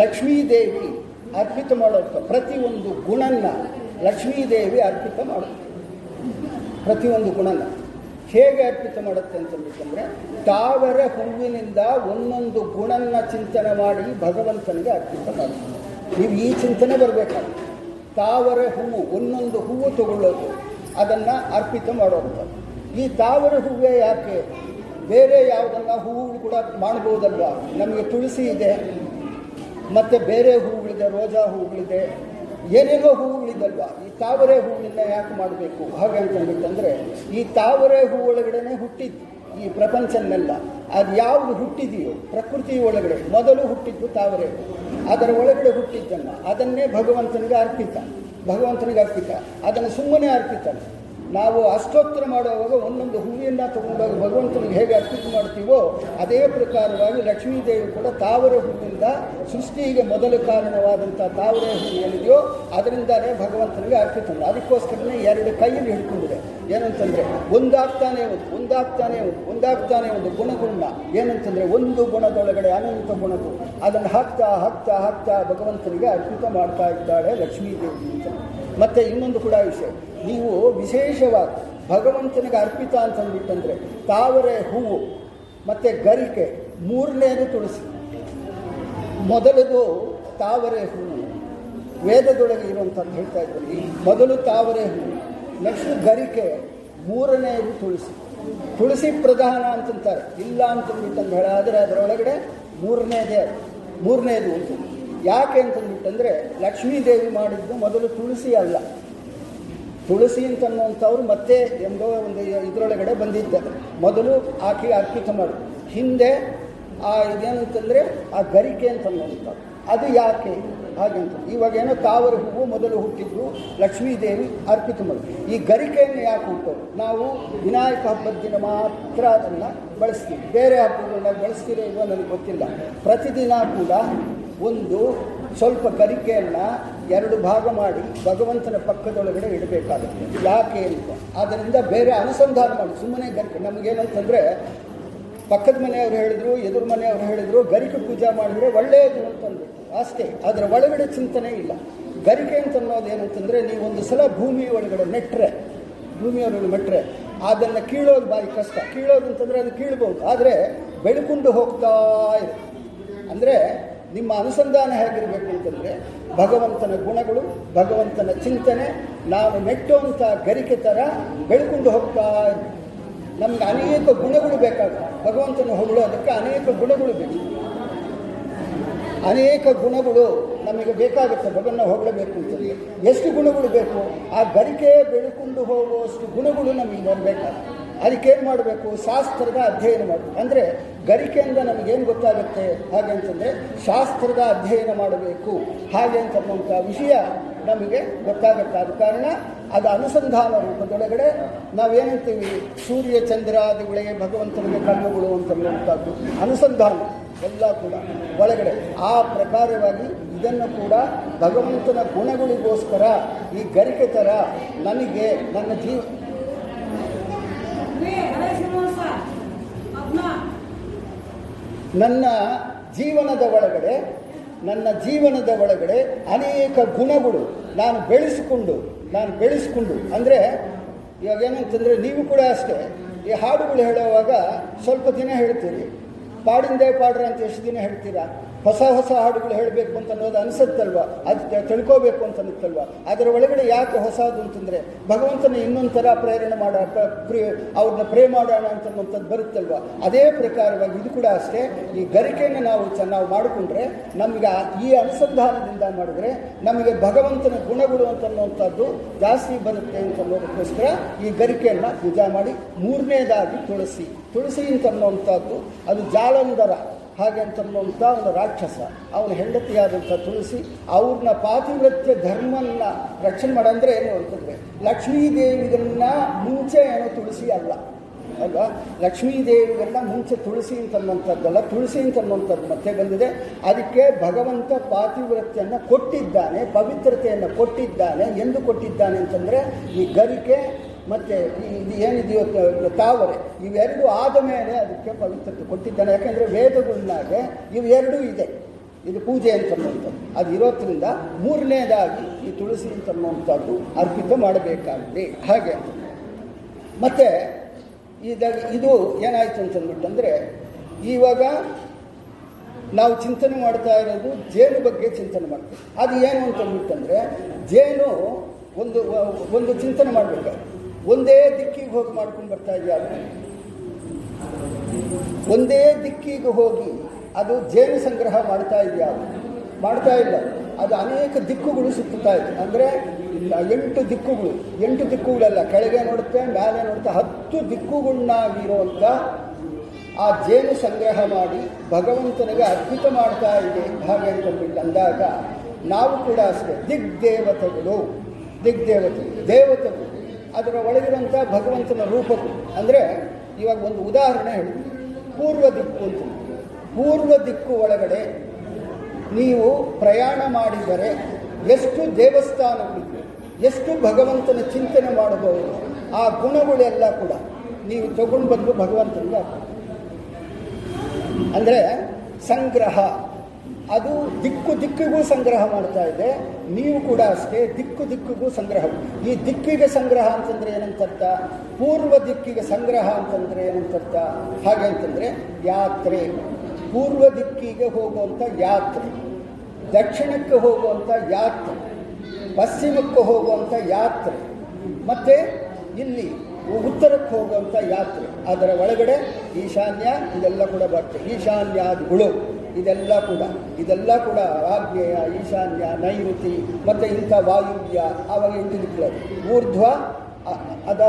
ಲಕ್ಷ್ಮೀದೇವಿ ಅರ್ಪಿತ ಮಾಡೋದು ಪ್ರತಿಯೊಂದು ಗುಣನ ಲಕ್ಷ್ಮೀದೇವಿ ಅರ್ಪಿತ ಮಾಡುತ್ತೆ. ಪ್ರತಿಯೊಂದು ಗುಣನ ಹೇಗೆ ಅರ್ಪಿತ ಮಾಡುತ್ತೆ ಅಂತಂದ್ರೆ ತಾವರ ಹೂವಿನಿಂದ ಒಂದೊಂದು ಗುಣನ ಚಿಂತನೆ ಮಾಡಿ ಭಗವಂತನಿಗೆ ಅರ್ಪಿತ ಮಾಡುತ್ತೆ. ನೀವು ಈ ಚಿಂತನೆ ಬರಬೇಕಾಗುತ್ತೆ. ತಾವರ ಹೂವು ಒಂದೊಂದು ಹೂವು ತಗೊಳ್ಳೋದು, ಅದನ್ನು ಅರ್ಪಿತ ಮಾಡೋದು. ಈ ತಾವರ ಹೂವೇ ಯಾಕೆ? ಬೇರೆ ಯಾವುದನ್ನ ಹೂವು ಕೂಡ ಮಾಡ್ಬೋದಲ್ವಾ? ನಮಗೆ ತುಳಸಿ ಇದೆ. ಮತ್ತು ಬೇರೆ ಹೂಗಳಿದೆ ರೋಜಾ ಹೂಗಳಿದೆ ಏನೇನೋ ಹೂಗಳಿದಲ್ವಾ ಈ ತಾವರೆ ಹೂವಿನ ಯಾಕೆ ಮಾಡಬೇಕು? ಹಾಗೆ ಅಂತಂದ್ರೆ ಈ ತಾವರೆ ಹೂ ಒಳಗಡೆನೆ ಹುಟ್ಟಿದ್ದು, ಈ ಪ್ರಪಂಚನೆಲ್ಲ. ಅದು ಯಾವುದು ಹುಟ್ಟಿದೆಯೋ, ಪ್ರಕೃತಿ ಒಳಗಡೆ, ಮೊದಲು ಹುಟ್ಟಿದ್ದು ತಾವರೆ ಅದರ ಒಳಗಡೆ ಹುಟ್ಟಿದ್ದನ್ನು, ಅದನ್ನೇ ಭಗವಂತನಿಗೆ ಅರ್ಪಿತ. ಭಗವಂತನಿಗೆ ಅರ್ಪಿತ. ಅದನ್ನು ಸುಮ್ಮನೆ ಅರ್ಪಿತ ನಾವು ಅಷ್ಟೋತ್ತರ ಮಾಡುವಾಗ ಒಂದೊಂದು ಹೂವಿಯನ್ನು ತಗೊಂಡಾಗ ಭಗವಂತನಿಗೆ ಹೇಗೆ ಅರ್ಪಿತ ಮಾಡ್ತೀವೋ ಅದೇ ಪ್ರಕಾರವಾಗಿ ಲಕ್ಷ್ಮೀದೇವಿ ಕೂಡ ತಾವರೆ ಹೂವಿನಿಂದ ಸೃಷ್ಟಿಗೆ ಮೊದಲು ಕಾರಣವಾದಂಥ ತಾವರೆ ಹೂವು ಏನಿದೆಯೋ ಅದರಿಂದಲೇ ಭಗವಂತನಿಗೆ ಅರ್ಪಿತ ಅದಕ್ಕೋಸ್ಕರನೇ ಎರಡು ಕೈಯಲ್ಲಿ ಹಿಡ್ಕೊಂಡಿದೆ. ಏನಂತಂದರೆ ಒಂದಾಗ್ತಾನೆ ಒಂದು ಒಂದಾಗ್ತಾನೆ ಒಂದು ಒಂದಾಗ್ತಾನೆ ಒಂದು ಗುಣಗುಣ. ಏನಂತಂದರೆ ಒಂದು ಗುಣದೊಳಗಡೆ ಅನಂತ ಗುಣಗಳು. ಅದನ್ನು ಹಾಕ್ತಾ ಹಾಕ್ತಾ ಹಾಕ್ತಾ ಭಗವಂತನಿಗೆ ಅರ್ಪಿತ ಮಾಡ್ತಾ ಇದ್ದಾಳೆ ಲಕ್ಷ್ಮೀದೇವಿ ಅಂತ. ಮತ್ತು ಇನ್ನೊಂದು ಕೂಡ ವಿಷಯ. ನೀವು ವಿಶೇಷವಾಗಿ ಭಗವಂತನಿಗೆ ಅರ್ಪಿತ ಅಂತಂದ್ಬಿಟ್ಟಂದರೆ ತಾವರೆ ಹೂವು, ಮತ್ತು ಗರಿಕೆ, ಮೂರನೇದು ತುಳಸಿ. ಮೊದಲದು ತಾವರೆ ಹೂವು. ವೇದದೊಳಗೆ ಇರುವಂಥದ್ದು ಹೇಳ್ತಾ ಇದ್ದೀನಿ ಮೊದಲು ತಾವರೆ ಹೂವು ನೆಕ್ಸ್ಟ್ ಗರಿಕೆ ಮೂರನೆಯದು ತುಳಸಿ. ತುಳಸಿ ಪ್ರಧಾನ ಅಂತಂತಾರೆ. ಇಲ್ಲ ಅಂತಂದ್ಬಿಟ್ಟಂದು ಹೇಳಾದರೆ ಅದರೊಳಗಡೆ ಮೂರನೇದೇ. ಮೂರನೇದು ಅಂತ. ಯಾಕೆ ಅಂತಂದ್ಬಿಟ್ಟಂದರೆ ಲಕ್ಷ್ಮೀದೇವಿ ಮಾಡಿದ್ದು ಮೊದಲು ತುಳಸಿ ಅಲ್ಲ. ತುಳಸಿ ಅಂತನ್ನುವಂಥವ್ರು ಮತ್ತೆ ಎಂಬೋ ಒಂದು ಇದರೊಳಗಡೆ ಬಂದಿದ್ದ ಮೊದಲು ಆಕೆ ಅರ್ಪಿತ ಮಾಡು. ಹಿಂದೆ ಆ ಇದೇನಂತಂದರೆ ಆ ಗರಿಕೆ ಅಂತನ್ನುವಂಥದ್ದು ಅದು ಯಾಕೆ? ಹಾಗಂತ ಇವಾಗ ಏನೋ ತಾವರ ಹೂವು ಮೊದಲು ಹುಟ್ಟಿದ್ದು ಲಕ್ಷ್ಮೀದೇವಿ ಅರ್ಪಿತ ಮಾಡು. ಈ ಗರಿಕೆಯನ್ನು ಯಾಕೆ ಹುಟ್ಟು? ನಾವು ವಿನಾಯಕ ಹಬ್ಬದ ದಿನ ಮಾತ್ರ ಅದನ್ನು ಬಳಸ್ತೀವಿ. ಬೇರೆ ಹಬ್ಬಗಳನ್ನ ಬಳಸ್ತೀರೋ ಇಲ್ವೋ ನನಗೆ ಗೊತ್ತಿಲ್ಲ. ಪ್ರತಿದಿನ ಕೂಡ ಒಂದು ಸ್ವಲ್ಪ ಗರಿಕೆಯನ್ನು ಎರಡು ಭಾಗ ಮಾಡಿ ಭಗವಂತನ ಪಕ್ಕದೊಳಗಡೆ ಇಡಬೇಕಾಗುತ್ತೆ. ಯಾಕೆ ಅಂತ? ಆದ್ದರಿಂದ ಬೇರೆ ಅನುಸಂಧಾನ ಮಾಡಿ. ಸುಮ್ಮನೆ ಗರಿಕೆ. ನಮಗೇನಂತಂದ್ರೆ ಪಕ್ಕದ ಮನೆಯವರು ಹೇಳಿದ್ರು, ಎದುರು ಮನೆಯವರು ಹೇಳಿದ್ರು, ಗರಿಕೆ ಪೂಜೆ ಮಾಡಿದ್ರೆ ಒಳ್ಳೆಯದು ಅಂತಂದ್ಬಿಟ್ಟು ಅಷ್ಟೇ. ಅದರ ಒಳಗಡೆ ಚಿಂತನೆ ಇಲ್ಲ. ಗರಿಕೆ ಅಂತ ಅನ್ನೋದು ಏನಂತಂದರೆ ನೀವು ಒಂದು ಸಲ ಭೂಮಿ ಒಳಗಡೆ ನೆಟ್ಟರೆ ಭೂಮಿಯೊಳಗಡೆ ನೆಟ್ಟರೆ ಅದನ್ನು ಕೀಳೋದು ಬಾರಿ ಕಷ್ಟ. ಕೀಳೋದು ಅಂತಂದರೆ ಅದು ಕೀಳ್ಬೋದು. ಆದರೆ ಬೆಳ್ಕೊಂಡು ಹೋಗ್ತಾ ಇದೆ ಅಂದರೆ ನಿಮ್ಮ ಅನುಸಂಧಾನ ಹೇಗಿರಬೇಕು ಅಂತಂದರೆ ಭಗವಂತನ ಗುಣಗಳು, ಭಗವಂತನ ಚಿಂತನೆ, ನಾವು ನೆಟ್ಟುವಂಥ ಗರಿಕೆ ಥರ ಬೆಳ್ಕೊಂಡು ಹೋಗ್ತಾ ನಮ್ಗೆ ಅನೇಕ ಗುಣಗಳು ಬೇಕಾಗುತ್ತೆ ಭಗವಂತನ ಹೊಗಳೋದಕ್ಕೆ ಅನೇಕ ಗುಣಗಳು ಬೇಕು. ಅನೇಕ ಗುಣಗಳು ನಮಗೆ ಬೇಕಾಗುತ್ತೆ. ಭಗವನ್ನ ಹೊಗಳಬೇಕು ಅಂತಂದರೆ ಎಷ್ಟು ಗುಣಗಳು ಬೇಕು? ಆ ಗರಿಕೆ ಬೆಳ್ಕೊಂಡು ಹೋಗುವಷ್ಟು ಗುಣಗಳು ನಮಗೆ ಬರಬೇಕಾಗುತ್ತೆ ಅದಕ್ಕೇನು ಮಾಡಬೇಕು, ಶಾಸ್ತ್ರದ ಅಧ್ಯಯನ ಮಾಡಬೇಕು ಅಂದರೆ ಗರಿಕೆಯಿಂದ ನಮಗೇನು ಗೊತ್ತಾಗುತ್ತೆ? ಹಾಗೆ ಅಂತಂದರೆ ಶಾಸ್ತ್ರದ ಅಧ್ಯಯನ ಮಾಡಬೇಕು. ಹಾಗೆ ಅಂತನ್ನುವಂಥ ವಿಷಯ ನಮಗೆ ಗೊತ್ತಾಗುತ್ತೆ ಆದ ಕಾರಣ ಅದು ಅನುಸಂಧಾನ ರೂಪದೊಳಗಡೆ ನಾವೇನಂತೀವಿ? ಸೂರ್ಯ ಚಂದ್ರಾದಿಗಳೇ ಭಗವಂತನಿಗೆ ಕಣ್ಣುಗಳು ಅಂತನ್ನುವಂಥದ್ದು. ಅನುಸಂಧಾನ ಎಲ್ಲ ಕೂಡ ಒಳಗಡೆ. ಆ ಪ್ರಕಾರವಾಗಿ ಇದನ್ನು ಕೂಡ ಭಗವಂತನ ಗುಣಗಳಿಗೋಸ್ಕರ ಈ ಗರಿಕೆ ಥರ ನನಗೆ, ನನ್ನ ಜೀವ ನನ್ನ ಜೀವನದ ಒಳಗಡೆ, ನನ್ನ ಜೀವನದ ಒಳಗಡೆ ಅನೇಕ ಗುಣಗಳು ನಾನು ಬೆಳೆಸಿಕೊಂಡು ನಾನು ಬೆಳೆಸಿಕೊಂಡು, ಅಂದರೆ ಇವಾಗ ಏನಂತಂದರೆ ನೀವು ಕೂಡ ಅಷ್ಟೇ, ಈ ಹಾಡುಗಳು ಹೇಳುವಾಗ ಸ್ವಲ್ಪ ದಿನ ಹೇಳ್ತೀರಿ. ಪಾಡಿಂದೇ ಪಾಡ್ರ ಅಂತ ಎಷ್ಟು ದಿನ ಹೇಳ್ತೀರಾ? ಹೊಸ ಹೊಸ ಹಾಡುಗಳು ಹೇಳಬೇಕು ಅಂತ ಅನ್ನೋದು ಅನಿಸುತ್ತಲ್ವ? ಅದು ತಿಳ್ಕೋಬೇಕು ಅಂತ ಅನ್ನುತ್ತಲ್ವ ಅದರ ಒಳಗಡೆ ಯಾಕೆ ಹೊಸದು ಅಂತಂದರೆ, ಭಗವಂತನ ಇನ್ನೊಂದು ಥರ ಪ್ರೇರಣೆ ಮಾಡೋ ಅವ್ರನ್ನ ಪ್ರೇ ಮಾಡೋಣ ಅಂತನ್ನುವಂಥದ್ದು ಬರುತ್ತಲ್ವ? ಅದೇ ಪ್ರಕಾರವಾಗಿ ಇದು ಕೂಡ ಅಷ್ಟೇ. ಈ ಗರಿಕೆಯನ್ನು ನಾವು ಚೆನ್ನಾಗಿ ಮಾಡಿಕೊಂಡ್ರೆ ನಮಗೆ ಈ ಅನುಸಂಧಾನದಿಂದ ಮಾಡಿದ್ರೆ ನಮಗೆ ಭಗವಂತನ ಗುಣಗಳು ಅಂತ ಅನ್ನುವಂಥದ್ದು ಜಾಸ್ತಿ ಬರುತ್ತೆ ಅಂತ ಅನ್ನೋದಕ್ಕೋಸ್ಕರ ಈ ಗರಿಕೆಯನ್ನು ಪೂಜಾ ಮಾಡಿ ಮೂರನೇದಾಗಿ ತುಳಸಿ. ತುಳಸಿ ಅಂತನ್ನುವಂಥದ್ದು ಅದು ಜಾಲಂಧರ. ಹಾಗೆ ಅಂತನ್ನುವಂಥ ಒಂದು ರಾಕ್ಷಸ. ಅವನ ಹೆಂಡತಿಯಾದಂಥ ತುಳಸಿ ಅವ್ರನ್ನ ಪಾತಿವ್ರತ್ಯ ಧರ್ಮನ್ನ ರಕ್ಷಣೆ ಮಾಡಂದ್ರೆ ಏನು ಅಂತಂದರೆ, ಲಕ್ಷ್ಮೀದೇವಿಗಳನ್ನ ಮುಂಚೆ ಏನೋ ತುಳಸಿ ಅಲ್ಲ. ಅಲ್ವಾ? ಲಕ್ಷ್ಮೀದೇವಿಗಳನ್ನ ಮುಂಚೆ ತುಳಸಿ ಅಂತನ್ನುವಂಥದ್ದಲ್ಲ, ತುಳಸಿ ಅಂತನ್ನುವಂಥದ್ದು ಮತ್ತೆ ಬಂದಿದೆ. ಅದಕ್ಕೆ ಭಗವಂತ ಪಾತಿವ್ರತ್ಯವನ್ನು ಕೊಟ್ಟಿದ್ದಾನೆ, ಪವಿತ್ರತೆಯನ್ನು ಕೊಟ್ಟಿದ್ದಾನೆ. ಎಂದು ಕೊಟ್ಟಿದ್ದಾನೆ ಅಂತಂದರೆ ಈ ಗರಿಕೆ ಮತ್ತು ಇದು ಏನಿದೆಯೋ ತಾವರೆ ಇವೆರಡು ಆದ ಮೇಲೆ ಅದಕ್ಕೆ ಪವಿತ್ರತೆ ಕೊಟ್ಟಿದ್ದಾನೆ. ಯಾಕೆಂದರೆ ವೇದಗಳನ್ನಾಗೆ ಇವೆರಡೂ ಇದೆ. ಇದು ಪೂಜೆ ಅಂತನ್ನುವಂಥದ್ದು ಅದು ಇರೋದ್ರಿಂದ ಮೂರನೇದಾಗಿ ಈ ತುಳಸಿ ಅಂತನ್ನುವಂಥದ್ದು ಅರ್ಪಿತ ಮಾಡಬೇಕಾಗಿದೆ. ಹಾಗೆ. ಮತ್ತೆ ಮತ್ತು ಇದ ಏನಾಯಿತು ಅಂತಂದ್ಬಿಟ್ಟಂದರೆ ಇವಾಗ ನಾವು ಚಿಂತನೆ ಮಾಡ್ತಾ ಇರೋದು ಜೇನು ಬಗ್ಗೆ ಚಿಂತನೆ ಮಾಡ್ತೀವಿ ಅದು ಏನು ಅಂತಂದ್ಬಿಟ್ಟಂದರೆ ಜೇನು ಒಂದು ಒಂದು ಚಿಂತನೆ ಮಾಡಬೇಕು ಒಂದೇ ದಿಕ್ಕಿಗೆ ಹೋಗಿ ಮಾಡ್ಕೊಂಡು ಬರ್ತಾ ಇದೆಯಲ್ಲ ಒಂದೇ ದಿಕ್ಕಿಗೆ ಹೋಗಿ ಅದು ಜೇನು ಸಂಗ್ರಹ ಮಾಡ್ತಾ ಇದೆಯಾ? ಮಾಡ್ತಾ ಇಲ್ಲ. ಅದು ಅನೇಕ ದಿಕ್ಕುಗಳು ಸುತ್ತುತ್ತಾ ಇದೆ. ಅಂದರೆ, ಎಂಟು ದಿಕ್ಕುಗಳು. ಎಂಟು ದಿಕ್ಕುಗಳೆಲ್ಲ. ಕೆಳಗೆ ನೋಡುತ್ತೆ ಮೇಲೆ ನೋಡುತ್ತೆ. ಹತ್ತು ದಿಕ್ಕುಗಳನ್ನಾಗಿರುವಂಥ ಆ ಜೇನು ಸಂಗ್ರಹ ಮಾಡಿ ಭಗವಂತನಿಗೆ ಅರ್ಪಿತ ಮಾಡ್ತಾ ಇದೆ. ಹಾಗೆ ಅಂತಂದ್ಬಿಟ್ಟು ಅಂದಾಗ ನಾವು ಕೂಡ ಅಷ್ಟೇ. ದಿಗ್ ದೇವತೆ ದೇವತೆಗಳು. ಅದರ ಒಳಗಿರುವಂಥ ಭಗವಂತನ ರೂಪಕ್ಕೆ. ಅಂದರೆ ಇವಾಗ ಒಂದು ಉದಾಹರಣೆ ಹೇಳಿ. ಪೂರ್ವ ದಿಕ್ಕು ಅಂತ. ಪೂರ್ವ ದಿಕ್ಕು ಒಳಗಡೆ ನೀವು ಪ್ರಯಾಣ ಮಾಡಿದರೆ ಎಷ್ಟು ದೇವಸ್ಥಾನಗಳು ಎಷ್ಟು ಭಗವಂತನ ಚಿಂತನೆ ಮಾಡಬಹುದು, ಆ ಗುಣಗಳೆಲ್ಲ ಕೂಡ ನೀವು ತಗೊಂಡು ಬಂದು ಭಗವಂತನಿಗೆ ಅಂದರೆ ಸಂಗ್ರಹ. ಅದು ದಿಕ್ಕು ದಿಕ್ಕಿಗೂ ಸಂಗ್ರಹ ಮಾಡ್ತಾ ಇದೆ. ನೀವು ಕೂಡ ಅಷ್ಟೇ ದಿಕ್ಕು ದಿಕ್ಕಿಗೂ ಸಂಗ್ರಹ. ಈ ದಿಕ್ಕಿಗೆ ಸಂಗ್ರಹ ಅಂತಂದ್ರೆ ಏನಂತರ್ಥ? ಪೂರ್ವ ದಿಕ್ಕಿಗೆ ಸಂಗ್ರಹ ಅಂತಂದ್ರೆ ಏನಂತರ್ಥ? ಹಾಗೆ ಅಂತಂದ್ರೆ ಯಾತ್ರೆ. ಪೂರ್ವ ದಿಕ್ಕಿಗೆ ಹೋಗುವಂಥ ಯಾತ್ರೆ. ದಕ್ಷಿಣಕ್ಕೆ ಹೋಗುವಂಥ ಯಾತ್ರೆ. ಪಶ್ಚಿಮಕ್ಕೆ ಹೋಗುವಂಥ ಯಾತ್ರೆ. ಮತ್ತು ಇಲ್ಲಿ ಉತ್ತರಕ್ಕೆ ಹೋಗುವಂಥ ಯಾತ್ರೆ. ಅದರ ಒಳಗಡೆ ಈಶಾನ್ಯ ಇದೆಲ್ಲ ಕೂಡ ಬರ್ತದೆ ಈಶಾನ್ಯಾದಿಗಳು. ಇದೆಲ್ಲ ಕೂಡ ಇದೆಲ್ಲ ಕೂಡ ಆಗ್ನೇಯ ಈಶಾನ್ಯ, ನೈಋತಿ, ಮತ್ತು ಇಂಥ ವಾಯುವ್ಯ ಆವಾಗ ದಿಕ್ಕುಗಳು ಊರ್ಧ್ವ ಅದ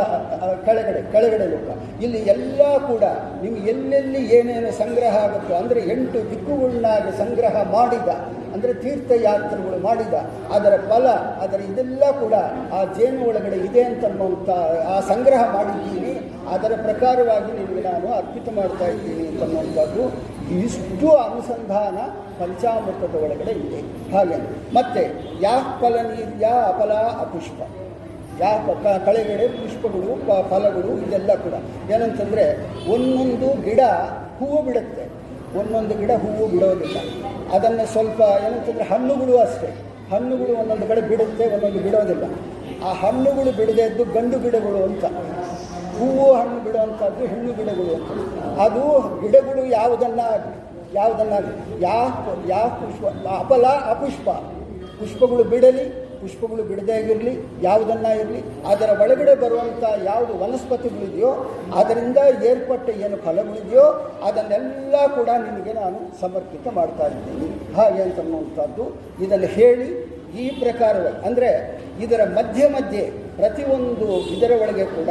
ಕೆಳಗಡೆ ಕೆಳಗಡೆ ಲೋಕ. ಇಲ್ಲಿ ಎಲ್ಲ ಕೂಡ ನೀವು ಎಲ್ಲೆಲ್ಲಿ ಏನೇನು ಸಂಗ್ರಹ ಆಗುತ್ತೋ, ಅಂದರೆ ಎಂಟು ದಿಕ್ಕುಗಳನ್ನಾಗಿ ಸಂಗ್ರಹ ಮಾಡಿದ, ಅಂದರೆ ತೀರ್ಥಯಾತ್ರೆಗಳು ಮಾಡಿದ, ಅದರ ಫಲ, ಅದರ ಇದೆಲ್ಲ ಕೂಡ ಆ ಜೇನು ಒಳಗಡೆ ಇದೆ ಅಂತನ್ನುವಂಥ, ಆ ಸಂಗ್ರಹ ಮಾಡಿದ್ದೀನಿ. ಅದರ ಪ್ರಕಾರವಾಗಿ ನಿಮಗೆ ನಾನು ಅರ್ಪಿತ ಮಾಡ್ತಾ ಇದ್ದೀನಿ ಅಂತನ್ನುವಂಥದ್ದು. ಇಷ್ಟು ಅನುಸಂಧಾನ ಪಂಚಾಮೃತದ ಒಳಗಡೆ ಇದೆ. ಹಾಗೆ ಮತ್ತೆ, ಯಾ ಫಲ ಯಾ ಅಫಲ ಅಪುಷ್ಪ. ಯಾ ಕಳೆಗಡೆ ಪುಷ್ಪಗಳು ಫಲಗಳು ಇದೆಲ್ಲ ಕೂಡ. ಏನಂತಂದರೆ, ಒಂದೊಂದು ಗಿಡ ಹೂವು ಬಿಡುತ್ತೆ. ಒಂದೊಂದು ಗಿಡ ಹೂವು ಬಿಡೋದಿಲ್ಲ. ಅದನ್ನು ಸ್ವಲ್ಪ ಏನಂತಂದರೆ ಹಣ್ಣುಗಳು ಅಷ್ಟೇ. ಹಣ್ಣುಗಳು ಒಂದೊಂದು ಕಡೆ ಬಿಡುತ್ತೆ, ಒಂದೊಂದು ಬಿಡೋದಿಲ್ಲ. ಆ ಹಣ್ಣುಗಳು ಬಿಡದೇ ಇದ್ದು ಗಂಡು ಗಿಡಗಳು ಅಂತ. ಹೂವು ಹಣ್ಣು ಬಿಡುವಂಥದ್ದು, ಹೆಣ್ಣು ಗಿಡಗಳು ಅಂತ. ಅದು ಗಿಡಗಳು ಯಾವುದನ್ನು ಯಾವುದನ್ನಾಗಲಿ ಯಾವ ಯಾವ ಪುಷ್ಪ, ಅಪಲ, ಅಪುಷ್ಪ. ಪುಷ್ಪಗಳು ಬಿಡಲಿ, ಪುಷ್ಪಗಳು ಬಿಡದೇ ಇರಲಿ, ಯಾವುದನ್ನ ಇರಲಿ, ಅದರ ಒಳಗಡೆ ಬರುವಂಥ ಯಾವುದು ವನಸ್ಪತಿಗಳಿದೆಯೋ, ಅದರಿಂದ ಏರ್ಪಟ್ಟ ಏನು ಫಲಗಳಿದೆಯೋ, ಅದನ್ನೆಲ್ಲ ಕೂಡ ನಿಮಗೆ ನಾನು ಸಮರ್ಪಿತ ಮಾಡ್ತಾ ಇದ್ದೀನಿ. ಹಾಗೆ ಅಂತನ್ನುವಂಥದ್ದು ಇದನ್ನು ಹೇಳಿ ಈ ಪ್ರಕಾರವಾಗಿ, ಅಂದರೆ ಇದರ ಮಧ್ಯೆ ಮಧ್ಯೆ ಪ್ರತಿಯೊಂದು ಇದರ ಒಳಗೆ ಕೂಡ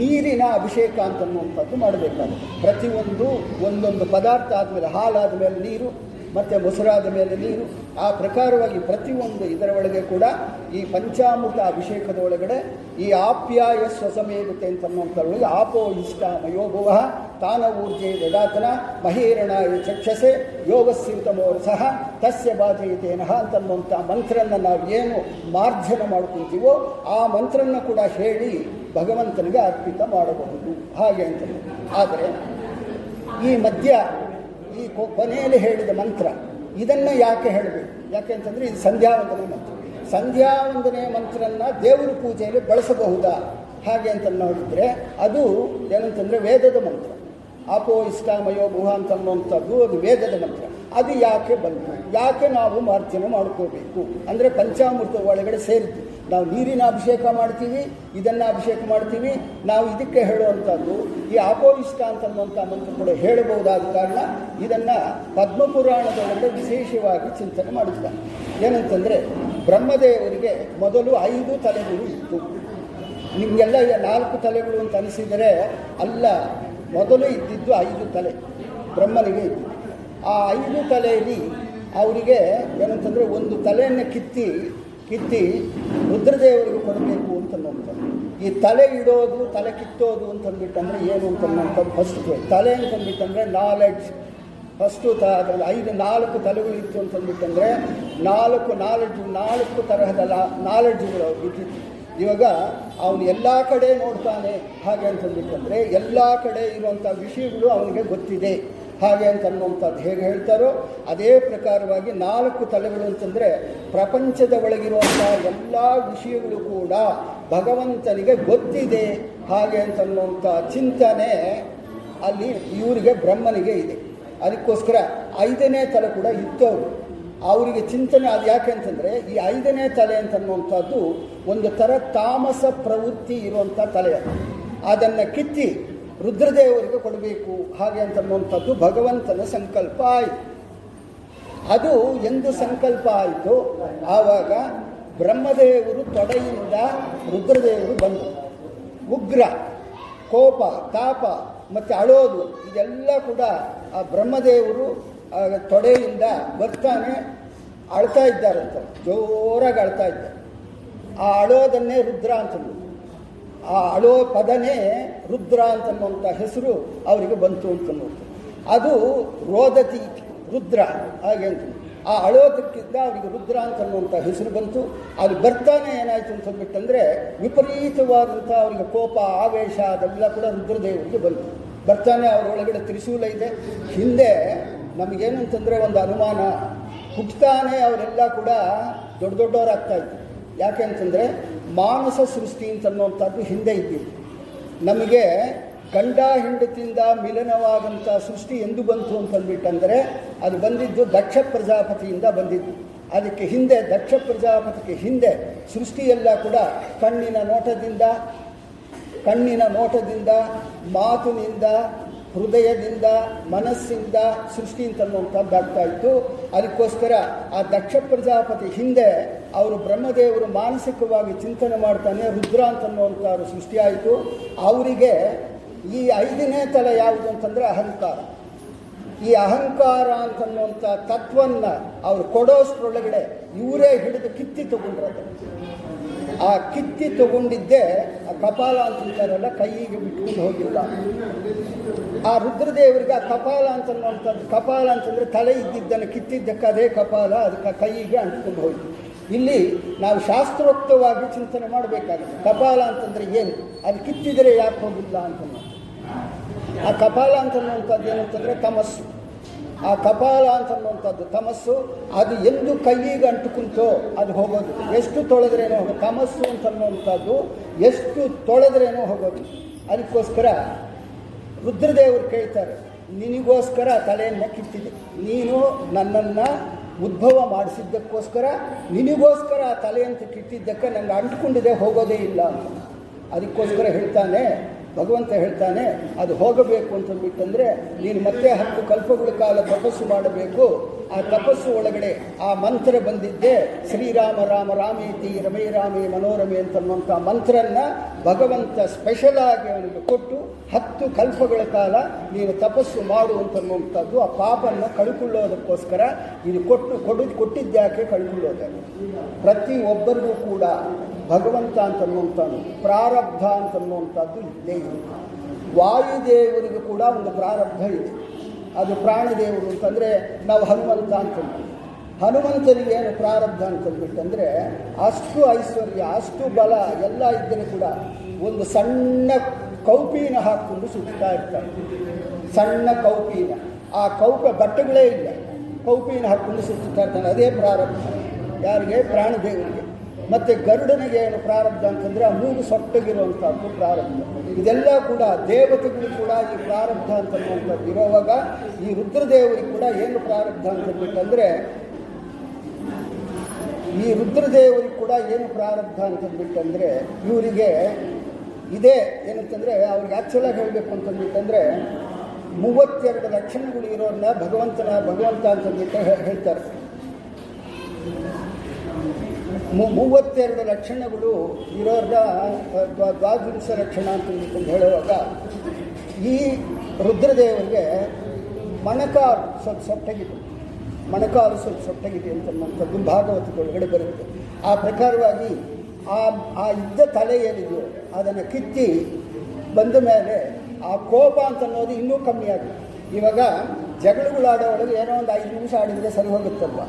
ನೀರಿನ ಅಭಿಷೇಕ ಅಂತನ್ನುವಂಥದ್ದು ಮಾಡಬೇಕಾಗುತ್ತೆ. ಪ್ರತಿಯೊಂದು ಒಂದೊಂದು ಪದಾರ್ಥ ಆದಮೇಲೆ ಹಾಲಾದ ಮೇಲೆ ನೀರು ಮತ್ತು ಮೊಸರಾದ ಮೇಲೆ ನೀರು. ಆ ಪ್ರಕಾರವಾಗಿ ಪ್ರತಿಯೊಂದು ಇದರ ಒಳಗೆ ಕೂಡ ಈ ಪಂಚಾಮೃತ ಅಭಿಷೇಕದ ಒಳಗಡೆ ಈ ಆಪ್ಯಾಯ ಸ್ವಸಮೇಗುತ್ತೆ ಅಂತ ಆಪೋ ಇಷ್ಟ ಮಯೋಭುವ ತಾನ ಊರ್ಜೆ ದದಾತನ ಮಹೇರಣಾಯ ಚಕ್ಷಸೆ ಯೋಗಸ್ಥಿತಮೋರು ಸಹ ತಸ್ಯ ಬಾಧಯತೇನಃ ಅಂತನ್ನುವಂಥ ಮಂತ್ರನ ನಾವು ಏನು ಮಾರ್ಜನ ಮಾಡ್ಕೊಳ್ತೀವೋ ಆ ಮಂತ್ರನ ಕೂಡ ಹೇಳಿ ಭಗವಂತನಿಗೆ ಅರ್ಪಿತ ಮಾಡಬಹುದು. ಹಾಗೆ ಅಂತ ಆದರೆ ಈ ಮಧ್ಯ ಈ ಕೊನೆಯಲ್ಲಿ ಹೇಳಿದ ಮಂತ್ರ, ಇದನ್ನು ಯಾಕೆ ಹೇಳಬೇಕು? ಯಾಕೆ ಅಂತಂದರೆ ಇದು ಸಂಧ್ಯಾವಂದನೆ ಮಂತ್ರ. ಸಂಧ್ಯಾವಂದನೆ ಮಂತ್ರನ ದೇವರ ಪೂಜೆಯಲ್ಲಿ ಬಳಸಬಹುದಾ? ಹಾಗೆ ಅಂತ ನೋಡಿದರೆ ಅದು ಏನಂತಂದರೆ ವೇದದ ಮಂತ್ರ. ಆಪೋ ಇಷ್ಟಾಮಯೋ ಗುಹ ಅಂತ ಅನ್ನುವಂಥದ್ದು ಅದು ವೇದದ ಮಂತ್ರ. ಅದು ಯಾಕೆ ಬಂತು? ಯಾಕೆ ನಾವು ಮಾರ್ಜನೆ ಮಾಡ್ಕೋಬೇಕು? ಅಂದರೆ ಪಂಚಾಮೃತ ಒಳಗಡೆ ಸೇರಿತು ನಾವು ನೀರಿನ ಅಭಿಷೇಕ ಮಾಡ್ತೀವಿ, ಇದನ್ನು ಅಭಿಷೇಕ ಮಾಡ್ತೀವಿ, ನಾವು ಇದಕ್ಕೆ ಹೇಳುವಂಥದ್ದು, ಈ ಆಪೋಯಿಷ್ಟ ಅಂತನ್ನುವಂಥ ಮಂತ್ರ ಕೂಡ ಹೇಳಬಹುದಾದ ಕಾರಣ ಇದನ್ನು ಪದ್ಮಪುರಾಣದೊಳಗಡೆ ವಿಶೇಷವಾಗಿ ಚಿಂತನೆ ಮಾಡುತ್ತಾರೆ ಏನಂತಂದರೆ, ಬ್ರಹ್ಮದೇವರಿಗೆ ಮೊದಲು ಐದು ತಲೆಗಳು ಇತ್ತು. ನಿಮಗೆಲ್ಲ ನಾಲ್ಕು ತಲೆಗಳು ಅಂತ ಅನಿಸಿದರೆ, ಅಲ್ಲ, ಮೊದಲು ಇದ್ದಿದ್ದು ಐದು ತಲೆ, ಬ್ರಹ್ಮನಿಗೆ ಇತ್ತು ಆ ಐದು ತಲೆಯಲ್ಲಿ ಅವರಿಗೆ ಏನಂತಂದರೆ ಒಂದು ತಲೆಯನ್ನು ಕಿತ್ತಿ ಕಿತ್ತಿ ರುದ್ರದೇವರಿಗೆ ಕೊಡಬೇಕು ಅಂತ ಅನ್ನೋಂಥದ್ದು ಈ ತಲೆ ಇಡೋದು, ತಲೆ ಕಿತ್ತೋದು ಅಂತಂದ್ಬಿಟ್ಟಂದ್ರೆ ಏನು ಅಂತನ್ನೋಂಥದ್ದು ಫಸ್ಟ್ ತಲೆ ಅಂತಂದ್ಬಿಟ್ಟಂದರೆ ನಾಲೆಡ್ಜ್ ಫಸ್ಟು ತ ಐದು, ನಾಲ್ಕು ತಲೆಗಳಿತ್ತು ಅಂತಂದ್ಬಿಟ್ಟಂದರೆ ನಾಲ್ಕು ನಾಲೆಡ್ಜ್ ನಾಲ್ಕು ತರಹದ ನಾಲೆಡ್ಜ್ಗಳು ಇದ್ದಿತ್ತು ಇವಾಗ ಅವನು ಎಲ್ಲ ಕಡೆ ನೋಡ್ತಾನೆ ಹಾಗೆ ಅಂತಂದ್ಬಿಟ್ಟಂದರೆ ಎಲ್ಲ ಕಡೆ ಇರುವಂಥ ವಿಷಯಗಳು ಅವನಿಗೆ ಗೊತ್ತಿದೆ. ಹಾಗೆ ಅಂತ ಅನ್ನುವಂಥದ್ದು ಹೇಗೆ ಹೇಳ್ತಾರೋ ಅದೇ ಪ್ರಕಾರವಾಗಿ ನಾಲ್ಕು ತಲೆಗಳು ಅಂತಂದರೆ ಪ್ರಪಂಚದ ಒಳಗಿರುವಂಥ ಎಲ್ಲ ವಿಷಯಗಳು ಕೂಡ ಭಗವಂತನಿಗೆ ಗೊತ್ತಿದೆ ಹಾಗೆ ಅಂತ ಅನ್ನುವಂಥ ಚಿಂತನೆ ಅಲ್ಲಿ ಇವರಿಗೆ ಬ್ರಹ್ಮನಿಗೆ ಇದೆ ಅದಕ್ಕೋಸ್ಕರ ಐದನೇ ತಲೆ ಕೂಡ ಇತ್ತವರು ಅವರಿಗೆ ಚಿಂತನೆ ಅದು ಯಾಕೆ ಅಂತಂದರೆ ಈ ಐದನೇ ತಲೆ ಅಂತನ್ನುವಂಥದ್ದು ಒಂದು ಥರ ತಾಮಸ ಪ್ರವೃತ್ತಿ ಇರುವಂಥ ತಲೆ ಅದು. ಅದನ್ನು ಕಿತ್ತಿ ರುದ್ರದೇವರಿಗೆ ಕೊಡಬೇಕು. ಹಾಗೆ ಅಂತನ್ನುವಂಥದ್ದು ಭಗವಂತನ ಸಂಕಲ್ಪ ಆಯಿತು. ಅದು ಎಂದು ಸಂಕಲ್ಪ ಆಯಿತು. ಆವಾಗ ಬ್ರಹ್ಮದೇವರು ತೊಡೆಯಿಂದ ರುದ್ರದೇವರು ಬಂದರು ಉಗ್ರ, ಕೋಪ, ತಾಪ ಮತ್ತು ಅಳೋದು ಇದೆಲ್ಲ ಕೂಡ ಆ ಬ್ರಹ್ಮದೇವರು ತೊಡೆಯಿಂದ ಬರ್ತಾನೆ ಅಳ್ತಾ ಇದ್ದಾರಂತ. ಜೋರಾಗಿ ಅಳ್ತಾ ಇದ್ದಾರೆ. ಆ ಅಳೋದನ್ನೇ ರುದ್ರ ಅಂತಂದ್ರು. ಆ ಅಳೋ ಪದನೇ ರುದ್ರ ಅಂತನ್ನುವಂಥ ಹೆಸರು ಅವರಿಗೆ ಬಂತು ಅಂತನ್ನುವಂಥ ಅದು ರೋದತಿ ರುದ್ರ, ಹಾಗೆ ಅಂತ. ಆ ಅಳೋದಕ್ಕಿಂತ ಅವರಿಗೆ ರುದ್ರ ಅಂತನ್ನುವಂಥ ಹೆಸರು ಬಂತು. ಅದು ಬರ್ತಾನೆ ಏನಾಯಿತು ಅಂತ ಅಂದ್ಬಿಟ್ಟಂದರೆ ವಿಪರೀತವಾದಂಥ ಅವರಿಗೆ ಕೋಪ, ಆವೇಶ ಅದೆಲ್ಲ ಕೂಡ ರುದ್ರದೇವರಿಗೆ ಬಂತು. ಬರ್ತಾನೆ ಅವರೊಳಗಡೆ ತ್ರಿಶೂಲ ಇದೆ. ಹಿಂದೆ ನಮಗೇನು ಅಂತಂದರೆ ಒಂದು ಅನುಮಾನ ಹುಟ್ಟುತ್ತಾನೆ ಅವರೆಲ್ಲ ಕೂಡ ದೊಡ್ಡ ದೊಡ್ಡವರಾಗ್ತಾ ಇತ್ತು ಯಾಕೆ ಅಂತಂದರೆ ಮಾನಸ ಸೃಷ್ಟಿ ಅಂತನ್ನುವಂಥದ್ದು ಹಿಂದೆ ಇದ್ದೀವಿ ನಮಗೆ ಗಂಡ ಹೆಂಡತಿಯಿಂದ ಮಿಲನವಾದಂಥ ಸೃಷ್ಟಿ ಎಂದು ಬಂತು ಅಂತಂದ್ಬಿಟ್ಟಂದರೆ ಅದು ಬಂದಿದ್ದು ದಕ್ಷ ಪ್ರಜಾಪತಿಯಿಂದ ಬಂದಿದ್ದು. ಅದಕ್ಕೆ ಹಿಂದೆ, ದಕ್ಷ ಪ್ರಜಾಪತಿಗೆ ಹಿಂದೆ ಸೃಷ್ಟಿಯೆಲ್ಲ ಕೂಡ ಕಣ್ಣಿನ ನೋಟದಿಂದ ಕಣ್ಣಿನ ನೋಟದಿಂದ, ಮಾತಿನಿಂದ ಹೃದಯದಿಂದ, ಮನಸ್ಸಿಂದ ಸೃಷ್ಟಿ ಅಂತನ್ನುವಂಥದ್ದಾಗ್ತಾ ಇತ್ತು ಅದಕ್ಕೋಸ್ಕರ ಆ ದಕ್ಷ ಪ್ರಜಾಪತಿ ಹಿಂದೆ ಅವರು ಬ್ರಹ್ಮದೇವರು ಮಾನಸಿಕವಾಗಿ ಚಿಂತನೆ ಮಾಡ್ತಾನೆ, ರುದ್ರ ಅಂತನ್ನುವಂಥವ್ರು ಸೃಷ್ಟಿಯಾಯಿತು. ಅವರಿಗೆ ಈ ಐದನೇ ತಲೆ ಯಾವುದು ಅಂತಂದರೆ ಅಹಂಕಾರ. ಈ ಅಹಂಕಾರ ಅಂತನ್ನುವಂಥ ತತ್ವನ್ನ ಅವ್ರು ಕೊಡೋಷ್ಟರೊಳಗಡೆ ಇವರೇ ಹಿಡಿದು ಕಿತ್ತಿ ತಗೊಂಡ್ರದು. ಆ ಕಿತ್ತಿ ತಗೊಂಡಿದ್ದೇ ಆ ಕಪಾಲ ಅಂತಾರಲ್ಲ ಕೈಗೆ ಬಿಟ್ಕೊಂಡು ಹೋಗಿಲ್ಲ. ಆ ರುದ್ರದೇವರಿಗೆ ಆ ಕಪಾಲ ಅಂತನ್ನುವಂಥದ್ದು, ಕಪಾಲ ಅಂತಂದರೆ ತಲೆ ಇದ್ದಿದ್ದನ್ನು ಕಿತ್ತಿದ್ದಕ್ಕೆ ಅದೇ ಕಪಾಲ, ಅದಕ್ಕೆ ಕೈಗೆ ಅಂಟ್ಕೊಂಡು ಹೋಯಿತು. ಇಲ್ಲಿ ನಾವು ಶಾಸ್ತ್ರೋಕ್ತವಾಗಿ ಚಿಂತನೆ ಮಾಡಬೇಕಾಗುತ್ತೆ ಕಪಾಲ ಅಂತಂದರೆ ಏನು? ಅದು ಕಿತ್ತಿದರೆ ಯಾಕೆ ಹೋಗಿಲ್ಲ ಅಂತ ಆ ಕಪಾಲ ಅಂತನ್ನುವಂಥದ್ದು ಏನಂತಂದರೆ ತಮಸ್ಸು. ಆ ಕಪಾಲ ಅಂತನ್ನುವಂಥದ್ದು ತಮಸ್ಸು, ಅದು ಎಂದು ಕೈಗೆ ಅಂಟುಕುಂತೋ ಅದು ಹೋಗೋದು. ಎಷ್ಟು ತೊಳೆದ್ರೇನೋ ಹೋಗೋದು. ತಮಸ್ಸು ಅಂತನ್ನುವಂಥದ್ದು ಎಷ್ಟು ತೊಳೆದ್ರೇನೋ ಹೋಗೋದು. ಅದಕ್ಕೋಸ್ಕರ ರುದ್ರದೇವರು ಕೇಳ್ತಾರೆ, ನಿನಗೋಸ್ಕರ ತಲೆಯನ್ನು ಕಿತ್ತಿದೆ. ನೀನು ನನ್ನನ್ನು ಉದ್ಭವ ಮಾಡಿಸಿದ್ದಕ್ಕೋಸ್ಕರ, ನಿನಗೋಸ್ಕರ ಆ ತಲೆಯಂತ ಕಿತ್ತಿದ್ದಕ್ಕೆ ನನಗೆ ಅಂಟ್ಕೊಂಡಿದೆ ಹೋಗೋದೇ ಇಲ್ಲ. ಅದಕ್ಕೋಸ್ಕರ ಹೇಳ್ತಾನೆ ಭಗವಂತ ಹೇಳ್ತಾನೆ, ಅದು ಹೋಗಬೇಕು ಅಂತಂದ್ಬಿಟ್ಟಂದರೆ ನೀನು ಮತ್ತೆ ಹತ್ತು ಕಲ್ಪಗಳ ಕಾಲ ತಪಸ್ಸು ಮಾಡಬೇಕು. ಆ ತಪಸ್ಸು ಒಳಗಡೆ ಆ ಮಂತ್ರ ಬಂದಿದ್ದೆ, ಶ್ರೀರಾಮ ರಾಮ ರಾಮೇತಿ ರಮೇ ರಾಮೇ ಮನೋರಮೆ ಅಂತನ್ನುವಂಥ ಮಂತ್ರನ್ನ ಭಗವಂತ ಸ್ಪೆಷಲ್ ಆಗಿ ಅವನಿಗೆ ಕೊಟ್ಟು, ಹತ್ತು ಕಲ್ಪಗಳ ಕಾಲ ನೀನು ತಪಸ್ಸು ಮಾಡು ಅಂತನ್ನುವಂಥದ್ದು ಆ ಪಾಪನ್ನು ಕಳ್ಕೊಳ್ಳೋದಕ್ಕೋಸ್ಕರ ಇದು ಕೊಟ್ಟು ಕೊಡು ಕೊಟ್ಟಿದ್ದ್ಯಾಕೆ ಕಳ್ಕೊಳ್ಳೋದಾಗೆ ಪ್ರತಿ ಒಬ್ಬರಿಗೂ ಕೂಡ ಭಗವಂತ ಅಂತನ್ನುವಂಥದ್ದು, ಪ್ರಾರಬ್ಧ ಅಂತನ್ನುವಂಥದ್ದು ಇದ್ದೇ ಇದೆ. ವಾಯುದೇವರಿಗೂ ಕೂಡ ಒಂದು ಪ್ರಾರಬ್ಧ ಇದೆ. ಅದು ಪ್ರಾಣದೇವರು ಅಂತಂದರೆ ನಾವು ಹನುಮಂತ ಅಂತಂದ್ವಿ. ಹನುಮಂತನಿಗೆ ಏನು ಪ್ರಾರಬ್ಧ ಅಂತಂದ್ಬಿಟ್ಟಂದರೆ ಅಷ್ಟು ಐಶ್ವರ್ಯ, ಅಷ್ಟು ಬಲ ಎಲ್ಲ ಇದ್ದರೆ ಕೂಡ ಒಂದು ಸಣ್ಣ ಕೌಪಿನ ಹಾಕ್ಕೊಂಡು ಸುತ್ತಾ ಇರ್ತಾರೆ ಸಣ್ಣ ಕೌಪಿನ. ಆ ಕೌಪ ಬಟ್ಟೆಗಳೇ ಇಲ್ಲ. ಕೌಪಿನ ಹಾಕ್ಕೊಂಡು ಸುತ್ತಾ ಇರ್ತಾನೆ ಅದೇ ಪ್ರಾರಬ್ಧ. ಯಾರಿಗೆ? ಪ್ರಾಣದೇವರಿಗೆ ಮತ್ತು ಗರುಡನಿಗೆ ಏನು ಪ್ರಾರಬ್ಧ ಅಂತಂದರೆ ಆ ಮೂಗು ಸೊಟ್ಟಗಿರುವಂಥದ್ದು ಪ್ರಾರಬ್ಧ. ಇದೆಲ್ಲ ಕೂಡ ದೇವತೆಗಳು ಕೂಡ ಈ ಪ್ರಾರಬ್ಧ ಅಂತನ್ನುವಂಥದ್ದು ಇರುವಾಗ ಈ ರುದ್ರದೇವರಿಗೆ ಕೂಡ ಏನು ಪ್ರಾರಬ್ಧ ಅಂತಂದ್ಬಿಟ್ಟಂದರೆ ಈ ರುದ್ರದೇವರಿಗೆ ಕೂಡ ಏನು ಪ್ರಾರಬ್ಧ ಅಂತಂದ್ಬಿಟ್ಟಂದರೆ ಇವರಿಗೆ ಇದೇ ಏನಂತಂದರೆ ಅವ್ರಿಗೆ ಆ್ಯಕ್ಚುಲಾಗಿ ಹೇಳಬೇಕು ಅಂತಂದ್ಬಿಟ್ಟಂದರೆ ಮೂವತ್ತೆರಡು ಲಕ್ಷಣಗಳು ಇರೋರನ್ನ ಭಗವಂತನ ಭಗವಂತ ಅಂತಂದ್ಬಿಟ್ಟು ಹೇಳ್ತಾರೆ. ಮೂವತ್ತೆರಡು ಲಕ್ಷಣಗಳು ಇರೋರ್ನ ದ್ವಾ- ದ್ವಾದಶ ಲಕ್ಷಣ ಅಂತ ಹೇಳುವಾಗ ಈ ರುದ್ರದೇವರಿಗೆ ಮಣಕಾಲು ಸ್ವಲ್ಪ ಸೊಟ್ಟಗಿದೆ ಮಣಕಾಲು ಸ್ವಲ್ಪ ಸೊಟ್ಟಗಿದೆ ಅಂತನ್ನುವಂಥದ್ದು ಭಾಗವತದೊಳಗಡೆ ಬರುತ್ತೆ. ಆ ಪ್ರಕಾರವಾಗಿ ಆ ಆ ಇದ್ದ ತಲೆ ಏನಿದೆಯೋ ಅದನ್ನು ಕಿತ್ತಿ ಬಂದ ಮೇಲೆ ಆ ಕೋಪ ಅಂತ ಅನ್ನೋದು ಇನ್ನೂ ಕಮ್ಮಿ ಇವಾಗ ಜಗಳಗಳಾಡೋ ಒಳಗೆ ಏನೋ ಒಂದು ಐದು ನಿಮಿಷ ಆಡಿದರೆ ಸರಿ ಹೋಗುತ್ತಲ್ವ?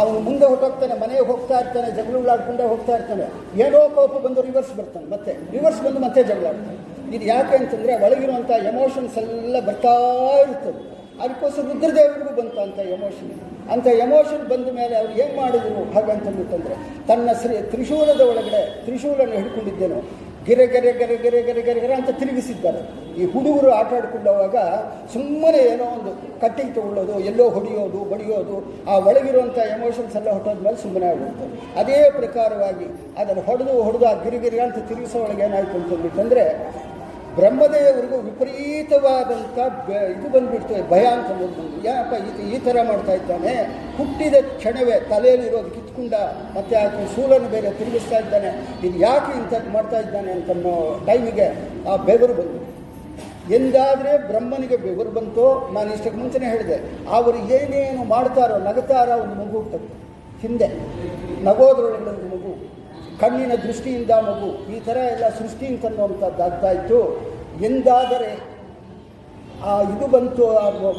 ಅವನು ಮುಂದೆ ಹೊಟ್ಟೋಗ್ತಾನೆ ಮನೆಗೆ ಹೋಗ್ತಾ ಇರ್ತಾನೆ ಜಗಳಾಡ್ಕೊಂಡೆ ಹೋಗ್ತಾ ಇರ್ತಾನೆ. ಏನೋ ಕೋಪ ಬಂದು ರಿವರ್ಸ್ ಬರ್ತಾನೆ, ಮತ್ತೆ ರಿವರ್ಸ್ ಬಂದು ಮತ್ತೆ ಜಗಳಾಡ್ತಾನೆ ಇದು ಯಾಕೆ ಅಂತಂದರೆ ಒಳಗಿರುವಂಥ ಎಮೋಷನ್ಸ್ ಎಲ್ಲ ಬರ್ತಾ ಇರ್ತದೆ. ಅದಕ್ಕೋಸ್ಕರ ರುದ್ರದೇವರಿಗೂ ಬಂತ ಅಂತ ಎಮೋಷನ್ ಅಂತ ಎಮೋಷನ್ ಬಂದ ಮೇಲೆ ಅವ್ರು ಏನು ಮಾಡಿದ್ರು? ಹಾಗಂತಂದ್ಬಿಟ್ಟಂದ್ರೆ ತನ್ನ ಶ್ರೀ ತ್ರಿಶೂಲದ ಒಳಗಡೆ, ತ್ರಿಶೂಲನ್ನು ಹಿಡ್ಕೊಂಡಿದ್ದೇನು ಗೆರೆ ಗೆರೆ ಗೆರೆ ಗೆರೆ ಗೆರೆ ಗೆರೆ ಗೆರೆ ಅಂತ ತಿರುಗಿಸಿದ್ದಾರೆ. ಈ ಹುಡುಗರು ಆಟ ಆಡ್ಕೊಂಡವಾಗ ಸುಮ್ಮನೆ ಏನೋ ಒಂದು ಕಟ್ಟಿಗೆ ತಗೊಳ್ಳೋದು, ಎಲ್ಲೋ ಹೊಡೆಯೋದು, ಬಡಿಯೋದು, ಆ ಒಳಗಿರುವಂಥ ಎಮೋಷನ್ಸ್ ಎಲ್ಲ ಹೊಟ್ಟೋದ ಮೇಲೆ ಸುಮ್ಮನೆ ಆಗುತ್ತೆ ಅದೇ ಪ್ರಕಾರವಾಗಿ ಅದನ್ನು ಹೊಡೆದು ಹೊಡೆದು ಆ ಗಿರಿಗಿರಿ ಅಂತ ತಿರುಗಿಸೋ ಒಳಗೆ ಏನಾಯ್ತು ಅಂತಂದ್ಬಿಟ್ಟಂದ್ರೆ ಬ್ರಹ್ಮದೇವರಿಗೂ ವಿಪರೀತವಾದಂಥ ಇದು ಬಂದುಬಿಡ್ತು, ಭಯ ಅಂತ ಬಂದು ಯಾಕಪ್ಪ, ಈ ಈ ಥರ ಮಾಡ್ತಾ ಇದ್ದಾನೆ? ಹುಟ್ಟಿದ ಕ್ಷಣವೇ ತಲೆಯಲ್ಲಿರೋದು ಕಿತ್ಕೊಂಡ, ಮತ್ತೆ ಆತನ ಸೂಲನ್ನು ಬೇರೆ ತಿರುಗಿಸ್ತಾ ಇದ್ದಾನೆ. ಇದು ಯಾಕೆ ಇಂಥದ್ದು ಮಾಡ್ತಾ ಇದ್ದಾನೆ ಅಂತನ್ನೋ ಟೈಮಿಗೆ ಆ ಬೆವರು ಬಂದು ಎಂದಾದರೆ ಬ್ರಹ್ಮನಿಗೆ ಬೆವರು ಬಂತು. ನಾನು ಇಷ್ಟಕ್ಕೆ ಮುಂಚೆನೇ ಹೇಳಿದೆ, ಅವರು ಏನೇನು ಮಾಡ್ತಾರೋ ನಗತಾರೋ ಒಂದು ಮಗು ಹುಟ್ಟುತ್ತೆ. ಹಿಂದೆ, ನಗೋದ್ರೊಳಗೆ ಮಗು ಕಣ್ಣಿನ ದೃಷ್ಟಿಯಿಂದ ಮಗು. ಈ ಥರ ಎಲ್ಲ ಸೃಷ್ಟಿ ಅಂತನ್ನುವಂಥದ್ದು ಆಗ್ತಾ ಇತ್ತು ಎಂದಾದರೆ ಆ ಇದು ಬಂತು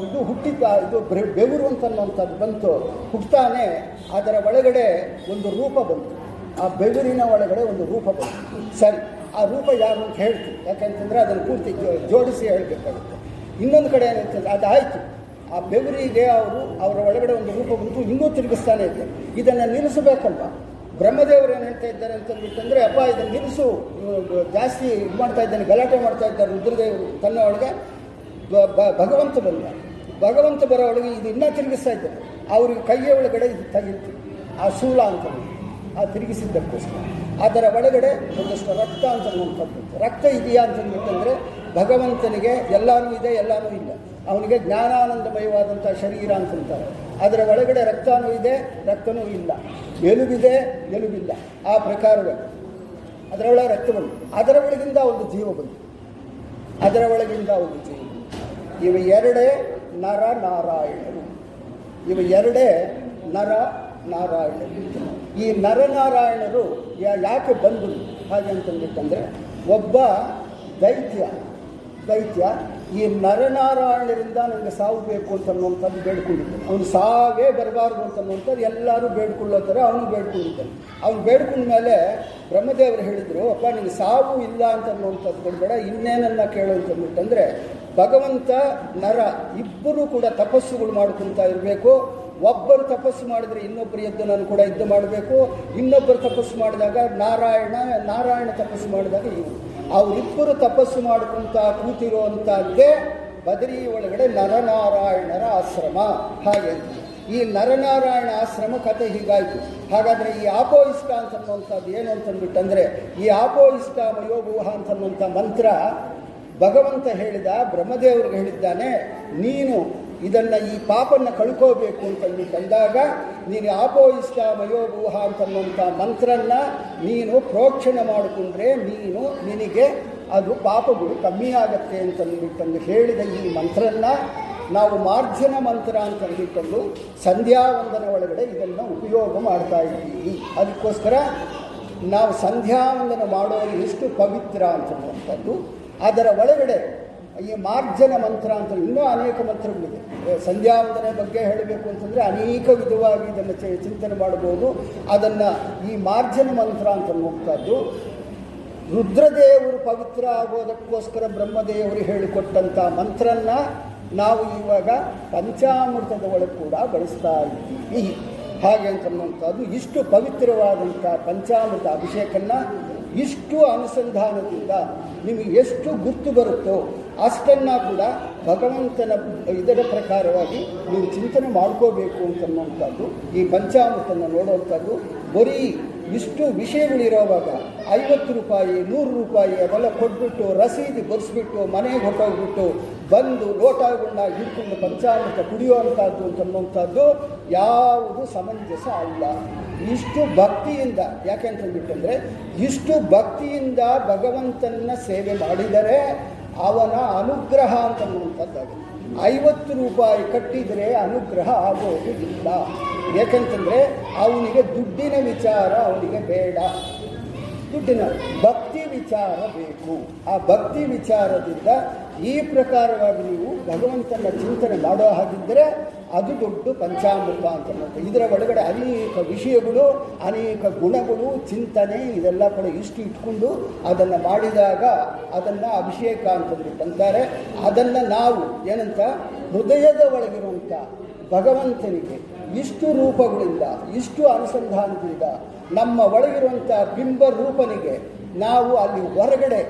ಇದು ಹುಟ್ಟಿದ್ದ ಇದು ಬೆವರು ಅಂತನ್ನುವಂಥದ್ದು ಬಂತು. ಹುಟ್ಟುತ್ತಾನೆ ಅದರ ಒಳಗಡೆ ಒಂದು ರೂಪ ಬಂತು. ಆ ಬೆವರಿನ ಒಳಗಡೆ ಒಂದು ರೂಪ ಬಂತು. ಸರಿ, ಆ ರೂಪ ಯಾರು ಅಂತ ಹೇಳ್ತು ಯಾಕಂತಂದರೆ ಅದನ್ನು ಪೂರ್ತಿ ಜೋಡಿಸಿ ಹೇಳಬೇಕಾಗುತ್ತೆ. ಇನ್ನೊಂದು ಕಡೆ ಏನಾಗ್ತದೆ ಅದಾಯಿತು. ಆ ಬೆವರಿಗೆ ಅವರು, ಅವರ ಒಳಗಡೆ ಒಂದು ರೂಪ ಬಂತು. ಇನ್ನೂ ತಿರುಗಿಸ್ತಾನೆ ಇದೆ ಇದನ್ನು ನಿಲ್ಲಿಸಬೇಕಲ್ವ? ಬ್ರಹ್ಮದೇವರು ಏನು ಹೇಳ್ತಾ ಇದ್ದಾರೆ ಅಂತಂದ್ಬಿಟ್ಟಂದ್ರೆ ಅಪ್ಪ, ಇದನ್ನು ನಿಲ್ಲಿಸು. ಜಾಸ್ತಿ ಇದು ಮಾಡ್ತಾ ಇದ್ದಾನೆ, ಗಲಾಟೆ ಮಾಡ್ತಾ ಇದ್ದಾರೆ ರುದ್ರದೇವರು ತನ್ನ ಒಳಗೆ. ಭಗವಂತ ಬಂದ ಭಗವಂತ ಬರೋ ಒಳಗೆ ಇದು ಇನ್ನೂ ತಿರುಗಿಸ್ತಾ ಇದ್ದಾರೆ. ಅವ್ರಿಗೆ ಕೈಯ ಒಳಗಡೆ ಇದು ತೆಗಿತು. ಆ ಶೂಲ ಅಂತ ಆ ತಿರುಗಿಸಿದ್ದಕ್ಕೋಸ್ಕರ. ಅದರ ಒಳಗಡೆ ಒಂದಷ್ಟು ರಕ್ತ ಅಂತ ನೋಡ್ತಾ ರಕ್ತ ಇದೆಯಾ ಅಂತಂದ್ಬಿಟ್ಟಂದ್ರೆ ಭಗವಂತನಿಗೆ ಎಲ್ಲಾನು ಇದೆ, ಎಲ್ಲಾನು ಇಲ್ಲ. ಅವನಿಗೆ ಜ್ಞಾನಾನಂದಮಯವಾದಂಥ ಶರೀರ ಅಂತಂತಾರೆ ಅದರ ಒಳಗಡೆ ರಕ್ತನೂ ಇದೆ, ರಕ್ತನೂ ಇಲ್ಲ. ಎಲುಬಿದೆ, ಎಲುಬಿಲ್ಲ. ಆ ಪ್ರಕಾರವೇ. ಅದರೊಳಗೆ ರಕ್ತ ಬಂತು. ಅದರ ಒಳಗಿಂದ ಒಂದು ಜೀವ ಬಂತು. ಅದರ ಒಳಗಿಂದ ಒಂದು ಜೀವ ಇವ ಎರಡೇ ನರ ನಾರಾಯಣರು. ಇವ ಎರಡೇ ನರ ನಾರಾಯಣರು. ಈ ನರನಾರಾಯಣರು ಯಾಕೆ ಬಂದರು? ಹಾಗೆ ಅಂತಂದ್ರೆ, ಒಬ್ಬ ದೈತ್ಯ ದೈತ್ಯ ಈ ನರನಾರಾಯಣರಿಂದ ನನಗೆ ಸಾವು ಬೇಕು ಅಂತನ್ನುವಂಥದ್ದು ಬೇಡ್ಕೊಂಡಿದ್ದಾನೆ ಅವನು ಸಾವೇ ಬರಬಾರ್ದು ಅಂತನ್ನುವಂಥದ್ದು ಎಲ್ಲರೂ ಬೇಡ್ಕೊಳ್ಳೋ ಥರ ಅವನು ಬೇಡ್ಕೊಂಡಿದ್ದಾನೆ. ಅವನು ಬೇಡ್ಕೊಂಡ ಮೇಲೆ ಬ್ರಹ್ಮದೇವರು ಹೇಳಿದರು, ಅಪ್ಪ, ನಿನಗೆ ಸಾವು ಇಲ್ಲ ಅಂತನ್ನುವಂಥದ್ದು ಕೊಡಬೇಡ ಇನ್ನೇನನ್ನ ಕೇಳು ಅಂತಂದ್ಬಿಟ್ಟಂದರೆ ಭಗವಂತ, ನರ ಇಬ್ಬರೂ ಕೂಡ ತಪಸ್ಸುಗಳು ಮಾಡ್ಕೊಳ್ತಾ ಇರಬೇಕು. ಒಬ್ಬರು ತಪಸ್ಸು ಮಾಡಿದರೆ ಇನ್ನೊಬ್ಬರು ಎದ್ದು ನಾನು ಕೂಡ ಯುದ್ಧ ಮಾಡಬೇಕು. ಇನ್ನೊಬ್ಬರು ತಪಸ್ಸು ಮಾಡಿದಾಗ ನಾರಾಯಣ ನಾರಾಯಣ ತಪಸ್ಸು ಮಾಡಿದಾಗ ಇವರು ಅವರಿಬ್ಬರು ತಪಸ್ಸು ಮಾಡಿಕೊಂತ ಕೂತಿರುವಂಥದ್ದೇ ಬದರಿ ಒಳಗಡೆ ನರನಾರಾಯಣರ ಆಶ್ರಮ. ಹಾಗೆ ಈ ನರನಾರಾಯಣ ಆಶ್ರಮ ಕಥೆ ಹೀಗಾಯಿತು. ಹಾಗಾದರೆ ಈ ಆಪೋ ಇಷ್ಟ ಅಂತನ್ನುವಂಥದ್ದು ಏನು ಅಂತಂದ್ಬಿಟ್ಟಂದರೆ, ಈ ಆಪೋ ಇಷ್ಟ ಮಯೋಭೂಹ ಅಂತನ್ನುವಂಥ ಮಂತ್ರ ಭಗವಂತ ಹೇಳಿದ ಬ್ರಹ್ಮದೇವ್ರಿಗೆ ಹೇಳಿದ್ದಾನೆ, ನೀನು ಇದನ್ನು ಈ ಪಾಪನ್ನು ಕಳ್ಕೋಬೇಕು ಅಂತಂದು ಬಂದಾಗ ನೀನು ಆಪೋ ಇಷ್ಟ ಮಯೋಗುಹ ಅಂತನ್ನುವಂಥ ಮಂತ್ರನ್ನ ನೀನು ಪ್ರೋಕ್ಷಣೆ ಮಾಡಿಕೊಂಡ್ರೆ ನೀನು ನಿನಗೆ ಅದು ಪಾಪಗಳು ಕಮ್ಮಿ ಆಗತ್ತೆ ಅಂತಂದ್ಬಿಟ್ಟಂದು ಹೇಳಿದ ಈ ಮಂತ್ರನ್ನ ನಾವು ಮಾರ್ಜನ ಮಂತ್ರ ಅಂತಂದ್ಬಿಟ್ಟಂದು ಸಂಧ್ಯಾವಂದನ ಒಳಗಡೆ ಇದನ್ನು ಉಪಯೋಗ ಮಾಡ್ತಾ ಇದ್ದೀವಿ. ಅದಕ್ಕೋಸ್ಕರ ನಾವು ಸಂಧ್ಯಾವಂದನ ಮಾಡೋದು ಎಷ್ಟು ಪವಿತ್ರ ಅಂತನ್ನುವಂಥದ್ದು. ಅದರ ಒಳಗಡೆ ಈ ಮಾರ್ಜನ ಮಂತ್ರ ಅಂತ ಇನ್ನೂ ಅನೇಕ ಮಂತ್ರಗಳಿದೆ. ಸಂಧ್ಯಾವಂದನೆ ಬಗ್ಗೆ ಹೇಳಬೇಕು ಅಂತಂದರೆ ಅನೇಕ ವಿಧವಾಗಿ ಇದನ್ನು ಚಿಂತನೆ ಮಾಡಬಹುದು. ಅದನ್ನು ಈ ಮಾರ್ಜನ ಮಂತ್ರ ಅಂತ ಹೋಗ್ತಾದ್ದು ರುದ್ರದೇವರು ಪವಿತ್ರ ಆಗೋದಕ್ಕೋಸ್ಕರ ಬ್ರಹ್ಮದೇವರು ಹೇಳಿಕೊಟ್ಟಂಥ ಮಂತ್ರನ್ನ ನಾವು ಇವಾಗ ಪಂಚಾಮೃತದ ಒಳಗೆ ಕೂಡ ಬಳಸ್ತಾ ಇದ್ದೀವಿ. ಹಾಗೆ ಅಂತನ್ನುವಂಥದ್ದು ಇಷ್ಟು ಪವಿತ್ರವಾದಂಥ ಪಂಚಾಮೃತ ಅಭಿಷೇಕನ್ನ ಇಷ್ಟು ಅನುಸಂಧಾನದಿಂದ ನಿಮಗೆ ಎಷ್ಟು ಗುರ್ತು ಬರುತ್ತೋ ಅಷ್ಟನ್ನು ಕೂಡ ಭಗವಂತನ ಇದರ ಪ್ರಕಾರವಾಗಿ ನೀವು ಚಿಂತನೆ ಮಾಡ್ಕೋಬೇಕು ಅಂತನ್ನುವಂಥದ್ದು ಈ ಪಂಚಾಮೃತನ ನೋಡುವಂಥದ್ದು ಬರೀ ಇಷ್ಟು ವಿಷಯಗಳಿರೋವಾಗ ಐವತ್ತು ರೂಪಾಯಿ, ನೂರು ರೂಪಾಯಿ ಅವೆಲ್ಲ ಕೊಟ್ಬಿಟ್ಟು ರಸೀದಿ ಬರೆಸ್ಬಿಟ್ಟು ಮನೆಗೆ ಹೊಟ್ಟೋಗ್ಬಿಟ್ಟು ಬಂದು ಲೋಟಗಳನ್ನ ಹಿಡ್ಕೊಂಡು ಪಂಚಾಮೃತ ಕುಡಿಯುವಂಥದ್ದು ಅಂತನ್ನುವಂಥದ್ದು ಯಾವುದು ಸಮಂಜಸ ಅಲ್ಲ. ಇಷ್ಟು ಭಕ್ತಿಯಿಂದ ಯಾಕೆಂತಂದ್ಬಿಟ್ಟಂದ್ರೆ ಇಷ್ಟು ಭಕ್ತಿಯಿಂದ ಭಗವಂತನ ಸೇವೆ ಮಾಡಿದರೆ ಅವನ ಅನುಗ್ರಹ ಅಂತನ್ನುವಂಥದ್ದಾಗುತ್ತೆ ಐವತ್ತು ರೂಪಾಯಿ ಕಟ್ಟಿದರೆ ಅನುಗ್ರಹ ಆಗೋದಿಲ್ಲ. ಏಕೆಂತಂದರೆ ಅವನಿಗೆ ದುಡ್ಡಿನ ವಿಚಾರ ಅವನಿಗೆ ಬೇಡ. ದುಡ್ಡಿನ ಭಕ್ತಿ ವಿಚಾರ ಬೇಕು ಆ ಭಕ್ತಿ ವಿಚಾರದಿಂದ ಈ ಪ್ರಕಾರವಾಗಿ ನೀವು ಭಗವಂತನ ಚಿಂತನೆ ಮಾಡೋ ಹಾಗಿದ್ದರೆ ಅದು ದೊಡ್ಡ ಪಂಚಾಮೃತ ಅಂತ. ಇದರ ಒಳಗಡೆ ಅನೇಕ ವಿಷಯಗಳು, ಅನೇಕ ಗುಣಗಳು, ಚಿಂತನೆ ಇದೆಲ್ಲ ಕೂಡ ಇಷ್ಟು ಇಟ್ಕೊಂಡು ಅದನ್ನು ಮಾಡಿದಾಗ ಅದನ್ನು ಅಭಿಷೇಕ ಅಂತಾರೆ ಅದನ್ನು ನಾವು ಏನಂತ ಹೃದಯದ ಒಳಗಿರುವಂಥ ಭಗವಂತನಿಗೆ ಇಷ್ಟು ರೂಪಗಳಿಂದ, ಇಷ್ಟು ಅನುಸಂಧಾನದಿಂದ ನಮ್ಮ ಒಳಗಿರುವಂಥ ಬಿಂಬ ರೂಪನಿಗೆ ನಾವು ಅಲ್ಲಿ ಹೊರಗಡೆ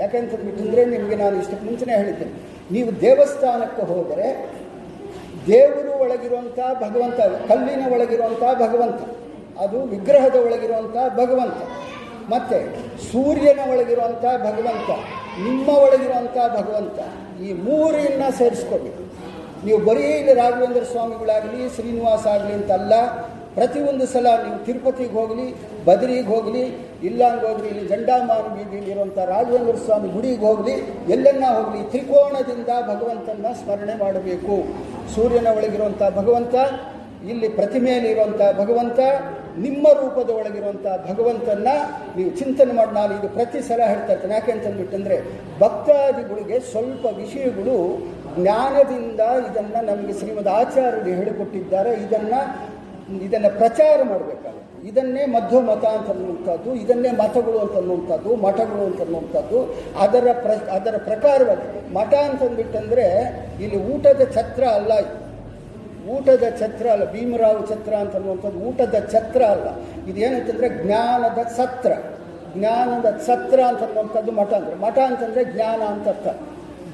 ಯಾಕಂತಂದ್ಬಿಟ್ಟಂದರೆ ನಿಮಗೆ ನಾನು ಇಷ್ಟಕ್ಕೆ ಮುಂಚೆನೇ ಹೇಳಿದ್ದೇನೆ ನೀವು ದೇವಸ್ಥಾನಕ್ಕೆ ಹೋದರೆ ದೇವರು ಒಳಗಿರುವಂಥ ಭಗವಂತ, ಕಲ್ಲಿನ ಒಳಗಿರುವಂಥ ಭಗವಂತ, ಅದು ವಿಗ್ರಹದ ಒಳಗಿರುವಂಥ ಭಗವಂತ, ಮತ್ತು ಸೂರ್ಯನ ಒಳಗಿರುವಂಥ ಭಗವಂತ, ನಿಮ್ಮ ಒಳಗಿರುವಂಥ ಭಗವಂತ, ಈ ಮೂರನ್ನ ಸೇರಿಸ್ಕೋಬೇಕು ನೀವು ಬರೀ ಇಲ್ಲಿ ರಾಘವೇಂದ್ರ ಸ್ವಾಮಿಗಳಾಗಲಿ, ಶ್ರೀನಿವಾಸ ಆಗಲಿ ಅಂತಲ್ಲ, ಪ್ರತಿಯೊಂದು ಸಲ ನೀವು ತಿರುಪತಿಗೆ ಹೋಗಲಿ, ಬದರಿಗೆ ಹೋಗಲಿ ಇಲ್ಲಾಂಗೆ ಹೋಗ್ಲಿ ಇಲ್ಲಿ ಜಂಡಾಮಾನ ಬೀದಿಯಲ್ಲಿರುವಂಥ ರಾಘವೇಂದ್ರ ಸ್ವಾಮಿ ಗುಡಿಗೆ ಹೋಗಲಿ, ಎಲ್ಲೆನ್ನ ಹೋಗಲಿ, ತ್ರಿಕೋಣದಿಂದ ಭಗವಂತನ ಸ್ಮರಣೆ ಮಾಡಬೇಕು. ಸೂರ್ಯನ ಒಳಗಿರುವಂಥ ಭಗವಂತ, ಇಲ್ಲಿ ಪ್ರತಿಮೆಯಲ್ಲಿರುವಂಥ ಭಗವಂತ, ನಿಮ್ಮ ರೂಪದ ಒಳಗಿರುವಂಥ ಭಗವಂತನ ನೀವು ಚಿಂತನೆ ಮಾಡಿ. ನಾನು ಇದು ಪ್ರತಿ ಸಲ ಹೇಳ್ತಾ ಇರ್ತೇನೆ. ಯಾಕೆ ಅಂತಂದ್ಬಿಟ್ಟಂದರೆ, ಭಕ್ತಾದಿಗಳಿಗೆ ಸ್ವಲ್ಪ ವಿಷಯಗಳು ಜ್ಞಾನದಿಂದ ಇದನ್ನು ನಮಗೆ ಶ್ರೀಮದ್ ಆಚಾರ್ಯರು ಹೇಳಿಕೊಟ್ಟಿದ್ದಾರೆ. ಇದನ್ನು ಇದನ್ನು ಪ್ರಚಾರ ಮಾಡಬೇಕಾಗುತ್ತೆ ಇದನ್ನೇ ಮಧ್ವ ಮತ ಅಂತ ಅನ್ನುವಂಥದ್ದು, ಇದನ್ನೇ ಮತಗಳು ಅಂತ ಅನ್ನುವಂಥದ್ದು, ಮಠಗಳು ಅಂತ ಅನ್ನುವಂಥದ್ದು, ಅದರ ಪ್ರ, ಅದರ ಪ್ರಕಾರವಾಗಿ. ಮಠ ಅಂತಂದ್ಬಿಟ್ಟಂದರೆ, ಇಲ್ಲಿ ಊಟದ ಛತ್ರ ಅಲ್ಲ ಊಟದ ಛತ್ರ ಅಲ್ಲ, ಭೀಮರಾವ್ ಛತ್ರ ಅಂತ ಅನ್ನುವಂಥದ್ದು ಊಟದ ಛತ್ರ ಅಲ್ಲ. ಇದೇನಂತಂದರೆ ಜ್ಞಾನದ ಸತ್ರ. ಜ್ಞಾನದ ಸತ್ರ ಅಂತ ಅನ್ನುವಂಥದ್ದು ಮಠ ಅಂದರೆ. ಮಠ ಅಂತಂದರೆ ಜ್ಞಾನ ಅಂತ ಅರ್ಥ.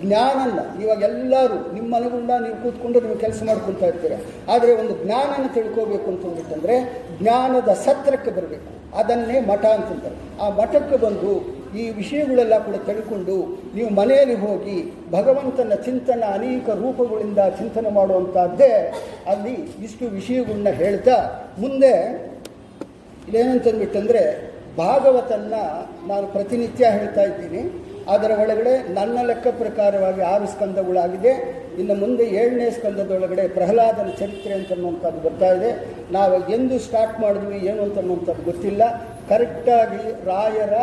ಜ್ಞಾನನ ಇವಾಗ ಎಲ್ಲರೂ ನಿಮ್ಮ ಮನೆಗುಂಡ ನೀವು ಕೂತ್ಕೊಂಡು ನೀವು ಕೆಲಸ ಮಾಡ್ಕೊತಾ ಇರ್ತೀರ. ಆದರೆ ಒಂದು ಜ್ಞಾನನ ತಿಳ್ಕೋಬೇಕು ಅಂತಂದ್ಬಿಟ್ಟಂದರೆ ಜ್ಞಾನದ ಸತ್ರಕ್ಕೆ ಬರಬೇಕು. ಅದನ್ನೇ ಮಠ ಅಂತಂತಾರೆ. ಆ ಮಠಕ್ಕೆ ಬಂದು ಈ ವಿಷಯಗಳೆಲ್ಲ ಕೂಡ ತಿಳ್ಕೊಂಡು ನೀವು ಮನೆಯಲ್ಲಿ ಹೋಗಿ ಭಗವಂತನ ಚಿಂತನ ಅನೇಕ ರೂಪಗಳಿಂದ ಚಿಂತನೆ ಮಾಡುವಂಥದ್ದೇ ಅಲ್ಲಿ ಇಷ್ಟು ವಿಷಯಗಳನ್ನ ಹೇಳ್ತಾ ಮುಂದೆ ಇಲ್ಲೇನಂತಂದ್ಬಿಟ್ಟಂದರೆ ಭಾಗವತನ್ನ ನಾನು ಪ್ರತಿನಿತ್ಯ ಹೇಳ್ತಾ ಇದ್ದೀನಿ. ಅದರ ಒಳಗಡೆ ನನ್ನ ಲೆಕ್ಕ ಪ್ರಕಾರವಾಗಿ ಆರು ಸ್ಕಂದಗಳಾಗಿದೆ. ಇನ್ನು ಮುಂದೆ ಏಳನೇ ಸ್ಕಂದದೊಳಗಡೆ ಪ್ರಹ್ಲಾದನ ಚರಿತ್ರೆ ಅಂತ ಅನ್ನುವಂಥದ್ದು ಬರ್ತಾ ಇದೆ. ನಾವು ಎಂದು ಸ್ಟಾರ್ಟ್ ಮಾಡಿದ್ವಿ ಏನು ಅಂತ ಅನ್ನುವಂಥದ್ದು ಗೊತ್ತಿಲ್ಲ. ಕರೆಕ್ಟಾಗಿ ರಾಯರ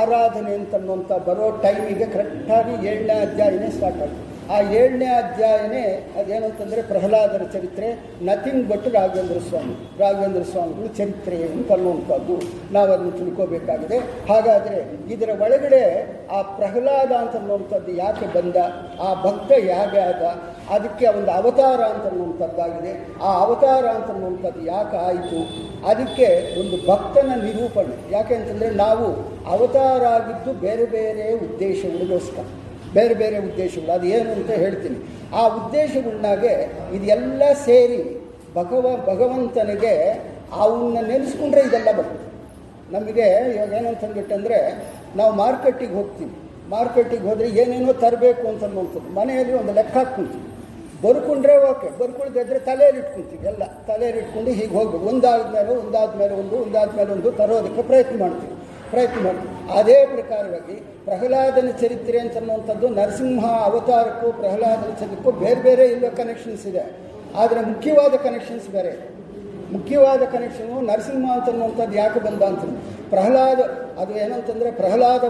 ಆರಾಧನೆ ಅಂತನ್ನುವಂಥ ಬರೋ ಟೈಮಿಗೆ ಕರೆಕ್ಟಾಗಿ ಏಳನೇ ಅಧ್ಯಾಯನೇ ಸ್ಟಾರ್ಟ್ ಆಗಿದೆ ಆ ಏಳನೇ ಅಧ್ಯಾಯನೇ ಅದೇನಂತಂದರೆ ಪ್ರಹ್ಲಾದರ ಚರಿತ್ರೆ ನಥಿಂಗ್ ಬಟ್ ರಾಘವೇಂದ್ರ ಸ್ವಾಮಿ, ರಾಘವೇಂದ್ರ ಸ್ವಾಮಿಗಳು ಚರಿತ್ರೆ ಅಂತ ಅನ್ನುವಂಥದ್ದು ನಾವು ಅದನ್ನು ತಿಳ್ಕೋಬೇಕಾಗಿದೆ. ಹಾಗಾದರೆ ಇದರ ಒಳಗಡೆ ಆ ಪ್ರಹ್ಲಾದ ಅಂತ ಅನ್ನುವಂಥದ್ದು ಯಾಕೆ ಬಂದ, ಆ ಭಕ್ತ ಯಾಕೆ ಆದ, ಅದಕ್ಕೆ ಒಂದು ಅವತಾರ ಅಂತ ಅನ್ನುವಂಥದ್ದಾಗಿದೆ ಆ ಅವತಾರ ಅಂತ ಅನ್ನುವಂಥದ್ದು ಯಾಕೆ ಆಯಿತು? ಅದಕ್ಕೆ ಒಂದು ಭಕ್ತನ ನಿರೂಪಣೆ. ಯಾಕೆ ಅಂತಂದರೆ ನಾವು ಅವತಾರ ಆಗಿದ್ದು ಬೇರೆ ಬೇರೆ ಉದ್ದೇಶಗಳಿಗೋಸ್ಕರ. ಬೇರೆ ಬೇರೆ ಉದ್ದೇಶಗಳು, ಅದು ಏನು ಅಂತ ಹೇಳ್ತೀನಿ. ಆ ಉದ್ದೇಶಗಳನ್ನಾಗೆ ಇದೆಲ್ಲ ಸೇರಿ ಭಗವ, ಭಗವಂತನಿಗೆ ಅವನ್ನ ನೆನೆಸ್ಕೊಂಡ್ರೆ ಇದೆಲ್ಲ ಬರ್ತದೆ ನಮಗೆ ಇವಾಗ ಏನಂತಂದ್ಬಿಟ್ಟಂದರೆ ನಾವು ಮಾರ್ಕೆಟಿಗೆ ಹೋಗ್ತೀವಿ. ಮಾರ್ಕೆಟಿಗೆ ಹೋದರೆ ಏನೇನೋ ತರಬೇಕು ಅಂತ ಅನ್ನುವಂಥದ್ದು. ಮನೆಯಲ್ಲಿ ಒಂದು ಲೆಕ್ಕ ಹಾಕ್ಕೊಂತೀವಿ. ಬರ್ಕೊಂಡ್ರೆ ಓಕೆ, ಬರ್ಕೊಳ್ದಿದ್ರೆ ತಲೆಯಲ್ಲಿ ಇಟ್ಕೊಂತೀವಿ ಎಲ್ಲ. ತಲೆಯಲ್ಲಿ ಇಟ್ಕೊಂಡು ಹೀಗೆ ಹೋಗ್ಬೇಕು. ಒಂದಾದ ಮೇಲೆ ಒಂದು, ಒಂದಾದ್ಮೇಲೆ ಒಂದು ತರೋದಕ್ಕೆ ಪ್ರಯತ್ನ ಮಾಡ್ತೀವಿ. ಪ್ರಯತ್ನ ಮಾಡ್ತೀವಿ. ಅದೇ ಪ್ರಕಾರವಾಗಿ ಪ್ರಹ್ಲಾದನ ಚರಿತ್ರೆ ಅಂತ ಅನ್ನುವಂಥದ್ದು ನರಸಿಂಹ ಅವತಾರಕ್ಕೂ ಪ್ರಹ್ಲಾದನ ಚರಿತ್ರಕ್ಕೂ ಬೇರೆ ಬೇರೆ ಇಲ್ಲೋ ಕನೆಕ್ಷನ್ಸ್ ಇದೆ. ಆದರೆ ಮುಖ್ಯವಾದ ಕನೆಕ್ಷನ್ಸ್ ಬೇರೆ. ಮುಖ್ಯವಾದ ಕನೆಕ್ಷನು ನರಸಿಂಹ ಅಂತ ಅನ್ನುವಂಥದ್ದು ಯಾಕೆ ಬಂದ ಅಂತ ಪ್ರಹ್ಲಾದ ಅದು ಏನಂತಂದರೆ ಪ್ರಹ್ಲಾದ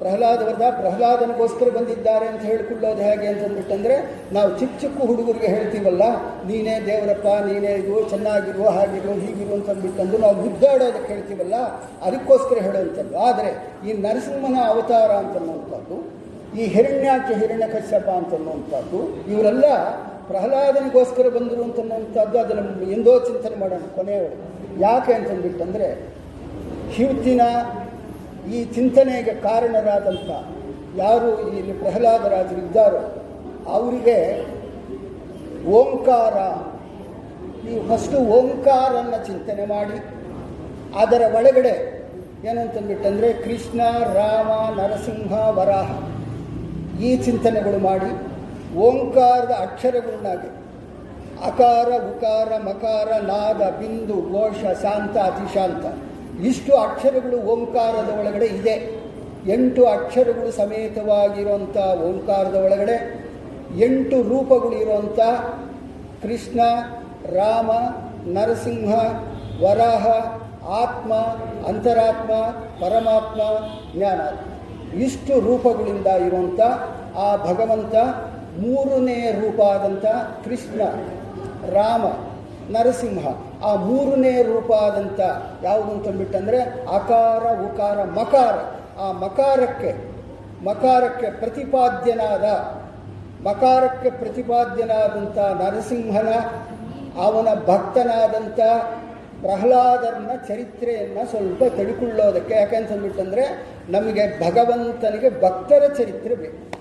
ಪ್ರಹ್ಲಾದ ವರ್ಧ ಪ್ರಹ್ಲಾದನಿಗೋಸ್ಕರ ಬಂದಿದ್ದಾರೆ ಅಂತ ಹೇಳ್ಕೊಳ್ಳೋದು ಹೇಗೆ ಅಂತಂದ್ಬಿಟ್ಟಂದರೆ ನಾವು ಚಿಕ್ಕ ಚಿಕ್ಕ ಹುಡುಗರಿಗೆ ಹೇಳ್ತೀವಲ್ಲ, ನೀನೇ ದೇವರಪ್ಪ, ನೀನೇ ಇದು, ಚೆನ್ನಾಗಿರು, ಹಾಗಿರು, ಹೀಗಿರು ಅಂತಂದ್ಬಿಟ್ಟಂದು ನಾವು ಗುದ್ದಾಡೋದಕ್ಕೆ ಹೇಳ್ತೀವಲ್ಲ, ಅದಕ್ಕೋಸ್ಕರ ಹೇಳುವಂಥದ್ದು. ಆದರೆ ಈ ನರಸಿಂಹನ ಅವತಾರ ಅಂತನ್ನುವಂಥದ್ದು ಈ ಹಿರಣ್ಯಾಕೆ ಹಿರಣ್ಯ ಕಶ್ಯಪ ಅಂತನ್ನುವಂಥದ್ದು ಇವರೆಲ್ಲ ಪ್ರಹ್ಲಾದನಿಗೋಸ್ಕರ ಬಂದರು ಅಂತನ್ನುವಂಥದ್ದು ಅದನ್ನು ಎಂದೋ ಚಿಂತನೆ ಮಾಡೋಣ ಕೊನೆಯವರು ಯಾಕೆ ಅಂತಂದ್ಬಿಟ್ಟಂದರೆ ಹಿವತ್ತಿನ ಈ ಚಿಂತನೆಗೆ ಕಾರಣರಾದಂಥ ಯಾರು ಇಲ್ಲಿ ಪ್ರಹ್ಲಾದರಾಜರು ಇದ್ದಾರೋ ಅವರಿಗೆ ಓಂಕಾರ ನೀವು ಫಸ್ಟು ಓಂಕಾರನ್ನ ಚಿಂತನೆ ಮಾಡಿ, ಅದರ ಒಳಗಡೆ ಏನಂತಂದ್ಬಿಟ್ಟಂದರೆ ಕೃಷ್ಣ, ರಾಮ, ನರಸಿಂಹ, ವರಾಹ ಈ ಚಿಂತನೆಗಳು ಮಾಡಿ, ಓಂಕಾರದ ಅಕ್ಷರಗಳನ್ನಾಗಿ ಅಕಾರ, ಉಕಾರ, ಮಕಾರ, ನಾದ, ಬಿಂದು, ಘೋಷ, ಶಾಂತ, ಅತಿಶಾಂತ ಇಷ್ಟು ಅಕ್ಷರಗಳು ಓಂಕಾರದ ಒಳಗಡೆ ಇದೆ. ಎಂಟು ಅಕ್ಷರಗಳು ಸಮೇತವಾಗಿರುವಂಥ ಓಂಕಾರದ ಒಳಗಡೆ, ಎಂಟು ರೂಪಗಳು ಇರುವಂಥ ಕೃಷ್ಣ, ರಾಮ, ನರಸಿಂಹ, ವರಾಹ, ಆತ್ಮ, ಅಂತರಾತ್ಮ, ಪರಮಾತ್ಮ, ಜ್ಞಾನಾತ್ಮ. ಇಷ್ಟು ರೂಪಗಳಿಂದ ಇರುವಂಥ ಆ ಭಗವಂತ ಮೂರನೇ ರೂಪ ಆದಂಥ ಕೃಷ್ಣ, ರಾಮ, ನರಸಿಂಹ. ಆ ಮೂರನೇ ರೂಪ ಆದಂಥ ಯಾವುದು ಅಂತಂದ್ಬಿಟ್ಟಂದರೆ ಅಕಾರ ಉಕಾರ, ಮಕಾರ. ಆ ಮಕಾರಕ್ಕೆ ಮಕಾರಕ್ಕೆ ಪ್ರತಿಪಾದ್ಯನಾದ, ಮಕಾರಕ್ಕೆ ಪ್ರತಿಪಾದ್ಯನಾದಂಥ ನರಸಿಂಹನ, ಅವನ ಭಕ್ತನಾದಂಥ ಪ್ರಹ್ಲಾದರನ ಚರಿತ್ರೆಯನ್ನು ಸ್ವಲ್ಪ ತಡಿಕೊಳ್ಳೋದಕ್ಕೆ ಯಾಕಂತಂದ್ಬಿಟ್ಟಂದರೆ ನಮಗೆ ಭಗವಂತನಿಗೆ ಭಕ್ತರ ಚರಿತ್ರೆ ಬೇಕು.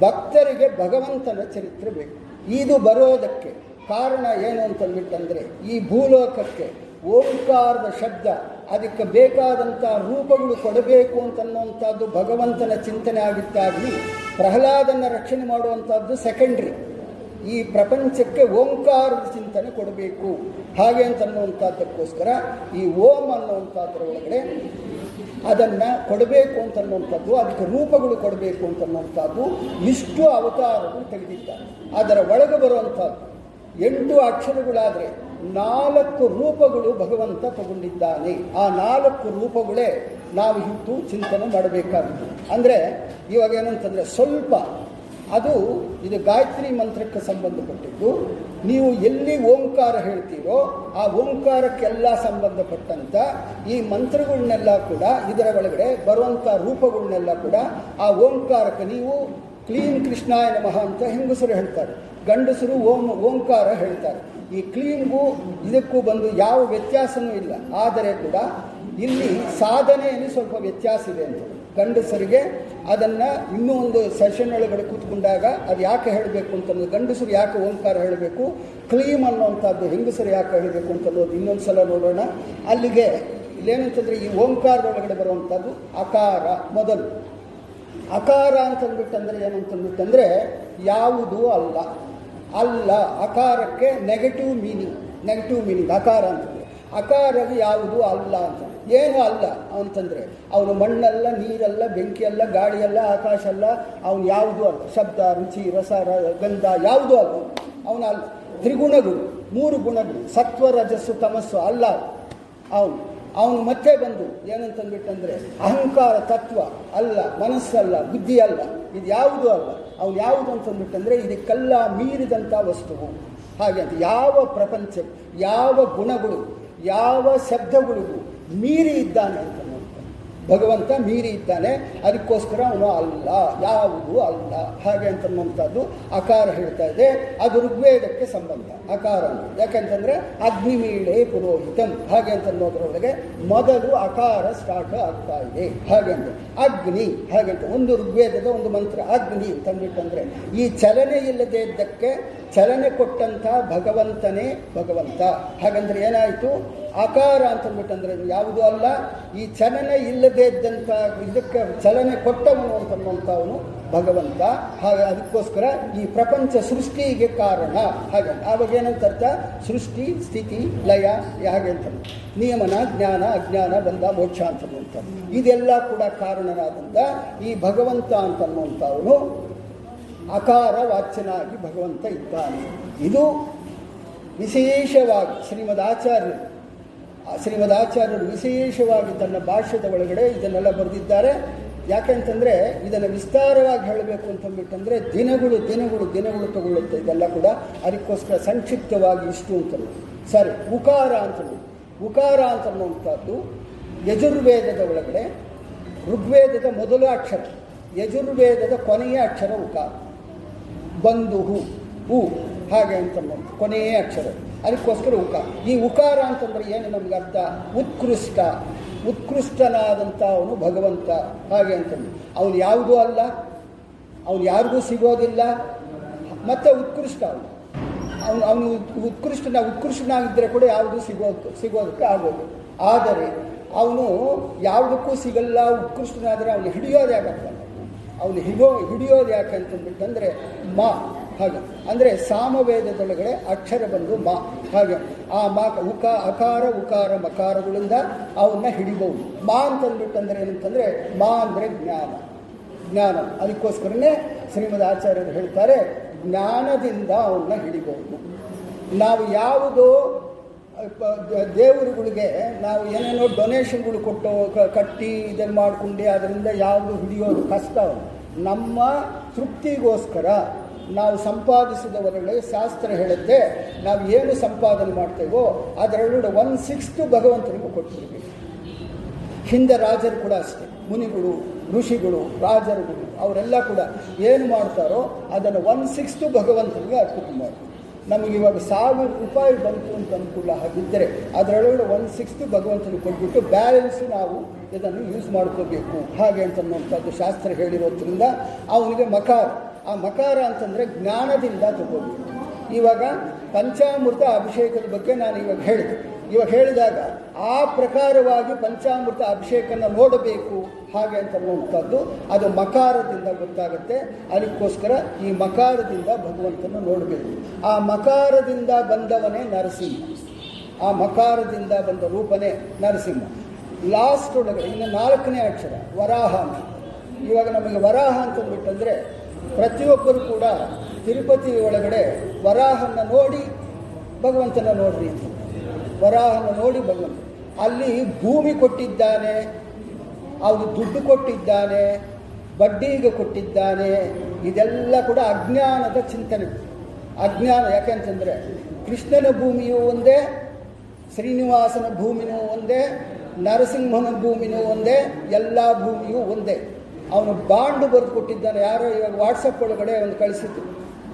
ಭಕ್ತರಿಗೆ ಭಗವಂತನ ಚರಿತ್ರೆ ಬೇಕು. ಇದು ಬರೋದಕ್ಕೆ ಕಾರಣ ಏನು ಅಂತಂದ್ಬಿಟ್ಟಂದರೆ ಈ ಭೂಲೋಕಕ್ಕೆ ಓಂಕಾರದ ಶಬ್ದ, ಅದಕ್ಕೆ ಬೇಕಾದಂಥ ರೂಪಗಳು ಕೊಡಬೇಕು ಅಂತನ್ನುವಂಥದ್ದು ಭಗವಂತನ ಚಿಂತನೆ ಆಗಿತ್ತಾಗಲಿ ಪ್ರಹ್ಲಾದನ ರಕ್ಷಣೆ ಮಾಡುವಂಥದ್ದು ಸೆಕೆಂಡ್ರಿ ಈ ಪ್ರಪಂಚಕ್ಕೆ ಓಂಕಾರದ ಚಿಂತನೆ ಕೊಡಬೇಕು. ಹಾಗೆ ಅಂತನ್ನುವಂಥದ್ದಕ್ಕೋಸ್ಕರ ಈ ಓಂ ಅನ್ನುವಂಥದ್ರ ಒಳಗಡೆ ಅದನ್ನು ಕೊಡಬೇಕು ಅಂತನ್ನುವಂಥದ್ದು, ಅದಕ್ಕೆ ರೂಪಗಳು ಕೊಡಬೇಕು ಅಂತನ್ನುವಂಥದ್ದು ಇಷ್ಟು ಅವತಾರಗಳು ತೆಗೆದಿದ್ದಾರೆ. ಅದರ ಒಳಗೆ ಬರುವಂಥದ್ದು ಎಂಟು ಅಕ್ಷರಗಳಾದರೆ ನಾಲ್ಕು ರೂಪಗಳು ಭಗವಂತ ತಗೊಂಡಿದ್ದಾನೆ. ಆ ನಾಲ್ಕು ರೂಪಗಳೇ ನಾವು ಇಟ್ಟು ಚಿಂತನೆ ಮಾಡಬೇಕಾಗುತ್ತೆ ಅಂದರೆ ಇವಾಗ ಏನಂತಂದರೆ ಸ್ವಲ್ಪ ಅದು ಇದು ಗಾಯತ್ರಿ ಮಂತ್ರಕ್ಕೆ ಸಂಬಂಧಪಟ್ಟಿದ್ದು. ನೀವು ಎಲ್ಲಿ ಓಂಕಾರ ಹೇಳ್ತೀರೋ ಆ ಓಂಕಾರಕ್ಕೆಲ್ಲ ಸಂಬಂಧಪಟ್ಟಂಥ ಈ ಮಂತ್ರಗಳನ್ನೆಲ್ಲ ಕೂಡ ಇದರ ಒಳಗಡೆ ಬರುವಂಥ ರೂಪಗಳನ್ನೆಲ್ಲ ಕೂಡ ಆ ಓಂಕಾರಕ್ಕೆ ನೀವು ಕ್ಲೀನ್ ಕೃಷ್ಣಾಯ ನಮಃ ಅಂತ ಹೆಂಗಸರು ಹೇಳ್ತಾರೆ. ಗಂಡಸರು ಓಂ, ಓಂಕಾರ ಹೇಳ್ತಾರೆ. ಈ ಕ್ಲೀನ್ಗೂ ಇದಕ್ಕೂ ಬಂದು ಯಾವ ವ್ಯತ್ಯಾಸವೂ ಇಲ್ಲ. ಆದರೆ ಕೂಡ ಇಲ್ಲಿ ಸಾಧನೆಯಲ್ಲಿ ಸ್ವಲ್ಪ ವ್ಯತ್ಯಾಸ ಇದೆ ಅಂತ. ಗಂಡಸರಿಗೆ ಅದನ್ನು ಇನ್ನೂ ಒಂದು ಸೆಷನ್ ಒಳಗಡೆ ಕೂತ್ಕೊಂಡಾಗ ಅದು ಯಾಕೆ ಹೇಳಬೇಕು ಅಂತಂದು ಗಂಡಸರು ಯಾಕೆ ಓಂಕಾರ ಹೇಳಬೇಕು? ಕ್ಲೀಮ್ ಅನ್ನುವಂಥದ್ದು ಹೆಂಗಸರು ಯಾಕೆ ಹೇಳಬೇಕು ಅಂತನ್ನೋದು ಇನ್ನೊಂದು ಸಲ ನೋಡೋಣ. ಅಲ್ಲಿಗೆ ಇಲ್ಲೇನಂತಂದರೆ ಈ ಓಂಕಾರದೊಳಗಡೆ ಬರುವಂಥದ್ದು ಅಕಾರ ಮೊದಲು. ಅಕಾರ ಅಂತಂದ್ಬಿಟ್ಟಂದರೆ ಏನಂತಂದ್ಬಿಟ್ಟಂದರೆ ಯಾವುದೂ ಅಲ್ಲ. ಅಲ್ಲ, ಅಕಾರಕ್ಕೆ ನೆಗೆಟಿವ್ ಮೀನಿಂಗ್ ನೆಗೆಟಿವ್ ಮೀನಿಂಗ್ ಅಕಾರ ಅಂತಂದರೆ ಅಕಾರವು ಯಾವುದು? ಅಲ್ಲ ಅಂತ. ಏನು ಅಲ್ಲ? ಅಂತಂದರೆ, ಅವನು ಮಣ್ಣಲ್ಲ, ನೀರಲ್ಲ, ಬೆಂಕಿಯಲ್ಲ, ಗಾಳಿಯಲ್ಲ ಆಕಾಶ ಅಲ್ಲ ಅವನು ಯಾವುದು ಅಲ್ಲ. ಶಬ್ದ, ರುಚಿ, ರಸ ಗಂಧ, ಯಾವುದೂ ಅಲ್ಲ ಅವನ ಅಲ್ಲ. ತ್ರಿಗುಣಗಳು, ಮೂರು ಗುಣಗಳು, ಸತ್ವ, ರಜಸ್ಸು, ತಮಸ್ಸು, ಅಲ್ಲ. ಅವನು ಅವನು ಮತ್ತೆ ಬಂದು ಏನಂತಂದ್ಬಿಟ್ಟಂದರೆ, ಅಹಂಕಾರ, ತತ್ವ, ಅಲ್ಲ, ಮನಸ್ಸಲ್ಲ ಬುದ್ಧಿ ಅಲ್ಲ ಇದು ಯಾವುದೂ ಅಲ್ಲ? ಅವನು ಯಾವುದು ಇದು ಕಲ್ಲ ಮೀರಿದಂಥ ವಸ್ತುವು. ಹಾಗೆ ಅಂತ ಯಾವ ಪ್ರಪಂಚ, ಯಾವ ಗುಣಗಳು, ಯಾವ ಶಬ್ದಗಳಿಗೂ ಮೀರಿ ಇದ್ದಾನೆ ಅಂತ ಭಗವಂತ ಮೀರಿ ಇದ್ದಾನೆ, ಅದಕ್ಕೋಸ್ಕರ ಅವನು ಅಲ್ಲ, ಯಾವುದು ಅಲ್ಲ, ಹಾಗೆ ಅಂತನ್ನುವಂಥದ್ದು ಅಕಾರ ಹೇಳ್ತಾ ಇದೆ. ಅದು ಋಗ್ವೇದಕ್ಕೆ ಸಂಬಂಧ, ಅಕಾರ ಅಂತ. ಯಾಕಂತಂದ್ರೆ ಅಗ್ನಿಮೀಳೆ ಪುರೋಹಿತಂ, ಹಾಗೆ ಅಂತನ್ನೋದ್ರೊಳಗೆ ಮೊದಲು ಅಕಾರ ಸ್ಟಾರ್ಟ್ ಆಗ್ತಾ ಇದೆ. ಹಾಗೆ ಅಂತ. ಅಗ್ನಿ, ಹಾಗೆ ಅಂತ. ಒಂದು ಋಗ್ವೇದದ ಒಂದು ಮಂತ್ರ, ಅಗ್ನಿ ತಂದಿಟ್ಟಂದರೆ ಈ ಚಲನೆ ಇಲ್ಲದೆ ಇದ್ದಕ್ಕೆ ಚಲನೆ ಕೊಟ್ಟಂಥ ಭಗವಂತನೇ ಭಗವಂತ. ಹಾಗಂದ್ರೆ ಏನಾಯಿತು? ಆಕಾರ ಅಂತಂದ್ಬಿಟ್ಟಂದ್ರೆ ಅಂದರೆ ಯಾವುದೂ ಅಲ್ಲ. ಈ ಚಲನೆ ಇಲ್ಲದೆ ಇದ್ದಂಥ ಇದಕ್ಕೆ ಚಲನೆ ಕೊಟ್ಟವನು ಅಂತನ್ನುವಂಥವನು ಭಗವಂತ. ಹಾಗೆ ಅದಕ್ಕೋಸ್ಕರ ಈ ಪ್ರಪಂಚ ಸೃಷ್ಟಿಗೆ ಕಾರಣ. ಹಾಗೆ ಆವಾಗ ಏನಂತರ್ಥ ಸೃಷ್ಟಿ, ಸ್ಥಿತಿ, ಲಯ ಹಾಗೆ ಅಂತ. ನಿಯಮನ, ಜ್ಞಾನ, ಅಜ್ಞಾನ ಬಂದ ಮೋಕ್ಷ ಅಂತನ್ನುವಂಥದ್ದು ಇದೆಲ್ಲ ಕೂಡ ಕಾರಣನಾದಂಥ ಈ ಭಗವಂತ ಅಂತನ್ನುವಂಥವನು ಅಕಾರ ವಾಚ್ಯನಾಗಿ ಭಗವಂತ ಇದ್ದಾನೆ. ಇದು ವಿಶೇಷವಾಗಿ ಶ್ರೀಮದ್ ಆಚಾರ್ಯರು ಆ ಶ್ರೀಮದ್ ಆಚಾರ್ಯರು ವಿಶೇಷವಾಗಿ ತನ್ನ ಭಾಷ್ಯದ ಒಳಗಡೆ ಇದನ್ನೆಲ್ಲ ಬರೆದಿದ್ದಾರೆ. ಯಾಕೆಂತಂದರೆ ಇದನ್ನು ವಿಸ್ತಾರವಾಗಿ ಹೇಳಬೇಕು ಅಂತಂದ್ಬಿಟ್ಟಂದರೆ ದಿನಗಳು ದಿನಗಳು ದಿನಗಳು ತಗೊಳ್ಳುತ್ತೆ ಇದೆಲ್ಲ ಕೂಡ. ಅದಕ್ಕೋಸ್ಕರ ಸಂಕ್ಷಿಪ್ತವಾಗಿ ಇಷ್ಟು ಅಂತಲೂ ಸರಿ, ಉಕಾರ ಅಂತಲೂ ಉಕಾರ ಅಂತನ್ನುವಂಥದ್ದು ಯಜುರ್ವೇದದ ಒಳಗಡೆ ಋಗ್ವೇದದ ಮೊದಲ ಅಕ್ಷರ, ಯಜುರ್ವೇದದ ಕೊನೆಯ ಅಕ್ಷರ ಉಕಾರ. ಹೂ ಹೂ, ಹಾಗೆ ಅಂತ ಕೊನೆಯ ಅಕ್ಷರ. ಅದಕ್ಕೋಸ್ಕರ ಉಕಾರ ಈ ಉಕಾರ ಅಂತಂದರೆ ಏನು ನಮ್ಗೆ ಅರ್ಥ? ಉತ್ಕೃಷ್ಟ. ಉತ್ಕೃಷ್ಟನಾದಂಥ ಅವನು ಭಗವಂತ. ಹಾಗೆ ಅಂತಂದು. ಅವನು ಯಾವುದೂ ಅಲ್ಲ. ಅವನು ಯಾರಿಗೂ ಸಿಗೋದಿಲ್ಲ. ಮತ್ತು ಉತ್ಕೃಷ್ಟ ಅವನು. ಅವನು ಅವನು ಉತ್ಕೃಷ್ಟನ ಉತ್ಕೃಷ್ಟನಾಗಿದ್ದರೆ ಕೂಡ ಯಾವುದೂ ಸಿಗೋದು, ಸಿಗೋದಕ್ಕೆ ಆಗೋದು. ಆದರೆ ಅವನು ಯಾವುದಕ್ಕೂ ಸಿಗಲ್ಲ, ಉತ್ಕೃಷ್ಟನಾದರೆ ಅವನು ಹಿಡಿಯೋದು ಯಾಕಂತ. ಅವನು ಹಿಡೋ ಹಿಡಿಯೋದು ಯಾಕೆ ಅಂತಂದ್ಬಿಟ್ಟಂದರೆ ಮಾ. ಹಾಗೆ. ಅಂದರೆ ಸಾಮವೇದದೊಳಗಡೆ ಅಕ್ಷರ ಬಂದು ಮಾ. ಹಾಗೆ. ಆ ಮಾ, ಉಕ, ಅಕಾರ, ಉಕಾರ, ಮಕಾರಗಳಿಂದ ಅವನ್ನ ಹಿಡಿಬಹುದು. ಮಾ ಅಂತಂದ್ಬಿಟ್ಟಂದ್ರೆ ಏನಂತಂದರೆ ಮಾ ಅಂದರೆ ಜ್ಞಾನ. ಜ್ಞಾನ. ಅದಕ್ಕೋಸ್ಕರನೇ ಶ್ರೀಮದ್ ಆಚಾರ್ಯರು ಹೇಳ್ತಾರೆ, ಜ್ಞಾನದಿಂದ ಅವನ್ನ ಹಿಡಿಬಹುದು. ನಾವು ಯಾವುದೋ ದೇವರುಗಳಿಗೆ ನಾವು ಏನೇನೋ ಡೊನೇಷನ್ಗಳು ಕೊಟ್ಟು ಕಟ್ಟಿ ಇದನ್ನು ಮಾಡಿಕೊಂಡು, ಅದರಿಂದ ಯಾವುದು ಹಿಡಿಯೋದು ಕಷ್ಟ. ನಮ್ಮ ತೃಪ್ತಿಗೋಸ್ಕರ ನಾವು ಸಂಪಾದಿಸಿದವರಲ್ಲಿ ಶಾಸ್ತ್ರ ಹೇಳುತ್ತೆ, ನಾವು ಏನು ಸಂಪಾದನೆ ಮಾಡ್ತೇವೋ ಅದರಲ್ಲೂ ಒನ್ ಸಿಕ್ಸ್ತು ಭಗವಂತನಿಗೂ ಕೊಟ್ಟಿರಬೇಕು ಹಿಂದೆ ರಾಜರು ಕೂಡ ಅಷ್ಟೇ, ಮುನಿಗಳು, ಋಷಿಗಳು ರಾಜರುಗಳು ಅವರೆಲ್ಲ ಕೂಡ ಏನು ಮಾಡ್ತಾರೋ ಅದನ್ನು ಒನ್ ಸಿಕ್ಸ್ತು ಭಗವಂತನಿಗೆ ಅರ್ಪಿತ ನಮಗೆ ಇವಾಗ ಸಾವಿರ ರೂಪಾಯಿ ಬಂತು ಅಂತ ಅನುಕೂಲ ಹಾಗಿದ್ದರೆ ಅದರೊಳಗಡೆ ಒನ್ ಸಿಕ್ಸ್ತು ಭಗವಂತನಿಗೆ ಕೊಟ್ಬಿಟ್ಟು ಬ್ಯಾಲೆನ್ಸ್ ನಾವು ಇದನ್ನು ಯೂಸ್ ಮಾಡ್ಕೋಬೇಕು. ಹಾಗೆ ಅಂತನ್ನುವಂಥದ್ದು ಶಾಸ್ತ್ರ ಹೇಳಿರೋದ್ರಿಂದ ಅವನಿಗೆ ಮಕಾರ. ಆ ಮಕಾರ ಅಂತಂದರೆ ಜ್ಞಾನದಿಂದ ತಗೋದು ಇವಾಗ ಪಂಚಾಮೃತ ಅಭಿಷೇಕದ ಬಗ್ಗೆ ನಾನು ಇವಾಗ ಹೇಳಿದೆ. ಇವಾಗ ಹೇಳಿದಾಗ ಆ ಪ್ರಕಾರವಾಗಿ ಪಂಚಾಮೃತ ಅಭಿಷೇಕನ ನೋಡಬೇಕು ಹಾಗೆ ಅಂತನ್ನುವಂಥದ್ದು ಅದು ಮಕಾರದಿಂದ ಗೊತ್ತಾಗುತ್ತೆ. ಅದಕ್ಕೋಸ್ಕರ ಈ ಮಕಾರದಿಂದ ಭಗವಂತನ ನೋಡಬೇಕು. ಆ ಮಕಾರದಿಂದ ಬಂದವನೇ ನರಸಿಂಹ. ಆ ಮಕಾರದಿಂದ ಬಂದ ರೂಪನೇ ನರಸಿಂಹ. ಲಾಸ್ಟ್ ಒಳಗಡೆ, ಇನ್ನು ನಾಲ್ಕನೇ ಅಕ್ಷರ, ವರಾಹ ಅಂತ. ಇವಾಗ ನಮಗೆ ವರಾಹ ಅಂತಂದ್ಬಿಟ್ಟಂದರೆ ಪ್ರತಿಯೊಬ್ಬರು ಕೂಡ ತಿರುಪತಿ ಒಳಗಡೆ ವರಾಹನ ನೋಡಿ ಭಗವಂತನ ನೋಡ್ರಿ ವರಾಹನ ನೋಡಿ ಭಗವಂತ. ಅಲ್ಲಿ ಭೂಮಿ ಕೊಟ್ಟಿದ್ದಾನೆ ಅವನು ದುಡ್ಡು ಕೊಟ್ಟಿದ್ದಾನೆ, ಬಡ್ಡಿಗೆ ಕೊಟ್ಟಿದ್ದಾನೆ, ಇದೆಲ್ಲ ಕೂಡ ಅಜ್ಞಾನದ ಚಿಂತನೆ. ಅಜ್ಞಾನ ಯಾಕೆಂತಂದರೆ ಕೃಷ್ಣನ ಭೂಮಿಯೂ ಒಂದೇ, ಶ್ರೀನಿವಾಸನ ಭೂಮಿನೂ ಒಂದೇ, ನರಸಿಂಹನ ಭೂಮಿನೂ ಒಂದೇ, ಎಲ್ಲ ಭೂಮಿಯೂ ಒಂದೇ. ಅವನು ಬಾಂಡ್ ಬರೆದು ಕೊಟ್ಟಿದ್ದಾನೆ ಯಾರೋ ಇವಾಗ ವಾಟ್ಸಪ್ ಒಳಗಡೆ ಒಂದು ಕಳಿಸಿದ್ರು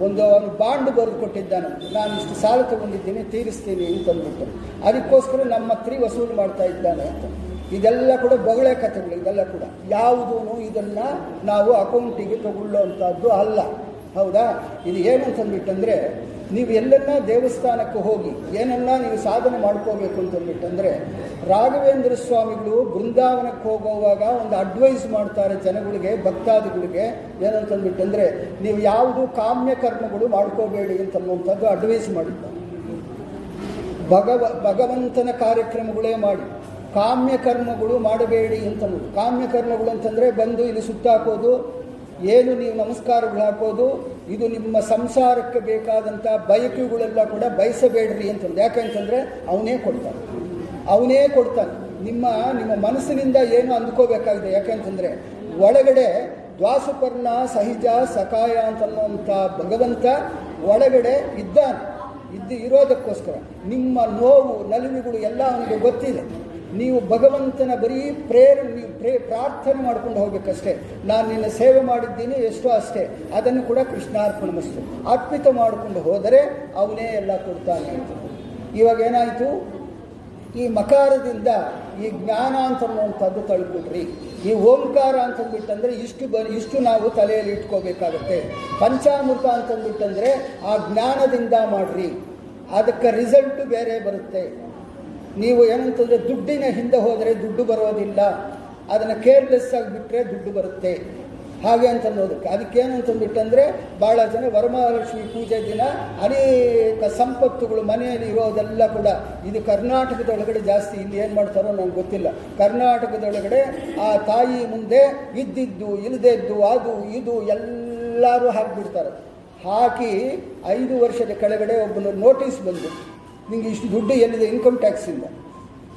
ಒಂದು ಅವನು ಬಾಂಡ್ ಬರೆದು ಕೊಟ್ಟಿದ್ದಾನೆ ನಾನು ಇಷ್ಟು ಸಾಲ ತಗೊಂಡಿದ್ದೀನಿ, ತೀರಿಸ್ತೀನಿ ಅಂತಂದ್ಬಿಟ್ಟು ಅದಕ್ಕೋಸ್ಕರ ನಮ್ಮ ಹತ್ರ ವಸೂಲು ಮಾಡ್ತಾ ಇದ್ದಾನೆ ಅಂತ. ಇದೆಲ್ಲ ಕೂಡ ಬೊಗಳೆ ಕಥೆಗಳು, ಇದೆಲ್ಲ ಕೂಡ. ಯಾವುದೂ ಇದನ್ನು ನಾವು ಅಕೌಂಟಿಗೆ ತಗೊಳ್ಳೋವಂಥದ್ದು ಅಲ್ಲ. ಹೌದಾ? ಇದು ಏನು ಅಂತಂದ್ಬಿಟ್ಟಂದರೆ ನೀವು ಎಲ್ಲೆಲ್ಲ ದೇವಸ್ಥಾನಕ್ಕೆ ಹೋಗಿ ಏನೆಲ್ಲ ನೀವು ಸಾಧನೆ ಮಾಡ್ಕೋಬೇಕು ಅಂತಂದ್ಬಿಟ್ಟಂದರೆ ರಾಘವೇಂದ್ರ ಸ್ವಾಮಿಗಳು ಬೃಂದಾವನಕ್ಕೆ ಹೋಗುವಾಗ ಒಂದು ಅಡ್ವೈಸ್ ಮಾಡ್ತಾರೆ ಜನಗಳಿಗೆ, ಭಕ್ತಾದಿಗಳಿಗೆ ಏನಂತಂದ್ಬಿಟ್ಟಂದರೆ ನೀವು ಯಾವುದು ಕಾಮ್ಯ ಕರ್ಮಗಳು ಮಾಡ್ಕೋಬೇಡಿ ಅಂತನ್ನುವಂಥದ್ದು ಅಡ್ವೈಸ್ ಮಾಡಿದ್ದಾರೆ ಭಗವ, ಭಗವಂತನ ಕಾರ್ಯಕ್ರಮಗಳೇ ಮಾಡಿ. ಕಾಮ್ಯ ಕರ್ಮಗಳು ಮಾಡಬೇಡಿ ಅಂತ ಕಾಮ್ಯ ಕರ್ಮಗಳು ಅಂತಂದರೆ ಬಂದು ಇಲ್ಲಿ ಸುತ್ತಾಕೋದು ಏನು ನೀವು ನಮಸ್ಕಾರಗಳು ಹಾಕೋದು, ಇದು ನಿಮ್ಮ ಸಂಸಾರಕ್ಕೆ ಬೇಕಾದಂಥ ಬಯಕೆಗಳೆಲ್ಲ ಕೂಡ ಬಯಸಬೇಡ್ರಿ ಅಂತಂದು ಯಾಕಂತಂದರೆ ಅವನೇ ಕೊಡ್ತಾನೆ. ಅವನೇ ಕೊಡ್ತಾನೆ. ನಿಮ್ಮ ನಿಮ್ಮ ಮನಸ್ಸಿನಿಂದ ಏನು ಅಂದ್ಕೋಬೇಕಾಗಿದೆ ಯಾಕಂತಂದರೆ ಒಳಗಡೆ ದ್ವಾಸುಪರ್ಣ ಸಹಿಜ ಸಕಾಯ ಅಂತನ್ನುವಂಥ ಭಗವಂತ ಒಳಗಡೆ ಇದ್ದಾನೆ. ಇದ್ದು ಇರೋದಕ್ಕೋಸ್ಕರ. ನಿಮ್ಮ ನೋವು, ನಲಿವುಗಳು ಎಲ್ಲ ಅವನಿಗೆ ಗೊತ್ತಿದೆ. ನೀವು ಭಗವಂತನ ಬರೀ ಪ್ರೇರಣೆ ನೀವು ಪ್ರೇ, ಪ್ರಾರ್ಥನೆ ಮಾಡ್ಕೊಂಡು ಹೋಗಬೇಕಷ್ಟೇ. ನಾನು ನಿನ್ನ ಸೇವೆ ಮಾಡಿದ್ದೀನಿ ಎಷ್ಟೋ ಅಷ್ಟೇ. ಅದನ್ನು ಕೂಡ ಕೃಷ್ಣಾರ್ಪಣಮಸ್ತು ಅರ್ಪಿತ ಮಾಡಿಕೊಂಡು ಹೋದರೆ ಅವನೇ ಎಲ್ಲ ಕೊಡ್ತಾನೆ ಅಂತ. ಇವಾಗ ಏನಾಯಿತು? ಈ ಮಕಾರದಿಂದ ಈ ಜ್ಞಾನ ಅಂತ ಅನ್ನುವಂಥದ್ದು ತಳ್ಕೊಡ್ರಿ ಈ ಓಂಕಾರ ಅಂತಂದ್ಬಿಟ್ಟಂದರೆ ಇಷ್ಟು ಬ, ಇಷ್ಟು ನಾವು ತಲೆಯಲ್ಲಿ ಇಟ್ಕೋಬೇಕಾಗತ್ತೆ. ಪಂಚಾಮೃತ ಅಂತಂದ್ಬಿಟ್ಟಂದರೆ ಆ ಜ್ಞಾನದಿಂದ ಮಾಡ್ರಿ. ಅದಕ್ಕೆ ರಿಸಲ್ಟು ಬೇರೆ ಬರುತ್ತೆ. ನೀವು ಏನಂತಂದರೆ ದುಡ್ಡಿನ ಹಿಂದೆ ಹೋದರೆ ದುಡ್ಡು ಬರೋದಿಲ್ಲ. ಅದನ್ನು ಕೇರ್ಲೆಸ್ ಆಗಿಬಿಟ್ರೆ ದುಡ್ಡು ಬರುತ್ತೆ. ಹಾಗೆ ಅಂತ ಅದಕ್ಕೆ ಅದಕ್ಕೇನು ಅಂತಂದ್ಬಿಟ್ಟಂದರೆ ಭಾಳ ಜನ ವರಮಹಾಲಕ್ಷ್ಮಿ ಪೂಜೆ ದಿನ ಅನೇಕ ಸಂಪತ್ತುಗಳು ಮನೆಯಲ್ಲಿ ಇರೋದೆಲ್ಲ ಕೂಡ. ಇದು ಕರ್ನಾಟಕದೊಳಗಡೆ ಜಾಸ್ತಿ ಇಲ್ಲಿ ಏನು ಮಾಡ್ತಾರೋ ನನಗೆ ಗೊತ್ತಿಲ್ಲ. ಕರ್ನಾಟಕದೊಳಗಡೆ ಆ ತಾಯಿ ಮುಂದೆ ಇದ್ದಿದ್ದು ಇಲ್ಲದೆದ್ದು ಅದು, ಇದು ಎಲ್ಲರೂ ಹಾಕಿಬಿಡ್ತಾರೆ. ಹಾಕಿ ಐದು ವರ್ಷದ ಕೆಳಗಡೆ ಒಬ್ಬನ ನೋಟಿಸ್ ಬಂದು ನಿಂಗೆ ಇಷ್ಟು ದುಡ್ಡು ಎಲ್ಲಿದೆ? ಇನ್ಕಮ್ ಟ್ಯಾಕ್ಸಿಂದ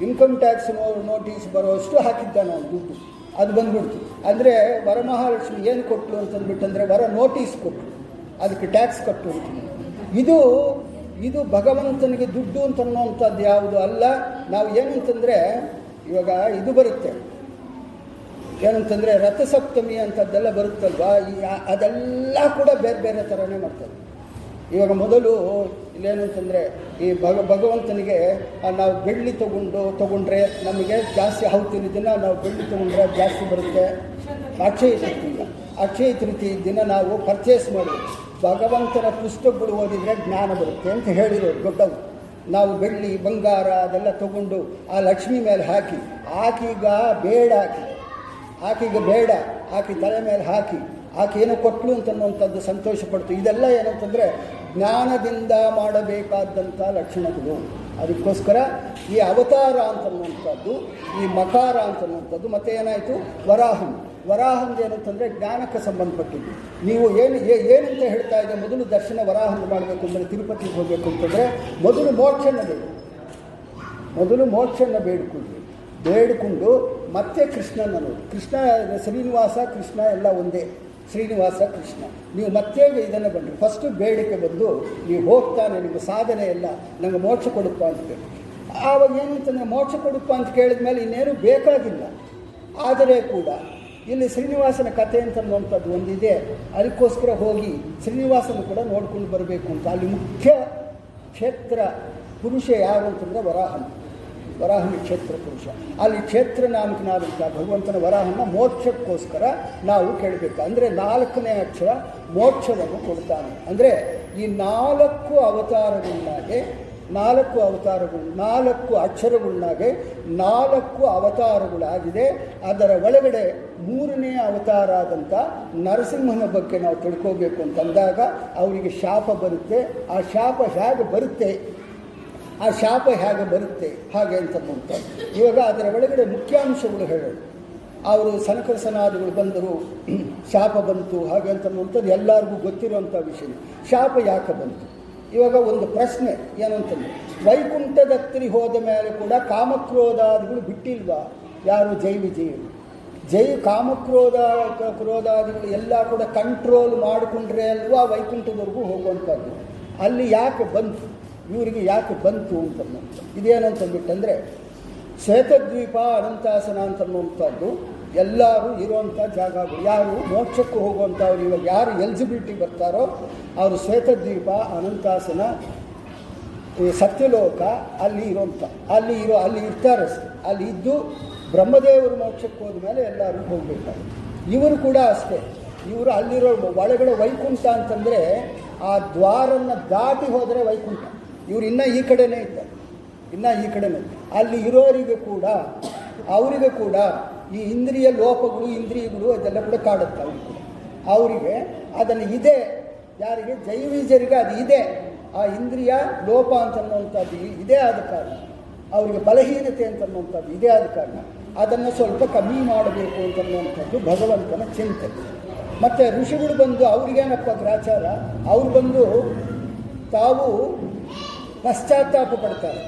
ಇನ್ಕಮ್ ಟ್ಯಾಕ್ಸ್ ನೋಟಿಸ್ ಬರೋಷ್ಟು ಹಾಕಿದ್ದ ನಾನು ದುಡ್ಡು. ಅದು ಬಂದ್ಬಿಡ್ತು. ಅಂದರೆ ವರಮಹಾಲಕ್ಷ್ಮಿ ಏನು ಕೊಟ್ಟರು ಅಂತಂದ್ಬಿಟ್ಟಂದರೆ ವರ ನೋಟಿಸ್ ಕೊಟ್ಟರು ಅದಕ್ಕೆ ಟ್ಯಾಕ್ಸ್ ಕಟ್ಟು ಇದು ಇದು ಭಗವಂತನಿಗೆ ದುಡ್ಡು ಅಂತ ಅನ್ನೋವಂಥದ್ದು ಯಾವುದು ಅಲ್ಲ. ನಾವು ಏನಂತಂದರೆ, ಇವಾಗ ಇದು ಬರುತ್ತೆ. ಏನಂತಂದರೆ ರಥಸಪ್ತಮಿ ಅಂಥದ್ದೆಲ್ಲ ಬರುತ್ತಲ್ವಾ? ಅದೆಲ್ಲ ಕೂಡ ಬೇರೆ ಬೇರೆ ಥರನೇ ಮಾಡ್ತಾರೆ. ಇವಾಗ ಮೊದಲು ಇಲ್ಲೇನು ಅಂತಂದರೆ ಈ ಭಗ, ಭಗವಂತನಿಗೆ ನಾವು ಬೆಳ್ಳಿ ತಗೊಂಡು, ತಗೊಂಡ್ರೆ ನಮಗೆ ಜಾಸ್ತಿ ಹೌತಿನ ದಿನ ನಾವು ಬೆಳ್ಳಿ ತಗೊಂಡ್ರೆ ಜಾಸ್ತಿ ಬರುತ್ತೆ. ಅಕ್ಷಯ ತೃತೀಯ. ಅಕ್ಷಯ ತೃತೀಯ ದಿನ ನಾವು ಪರ್ಚೇಸ್ ಮಾಡಿ ಭಗವಂತನ ಪುಸ್ತಕಗಳು ಓದಿದರೆ ಜ್ಞಾನ ಬರುತ್ತೆ ಅಂತ ಹೇಳಿರೋದು ದೊಡ್ಡವು ನಾವು ಬೆಳ್ಳಿ, ಬಂಗಾರ ಅದೆಲ್ಲ ತಗೊಂಡು ಆ ಲಕ್ಷ್ಮಿ ಮೇಲೆ ಹಾಕಿ ಆಕೀಗ ಬೇಡ ಆಕೆಗೆ ಬೇಡ, ಆಕೆ ತಲೆ ಮೇಲೆ ಹಾಕಿ. ಆಕೆ ಏನೋ ಕೊಟ್ಟಲು ಅಂತನ್ನುವಂಥದ್ದು ಸಂತೋಷ ಪಡ್ತು ಇದೆಲ್ಲ ಏನಂತಂದರೆ ಜ್ಞಾನದಿಂದ ಮಾಡಬೇಕಾದಂಥ ಲಕ್ಷಣಗಳು. ಅದಕ್ಕೋಸ್ಕರ ಈ ಅವತಾರ ಅಂತನ್ನುವಂಥದ್ದು, ಈ ಮಕಾರ ಅಂತನ್ನುವಂಥದ್ದು, ಮತ್ತೆ ಏನಾಯಿತು? ವರಾಹಂ. ವರಾಹಂ ಏನಂತಂದರೆ ಜ್ಞಾನಕ್ಕೆ ಸಂಬಂಧಪಟ್ಟಿದ್ದು. ನೀವು ಏನು ಏನಂತ ಹೇಳ್ತಾ ಇದೆ ಮೊದಲು ದರ್ಶನ ವರಾಹಂ ಮಾಡಬೇಕು ಅಂದರೆ ತಿರುಪತಿಗೆ ಹೋಗಬೇಕು ಅಂತಂದರೆ ಮೊದಲು ಮೋಕ್ಷನ ಬೇಡ. ಮೊದಲು ಮೋಕ್ಷನ ಬೇಡಿಕೊಂಡು ಬೇಡಿಕೊಂಡು ಮತ್ತೆ ಕೃಷ್ಣನನ್ನು ಕೃಷ್ಣ ಶ್ರೀನಿವಾಸ ಕೃಷ್ಣ ಎಲ್ಲ ಒಂದೇ. ಶ್ರೀನಿವಾಸ ಕೃಷ್ಣ. ನೀವು ಮತ್ತೆ ಇದನ್ನು ಬಂದರು? ಫಸ್ಟು ಬೇಡಿಕೆ ಬಂದು ನೀವು ಹೋಗ್ತಾನೆ ನಿಮ್ಮ ಸಾಧನೆ ಎಲ್ಲ ನಂಗೆ ಮೋಕ್ಷ ಕೊಡುಪ್ಪ ಅಂತ ಕೇಳಿ ಆವಾಗ ಏನಂತಂದರೆ ಮೋಕ್ಷ ಕೊಡುಪ್ಪ ಅಂತ ಕೇಳಿದ ಮೇಲೆ ಇನ್ನೇನು ಬೇಕಾಗಿಲ್ಲ. ಆದರೆ ಕೂಡ ಇಲ್ಲಿ ಶ್ರೀನಿವಾಸನ ಕಥೆ ಅಂತನ್ನುವಂಥದ್ದು ಒಂದಿದೆ. ಅದಕ್ಕೋಸ್ಕರ ಹೋಗಿ ಶ್ರೀನಿವಾಸನ ಕೂಡ ನೋಡ್ಕೊಂಡು ಬರಬೇಕು ಅಂತ. ಅಲ್ಲಿ ಮುಖ್ಯ ಕ್ಷೇತ್ರ ಪುರುಷ ಯಾರು ಅಂತಂದರೆ ವರಾಹನ. ವರಾಹನ ಕ್ಷೇತ್ರ ಪುರುಷ. ಅಲ್ಲಿ ಕ್ಷೇತ್ರ ನಾಮಕನಾದಂಥ ಭಗವಂತನ ವರಾಹನ ಮೋಕ್ಷಕ್ಕೋಸ್ಕರ ನಾವು ಕೇಳಬೇಕು. ಅಂದರೆ ನಾಲ್ಕನೇ ಅಕ್ಷರ ಮೋಕ್ಷವನ್ನು ಕೊಡ್ತಾನೆ. ಅಂದರೆ ಈ ನಾಲ್ಕು ಅವತಾರಗಳನ್ನಾಗೆ, ನಾಲ್ಕು ಅವತಾರಗಳು, ನಾಲ್ಕು ಅಕ್ಷರಗಳನ್ನಾಗೆ ನಾಲ್ಕು ಅವತಾರಗಳಾಗಿದೆ. ಅದರ ಒಳಗಡೆ ಮೂರನೇ ಅವತಾರ ಆದಂಥ ನರಸಿಂಹನ ಬಗ್ಗೆ ನಾವು ತಿಳ್ಕೋಬೇಕು ಅಂತಂದಾಗ ಅವರಿಗೆ ಶಾಪ ಬರುತ್ತೆ. ಆ ಶಾಪ ಹೇಗೆ ಬರುತ್ತೆ ಆ ಶಾಪ ಹೇಗೆ ಬರುತ್ತೆ? ಹಾಗೆ ಅಂತ ಇವಾಗ ಅದರ ಒಳಗಡೆ ಮುಖ್ಯಾಂಶಗಳು ಹೇಳೋದು ಅವರು ಸಂಕರ್ಸನಾದಿಗಳು ಬಂದರು. ಶಾಪ ಬಂತು. ಹಾಗೆ ಅಂತನ್ನುವಂಥದ್ದು ಎಲ್ಲರಿಗೂ ಗೊತ್ತಿರುವಂಥ ವಿಷಯ. ಶಾಪ ಯಾಕೆ ಬಂತು? ಇವಾಗ ಒಂದು ಪ್ರಶ್ನೆ ಏನಂತಂದ್ರೆ ವೈಕುಂಠದತ್ತಿರಿ ಹೋದ ಮೇಲೆ ಕೂಡ ಕಾಮಕ್ರೋಧಾದಿಗಳು ಬಿಟ್ಟಿಲ್ವಾ? ಯಾರು? ಜೈ ವಿಜಯರು ಜೈ ಕಾಮಕ್ರೋಧ, ಕ್ರೋಧಾದಿಗಳು ಎಲ್ಲ ಕೂಡ ಕಂಟ್ರೋಲ್ ಮಾಡಿಕೊಂಡ್ರೆ ಅಲ್ವಾ ವೈಕುಂಠದವರೆಗೂ ಹೋಗುವಂಥದ್ದು? ಅಲ್ಲಿ ಯಾಕೆ ಬಂತು? ಇವರಿಗೆ ಯಾಕೆ ಬಂತು ಅಂತ ಇದೇನಂತಂದ್ಬಿಟ್ಟಂದರೆ ಶ್ವೇತದ್ವೀಪ ಅನಂತಾಸನ ಅಂತನ್ನುವಂಥದ್ದು ಎಲ್ಲರೂ ಇರುವಂಥ ಜಾಗಗಳು ಯಾರು ಮೋಕ್ಷಕ್ಕೆ ಹೋಗುವಂಥವ್ರು, ಇವಾಗ ಯಾರು ಎಲಿಜಿಬಿಲಿಟಿ ಬರ್ತಾರೋ ಅವರು ಶ್ವೇತದ್ವೀಪ ಅನಂತಾಸನ ಈ ಸತ್ಯಲೋಕ ಅಲ್ಲಿ ಇರೋಂಥ ಅಲ್ಲಿ ಇರೋ, ಅಲ್ಲಿ ಇರ್ತಾರೆ ಅಲ್ಲಿ ಇದ್ದು ಬ್ರಹ್ಮದೇವರು ಮೋಕ್ಷಕ್ಕೆ ಹೋದ್ಮೇಲೆ ಎಲ್ಲರೂ ಹೋಗಬೇಕಾಗುತ್ತೆ. ಇವರು ಕೂಡ ಅಷ್ಟೇ. ಇವರು ಅಲ್ಲಿರೋ ಒಳಗಡೆ ವೈಕುಂಠ ಅಂತಂದರೆ ಆ ದ್ವಾರನ್ನು ದಾಟಿ ಹೋದರೆ ವೈಕುಂಠ. ಇವರು ಇನ್ನೂ ಈ ಕಡೆನೇ ಇದ್ದಾರೆ ಇನ್ನೂ ಈ ಕಡೆನೇ. ಅಲ್ಲಿ ಇರೋರಿಗೆ ಕೂಡ, ಅವರಿಗೆ ಕೂಡ ಈ ಇಂದ್ರಿಯ ಲೋಪಗಳು, ಇಂದ್ರಿಯಗಳು ಅದೆಲ್ಲ ಕೂಡ ಕಾಡುತ್ತೆ ಅವ್ರಿಗೆ ಅವರಿಗೆ ಅದನ್ನು ಇದೆ. ಯಾರಿಗೆ? ಜೈವೀಜರಿಗೆ ಅದು ಇದೆ. ಆ ಇಂದ್ರಿಯ ಲೋಪ ಅಂತನ್ನುವಂಥದ್ದು ಇದೇ ಆದ ಕಾರಣ. ಅವರಿಗೆ ಬಲಹೀನತೆ ಅಂತನ್ನುವಂಥದ್ದು ಇದೇ ಆದ ಕಾರಣ. ಅದನ್ನು ಸ್ವಲ್ಪ ಕಮ್ಮಿ ಮಾಡಬೇಕು ಅಂತನ್ನುವಂಥದ್ದು ಭಗವಂತನ ಚಿಂತೆ. ಮತ್ತು ಋಷಿಗಳು ಬಂದು ಅವ್ರಿಗೇನಪ್ಪ ಗ್ರಾಚಾರ? ಅವ್ರು ಬಂದು ತಾವು ಪಶ್ಚಾತ್ತಾಪ ಪಡ್ತಾರೆ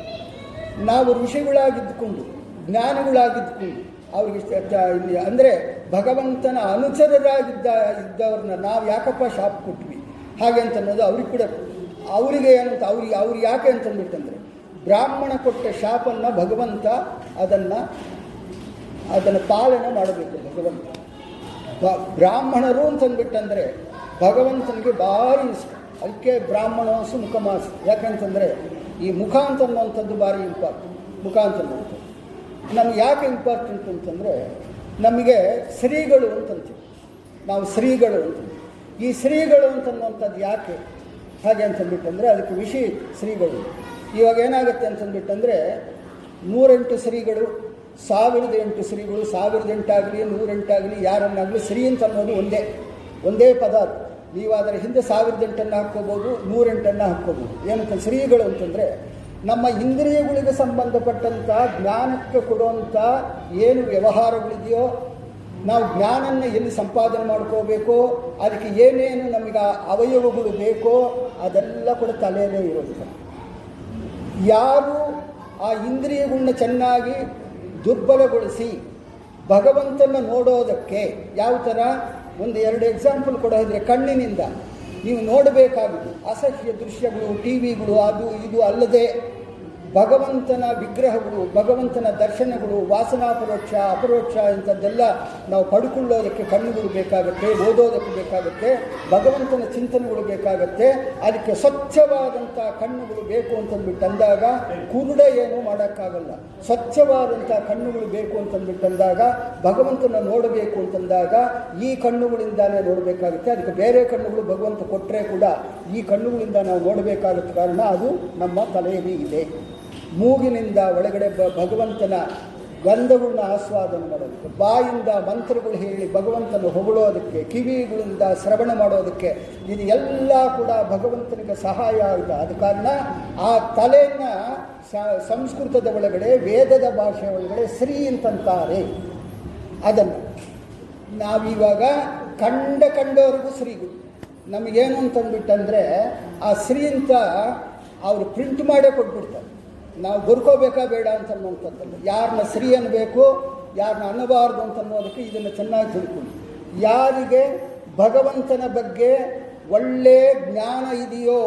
ನಾವು ಋಷಿಗಳಾಗಿದ್ದುಕೊಂಡು, ಜ್ಞಾನಿಗಳಾಗಿದ್ದುಕೊಂಡು, ಅವ್ರಿಗೆ ಅಂದರೆ ಭಗವಂತನ ಅನುಚರರಾಗಿದ್ದ ಇದ್ದವ್ರನ್ನ ನಾವು ಯಾಕಪ್ಪ ಶಾಪ್ ಕೊಟ್ವಿ? ಹಾಗೆ ಅಂತ ಅನ್ನೋದು ಅವ್ರಿಗೆ ಕೂಡ ಅವರಿಗೆ ಅಂತ ಅವ್ರಿಗೆ ಅವ್ರು ಯಾಕೆ ಅಂತಂದ್ಬಿಟ್ಟಂದರೆ ಬ್ರಾಹ್ಮಣ ಕೊಟ್ಟ ಶಾಪನ್ನು ಭಗವಂತ ಅದನ್ನು ಅದನ್ನು ಪಾಲನೆ ಮಾಡಬೇಕು ಭಗವಂತ. ಬ್ರಾಹ್ಮಣರು ಅಂತಂದ್ಬಿಟ್ಟಂದರೆ ಭಗವಂತನಿಗೆ ಭಾರಿ ಇಷ್ಟ. ಅದಕ್ಕೆ ಮುಖಮಾಸ್ ಯಾಕೆ ಯಾಕಂತಂದರೆ ಈ ಮುಖ ಅಂತ ಅನ್ನುವಂಥದ್ದು ಭಾರಿ ಇಂಪಾರ್ಟೆಂಟ್ ಮುಖ ಅಂತ ಅನ್ನುವಂಥದ್ದು. ನಮ್ಗೆ ಯಾಕೆ ಇಂಪಾರ್ಟೆಂಟ್ ಅಂತಂದರೆ ನಮಗೆ ಶ್ರೀಗಳು ಅಂತಂತೀವಿ. ನಾವು ಶ್ರೀಗಳು ಅಂತೀವಿ ಈ ಶ್ರೀಗಳು ಅಂತನ್ನುವಂಥದ್ದು ಯಾಕೆ? ಹಾಗೆ ಅಂತಂದ್ಬಿಟ್ಟಂದರೆ ಅದಕ್ಕೆ ವಿಷಯ ಶ್ರೀಗಳು. ಇವಾಗ ಏನಾಗುತ್ತೆ ಅಂತಂದ್ಬಿಟ್ಟಂದರೆ ನೂರೆಂಟು ಶ್ರೀಗಳು, ಸಾವಿರದ ಎಂಟು ಶ್ರೀಗಳು, ಸಾವಿರದ ಎಂಟಾಗಲಿ, ನೂರೆಂಟಾಗಲಿ, ಯಾರನ್ನಾಗಲಿ ಶ್ರೀ ಅಂತ ಅನ್ನೋದು ಒಂದೇ. ಒಂದೇ ಪದ ನೀವು ಅದರ ಹಿಂದೆ ಸಾವಿರದ ಎಂಟನ್ನು ಹಾಕ್ಕೋಬೋದು, ನೂರೆಂಟನ್ನು ಹಾಕ್ಕೋಬೋದು. ಏನಂತ ಶ್ರೀಗಳು ಅಂತಂದರೆ, ನಮ್ಮ ಇಂದ್ರಿಯಗಳಿಗೆ ಸಂಬಂಧಪಟ್ಟಂಥ ಜ್ಞಾನಕ್ಕೆ ಕೊಡುವಂಥ ಏನು ವ್ಯವಹಾರಗಳಿದೆಯೋ, ನಾವು ಜ್ಞಾನನ್ನ ಎಲ್ಲಿ ಸಂಪಾದನೆ ಮಾಡ್ಕೋಬೇಕೋ, ಅದಕ್ಕೆ ಏನೇನು ನಮಗೆ ಅವಯವಗಳು ಬೇಕೋ, ಅದೆಲ್ಲ ಕೂಡ ತಲೆಯಲ್ಲೇ ಇರೋದು ಯಾರು ಆ ಇಂದ್ರಿಯಗಳನ್ನ ಚೆನ್ನಾಗಿ ದುರ್ಬಲಗೊಳಿಸಿ ಭಗವಂತನ ನೋಡೋದಕ್ಕೆ ಯಾವ ಥರ? ಒಂದು ಎರಡು ಎಕ್ಸಾಂಪಲ್ ಕೊಡೋದ್ರೆ ಕಣ್ಣಿನಿಂದ. ನೀವು ನೋಡಬೇಕಾಗುವುದು ಅಸಹ್ಯ ದೃಶ್ಯಗಳು ಟಿ ವಿಗಳು ಅದು ಇದು ಅಲ್ಲದೆ ಭಗವಂತನ ವಿಗ್ರಹಗಳು, ಭಗವಂತನ ದರ್ಶನಗಳು ವಾಸನಾಪರೋಕ್ಷ ಅಪರೋಕ್ಷ ಇಂಥದ್ದೆಲ್ಲ ನಾವು ಪಡ್ಕೊಳ್ಳೋದಕ್ಕೆ ಕಣ್ಣುಗಳು ಬೇಕಾಗುತ್ತೆ, ಓದೋದಕ್ಕೆ ಬೇಕಾಗುತ್ತೆ, ಭಗವಂತನ ಚಿಂತನೆಗಳು ಬೇಕಾಗುತ್ತೆ, ಅದಕ್ಕೆ ಸ್ವಚ್ಛವಾದಂಥ ಕಣ್ಣುಗಳು ಬೇಕು ಅಂತಂದ್ಬಿಟ್ಟು ಅಂದಾಗ ಕುರುಡ ಏನೂ ಮಾಡೋಕ್ಕಾಗಲ್ಲ. ಸ್ವಚ್ಛವಾದಂಥ ಕಣ್ಣುಗಳು ಬೇಕು ಅಂತಂದ್ಬಿಟ್ಟು ಅಂದಾಗ ಭಗವಂತನ ನೋಡಬೇಕು ಅಂತಂದಾಗ ಈ ಕಣ್ಣುಗಳಿಂದಾನೇ ನೋಡಬೇಕಾಗುತ್ತೆ. ಅದಕ್ಕೆ ಬೇರೆ ಕಣ್ಣುಗಳು ಭಗವಂತ ಕೊಟ್ಟರೆ ಕೂಡ ಈ ಕಣ್ಣುಗಳಿಂದ ನಾವು ನೋಡಬೇಕಾದ ಕಾರಣ ಅದು ನಮ್ಮ ತಲೆಯಲ್ಲಿ ಇದೆ. ಮೂಗಿನಿಂದ ಒಳಗಡೆ ಬ ಭಗವಂತನ ಗಂಧಗಳನ್ನ ಆಸ್ವಾದನೆ ಮಾಡೋದಕ್ಕೆ, ಬಾಯಿಂದ ಮಂತ್ರಗಳು ಹೇಳಿ ಭಗವಂತನ ಹೊಗಳೋದಕ್ಕೆ ಕಿವಿಗಳಿಂದ ಶ್ರವಣ ಮಾಡೋದಕ್ಕೆ ಇದು ಎಲ್ಲ ಕೂಡ ಭಗವಂತನಿಗೆ ಸಹಾಯ ಆಗಿದೆ ಆದ ಕಾರಣ ಆ ತಲೆಯನ್ನು ಸಂಸ್ಕೃತದ ಒಳಗಡೆ, ವೇದದ ಭಾಷೆ ಒಳಗಡೆ ಶ್ರೀ ಅಂತಂತಾರೆ. ಅದನ್ನು ನಾವಿವಾಗ ಕಂಡ ಕಂಡವರೆಗೂ ಶ್ರೀಗಳು ನಮಗೇನು ಅಂತಂದ್ಬಿಟ್ಟಂದರೆ, ಆ ಶ್ರೀ ಅಂತ ಅವರು ಪ್ರಿಂಟ್ ಮಾಡೇ ಕೊಟ್ಬಿಡ್ತಾರೆ. ನಾವು ಬರ್ಕೋಬೇಕಾ ಬೇಡ ಅಂತ ಅನ್ನುವಂಥದ್ದಲ್ಲ ಯಾರನ್ನ ಸ್ತ್ರೀ ಅನ್ನಬೇಕು ಯಾರನ್ನ ಅನ್ನಬಾರ್ದು ಅಂತ ಅನ್ನೋದಕ್ಕೆ ಇದನ್ನು ಚೆನ್ನಾಗಿ ತಿಳ್ಕೊಳ್ಳಿ. ಯಾರಿಗೆ ಭಗವಂತನ ಬಗ್ಗೆ ಒಳ್ಳೆ ಜ್ಞಾನ ಇದೆಯೋ,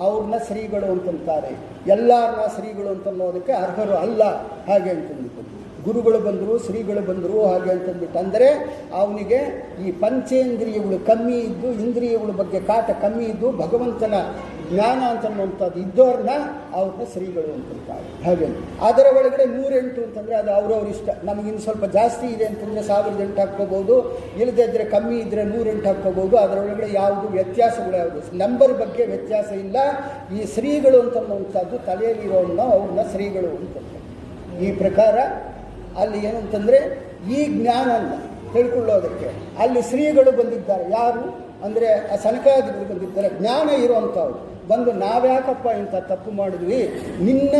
ಅವ್ರನ್ನ ಶ್ರೀಗಳು ಅಂತಂತಾರೆ. ಎಲ್ಲರನ್ನ ಶ್ರೀಗಳು ಅಂತ ಅನ್ನೋದಕ್ಕೆ ಅರ್ಹರು ಅಲ್ಲ, ಹಾಗೆ ಅಂತಂದ್ಬಿಟ್ಟು. ಗುರುಗಳು ಬಂದರು, ಶ್ರೀಗಳು ಬಂದರು, ಹಾಗೆ ಅಂತಂದ್ಬಿಟ್ಟು. ಅಂದರೆ ಅವನಿಗೆ ಈ ಪಂಚೇಂದ್ರಿಯಗಳು ಕಮ್ಮಿ ಇದ್ದು, ಇಂದ್ರಿಯಗಳ ಬಗ್ಗೆ ಕಾಟ ಕಮ್ಮಿ ಇದ್ದು, ಭಗವಂತನ ಜ್ಞಾನ ಅಂತನ್ನುವಂಥದ್ದು ಇದ್ದವ್ರನ್ನ ಅವ್ರನ್ನ ಶ್ರೀಗಳು ಅಂತಿರ್ತಾರೆ. ಹಾಗೆ. ಅದರ ಒಳಗಡೆ ನೂರೆಂಟು ಅಂತಂದರೆ ಅದು ಅವ್ರವ್ರ ಇಷ್ಟ. ನಮಗಿನ್ನು ಸ್ವಲ್ಪ ಜಾಸ್ತಿ ಇದೆ ಅಂತಂದರೆ ಸಾವಿರದ ಎಂಟು ಹಾಕ್ಕೋಬೋದು. ಇಲ್ಲದೇ ಇದ್ದರೆ ಕಮ್ಮಿ ಇದ್ದರೆ ನೂರೆಂಟು ಹಾಕ್ಕೋಬೋದು. ಅದರೊಳಗಡೆ ಯಾವುದು ವ್ಯತ್ಯಾಸಗಳು ಯಾವುದು? ನಂಬರ್ ಬಗ್ಗೆ ವ್ಯತ್ಯಾಸ ಇಲ್ಲ. ಈ ಶ್ರೀಗಳು ಅಂತನ್ನುವಂಥದ್ದು ತಲೆಯಲ್ಲಿರೋನ್ನ ಅವ್ರನ್ನ ಶ್ರೀಗಳು ಅಂತಂತಾರೆ ಈ ಪ್ರಕಾರ ಅಲ್ಲಿ ಏನು ಅಂತಂದರೆ ಈ ಜ್ಞಾನನ ತಿಳ್ಕೊಳ್ಳೋದಕ್ಕೆ ಅಲ್ಲಿ ಶ್ರೀಗಳು ಬಂದಿದ್ದಾರೆ. ಯಾರು? ಅಂದರೆ ಆ ಸನಕಾದಿಗಳು ಬಂದಿದ್ದಾರೆ. ಜ್ಞಾನ ಇರುವಂಥವ್ರು. ಬಂದು ನಾವ್ಯಾಕಪ್ಪ ಇಂಥ ತಪ್ಪು ಮಾಡಿದ್ವಿ, ನಿನ್ನ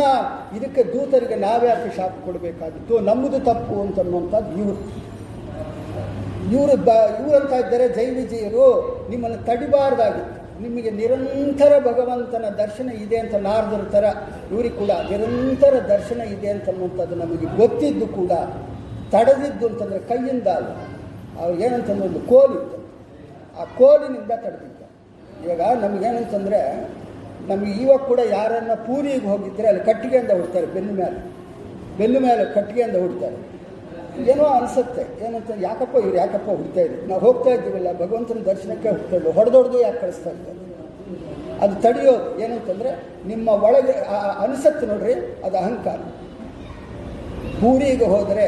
ಇದಕ್ಕೆ ದೂತರಿಗೆ ನಾವ್ಯಾಕೆ ಶಾಪ ಕೊಡಬೇಕಾಗಿತ್ತು, ನಮ್ಮದು ತಪ್ಪು ಅಂತನ್ನುವಂಥದ್ದು ಇವರು. ಇವರು ಬ, ಇವರಂತ ಇದ್ದಾರೆ ಜೈ ವಿಜಯರು, ನಿಮ್ಮನ್ನು ತಡಿಬಾರ್ದಾಗಿತ್ತು. ನಿಮಗೆ ನಿರಂತರ ಭಗವಂತನ ದರ್ಶನ ಇದೆ ಅಂತ ನಾರದರ ಥರ, ಇವ್ರಿಗೆ ಕೂಡ ನಿರಂತರ ದರ್ಶನ ಇದೆ ಅಂತನ್ನುವಂಥದ್ದು ನಮಗೆ ಗೊತ್ತಿದ್ದು ಕೂಡ, ತಡೆದಿದ್ದು ಅಂತಂದರೆ ಕೈಯಿಂದ ಅಲ್ಲ ಅವ್ರು ಏನಂತಂದ್ರೆ ಒಂದು ಕೋಲಿತ್ತು ಆ ಕೋಲಿನಿಂದ ತಡೆದಿದ್ದ. ಈಗ ನಮಗೇನಂತಂದರೆ ನಮಗೆ ಇವಾಗ ಕೂಡ ಯಾರನ್ನ ಪೂರಿಗೆ ಹೋಗಿದ್ದರೆ ಅಲ್ಲಿ ಕಟ್ಟಿಗೆಯಿಂದ ಹೊಡ್ತಾರೆ ಬೆನ್ನು ಮೇಲೆ. ಬೆನ್ನು ಮೇಲೆ ಕಟ್ಟಿಗೆಯಿಂದ ಹೊಡ್ತಾರೆ ಏನೋ ಅನಿಸುತ್ತೆ, ಏನಂತ ಯಾಕಪ್ಪ ಇವ್ರು ಯಾಕಪ್ಪ ಹುಡ್ತಾ ಇದ್ರು? ನಾವು ಹೋಗ್ತಾ ಇದ್ದೀವಲ್ಲ, ಭಗವಂತನ ದರ್ಶನಕ್ಕೆ ಹೋಗ್ತಾ ಇದ್ದು ಹೊಡೆದೊಡ್ದು ಯಾಕೆ ಕಳಿಸ್ತಾ ಇದ್ದಾರೆ ಅದು ತಡೆಯೋದು ಏನಂತಂದರೆ, ನಿಮ್ಮ ಒಳಗೆ ಅನಿಸುತ್ತೆ ನೋಡ್ರಿ, ಅದು ಅಹಂಕಾರ. ಪೂರಿಗೆ ಹೋದರೆ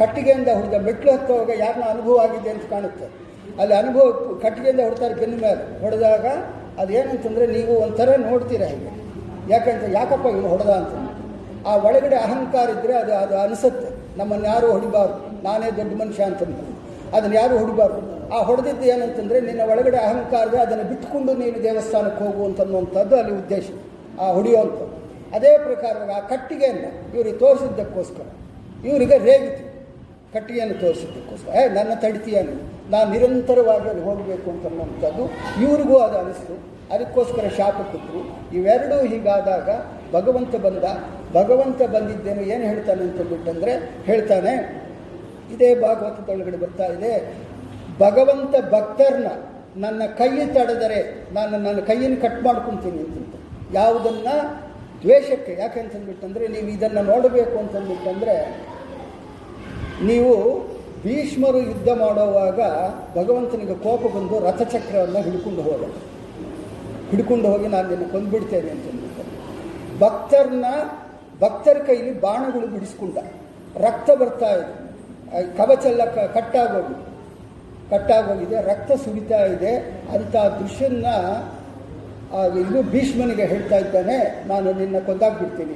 ಕಟ್ಟಿಗೆಯಿಂದ ಹೊಡೆದ ಮೆಟ್ಲು ಹತ್ತುವಾಗ ಯಾರನ್ನ ಅನುಭವ ಆಗಿದೆ ಅಂತ ಕಾಣುತ್ತೆ. ಅಲ್ಲಿ ಅನುಭವ, ಕಟ್ಟಿಗೆಯಿಂದ ಹೊಡ್ತಾರೆ ಬೆನ್ನು ಮೇಲೆ, ಹೊಡೆದಾಗ ಅದೇನಂತಂದರೆ ನೀವು ಒಂಥರ ನೋಡ್ತೀರ ಹೀಗೆ. ಯಾಕಂತ ಯಾಕಪ್ಪ ಇವನು ಹೊಡೆದ ಅಂತ. ಆ ಒಳಗಡೆ ಅಹಂಕಾರ ಇದ್ದರೆ ಅದು ಅದು ಅನಿಸುತ್ತೆ. ನಮ್ಮನ್ನು ಯಾರೂ ಹೊಡಿಬಾರ್ದು. ನಾನೇ ದೊಡ್ಡ ಮನುಷ್ಯ ಅಂತಂದು. ಅದನ್ನು ಯಾರೂ ಹೊಡಿಬಾರ್ದು? ಆ ಹೊಡೆದಿದ್ದು ಏನಂತಂದರೆ ನಿನ್ನ ಒಳಗಡೆ ಅಹಂಕಾರದ ಅದನ್ನು ಬಿಟ್ಟುಕೊಂಡು ನೀನು ದೇವಸ್ಥಾನಕ್ಕೆ ಹೋಗು ಅಂತನ್ನುವಂಥದ್ದು ಅಲ್ಲಿ ಉದ್ದೇಶ. ಆ ಹೊಡೆಯುವಂಥದ್ದು. ಅದೇ ಪ್ರಕಾರವಾಗಿ ಆ ಕಟ್ಟಿಗೆಯನ್ನು ಇವ್ರಿಗೆ ತೋರಿಸಿದ್ದಕ್ಕೋಸ್ಕರ. ಇವರಿಗೆ ರೇಗಿತು ಕಟ್ಟಿಗೆಯನ್ನು ತೋರಿಸಿದ್ದಕ್ಕೋಸ್ಕರ ಏ, ನನ್ನ ತಡಿತೀಯನು, ನೀನು ನಿರಂತರವಾಗಿ ಅಲ್ಲಿ ಹೋಗಬೇಕು ಅಂತನ್ನುವಂಥದ್ದು ಇವ್ರಿಗೂ ಅದು ಅನಿಸ್ತು. ಅದಕ್ಕೋಸ್ಕರ ಶಾಪ ಕೊಟ್ಟರು. ಇವೆರಡೂ ಹೀಗಾದಾಗ ಭಗವಂತ ಬಂದ. ಭಗವಂತ ಬಂದಿದ್ದೇನು ಏನು ಹೇಳ್ತಾನೆ ಅಂತಂದ್ಬಿಟ್ಟಂದರೆ ಹೇಳ್ತಾನೆ, ಇದೇ ಭಾಗವತದೊಳಗಡೆ ಬರ್ತಾ ಇದೆ, ಭಗವಂತ ಭಕ್ತರನ್ನ ನನ್ನ ಕೈ ತಡೆದರೆ ನಾನು ನನ್ನ ಕೈಯನ್ನು ಕಟ್ ಮಾಡ್ಕೊತೀನಿ ಅಂತ ಯಾವುದನ್ನು ದ್ವೇಷಕ್ಕೆ, ಯಾಕೆ ಅಂತಂದ್ಬಿಟ್ಟಂದರೆ, ನೀವು ಇದನ್ನು ನೋಡಬೇಕು ಅಂತಂದ್ಬಿಟ್ಟಂದರೆ ನೀವು ಭೀಷ್ಮರು ಯುದ್ಧ ಮಾಡುವಾಗ ಭಗವಂತನಿಗೆ ಕೋಪ ಬಂದು ರಥಚಕ್ರವನ್ನು ಹಿಡ್ಕೊಂಡು ಹೋದ. ಹಿಡ್ಕೊಂಡು ಹೋಗಿ ನಾನು ನಿನ್ನ ಕೊಂದುಬಿಡ್ತೇನೆ ಅಂತಂದ್ಬಿಟ್ಟು ಭಕ್ತರನ್ನ ಭಕ್ತರ ಕೈಲಿ ಬಾಣಗಳು ಬಿಡಿಸ್ಕೊಂಡ. ರಕ್ತ ಬರ್ತಾ ಇದೆ. ಕವಚಲ್ಲ ಕಟ್ಟಾಗೋಗಿ. ಕಟ್ಟಾಗೋಗಿದೆ, ರಕ್ತ ಸುರಿತಾ ಇದೆ. ಅಂಥ ದೃಶ್ಯನ ಇದು ಭೀಷ್ಮನಿಗೆ ಹೇಳ್ತಾ ಇದ್ದಾನೆ, ನಾನು ನಿನ್ನ ಕೊಂದಾಗ್ಬಿಡ್ತೀನಿ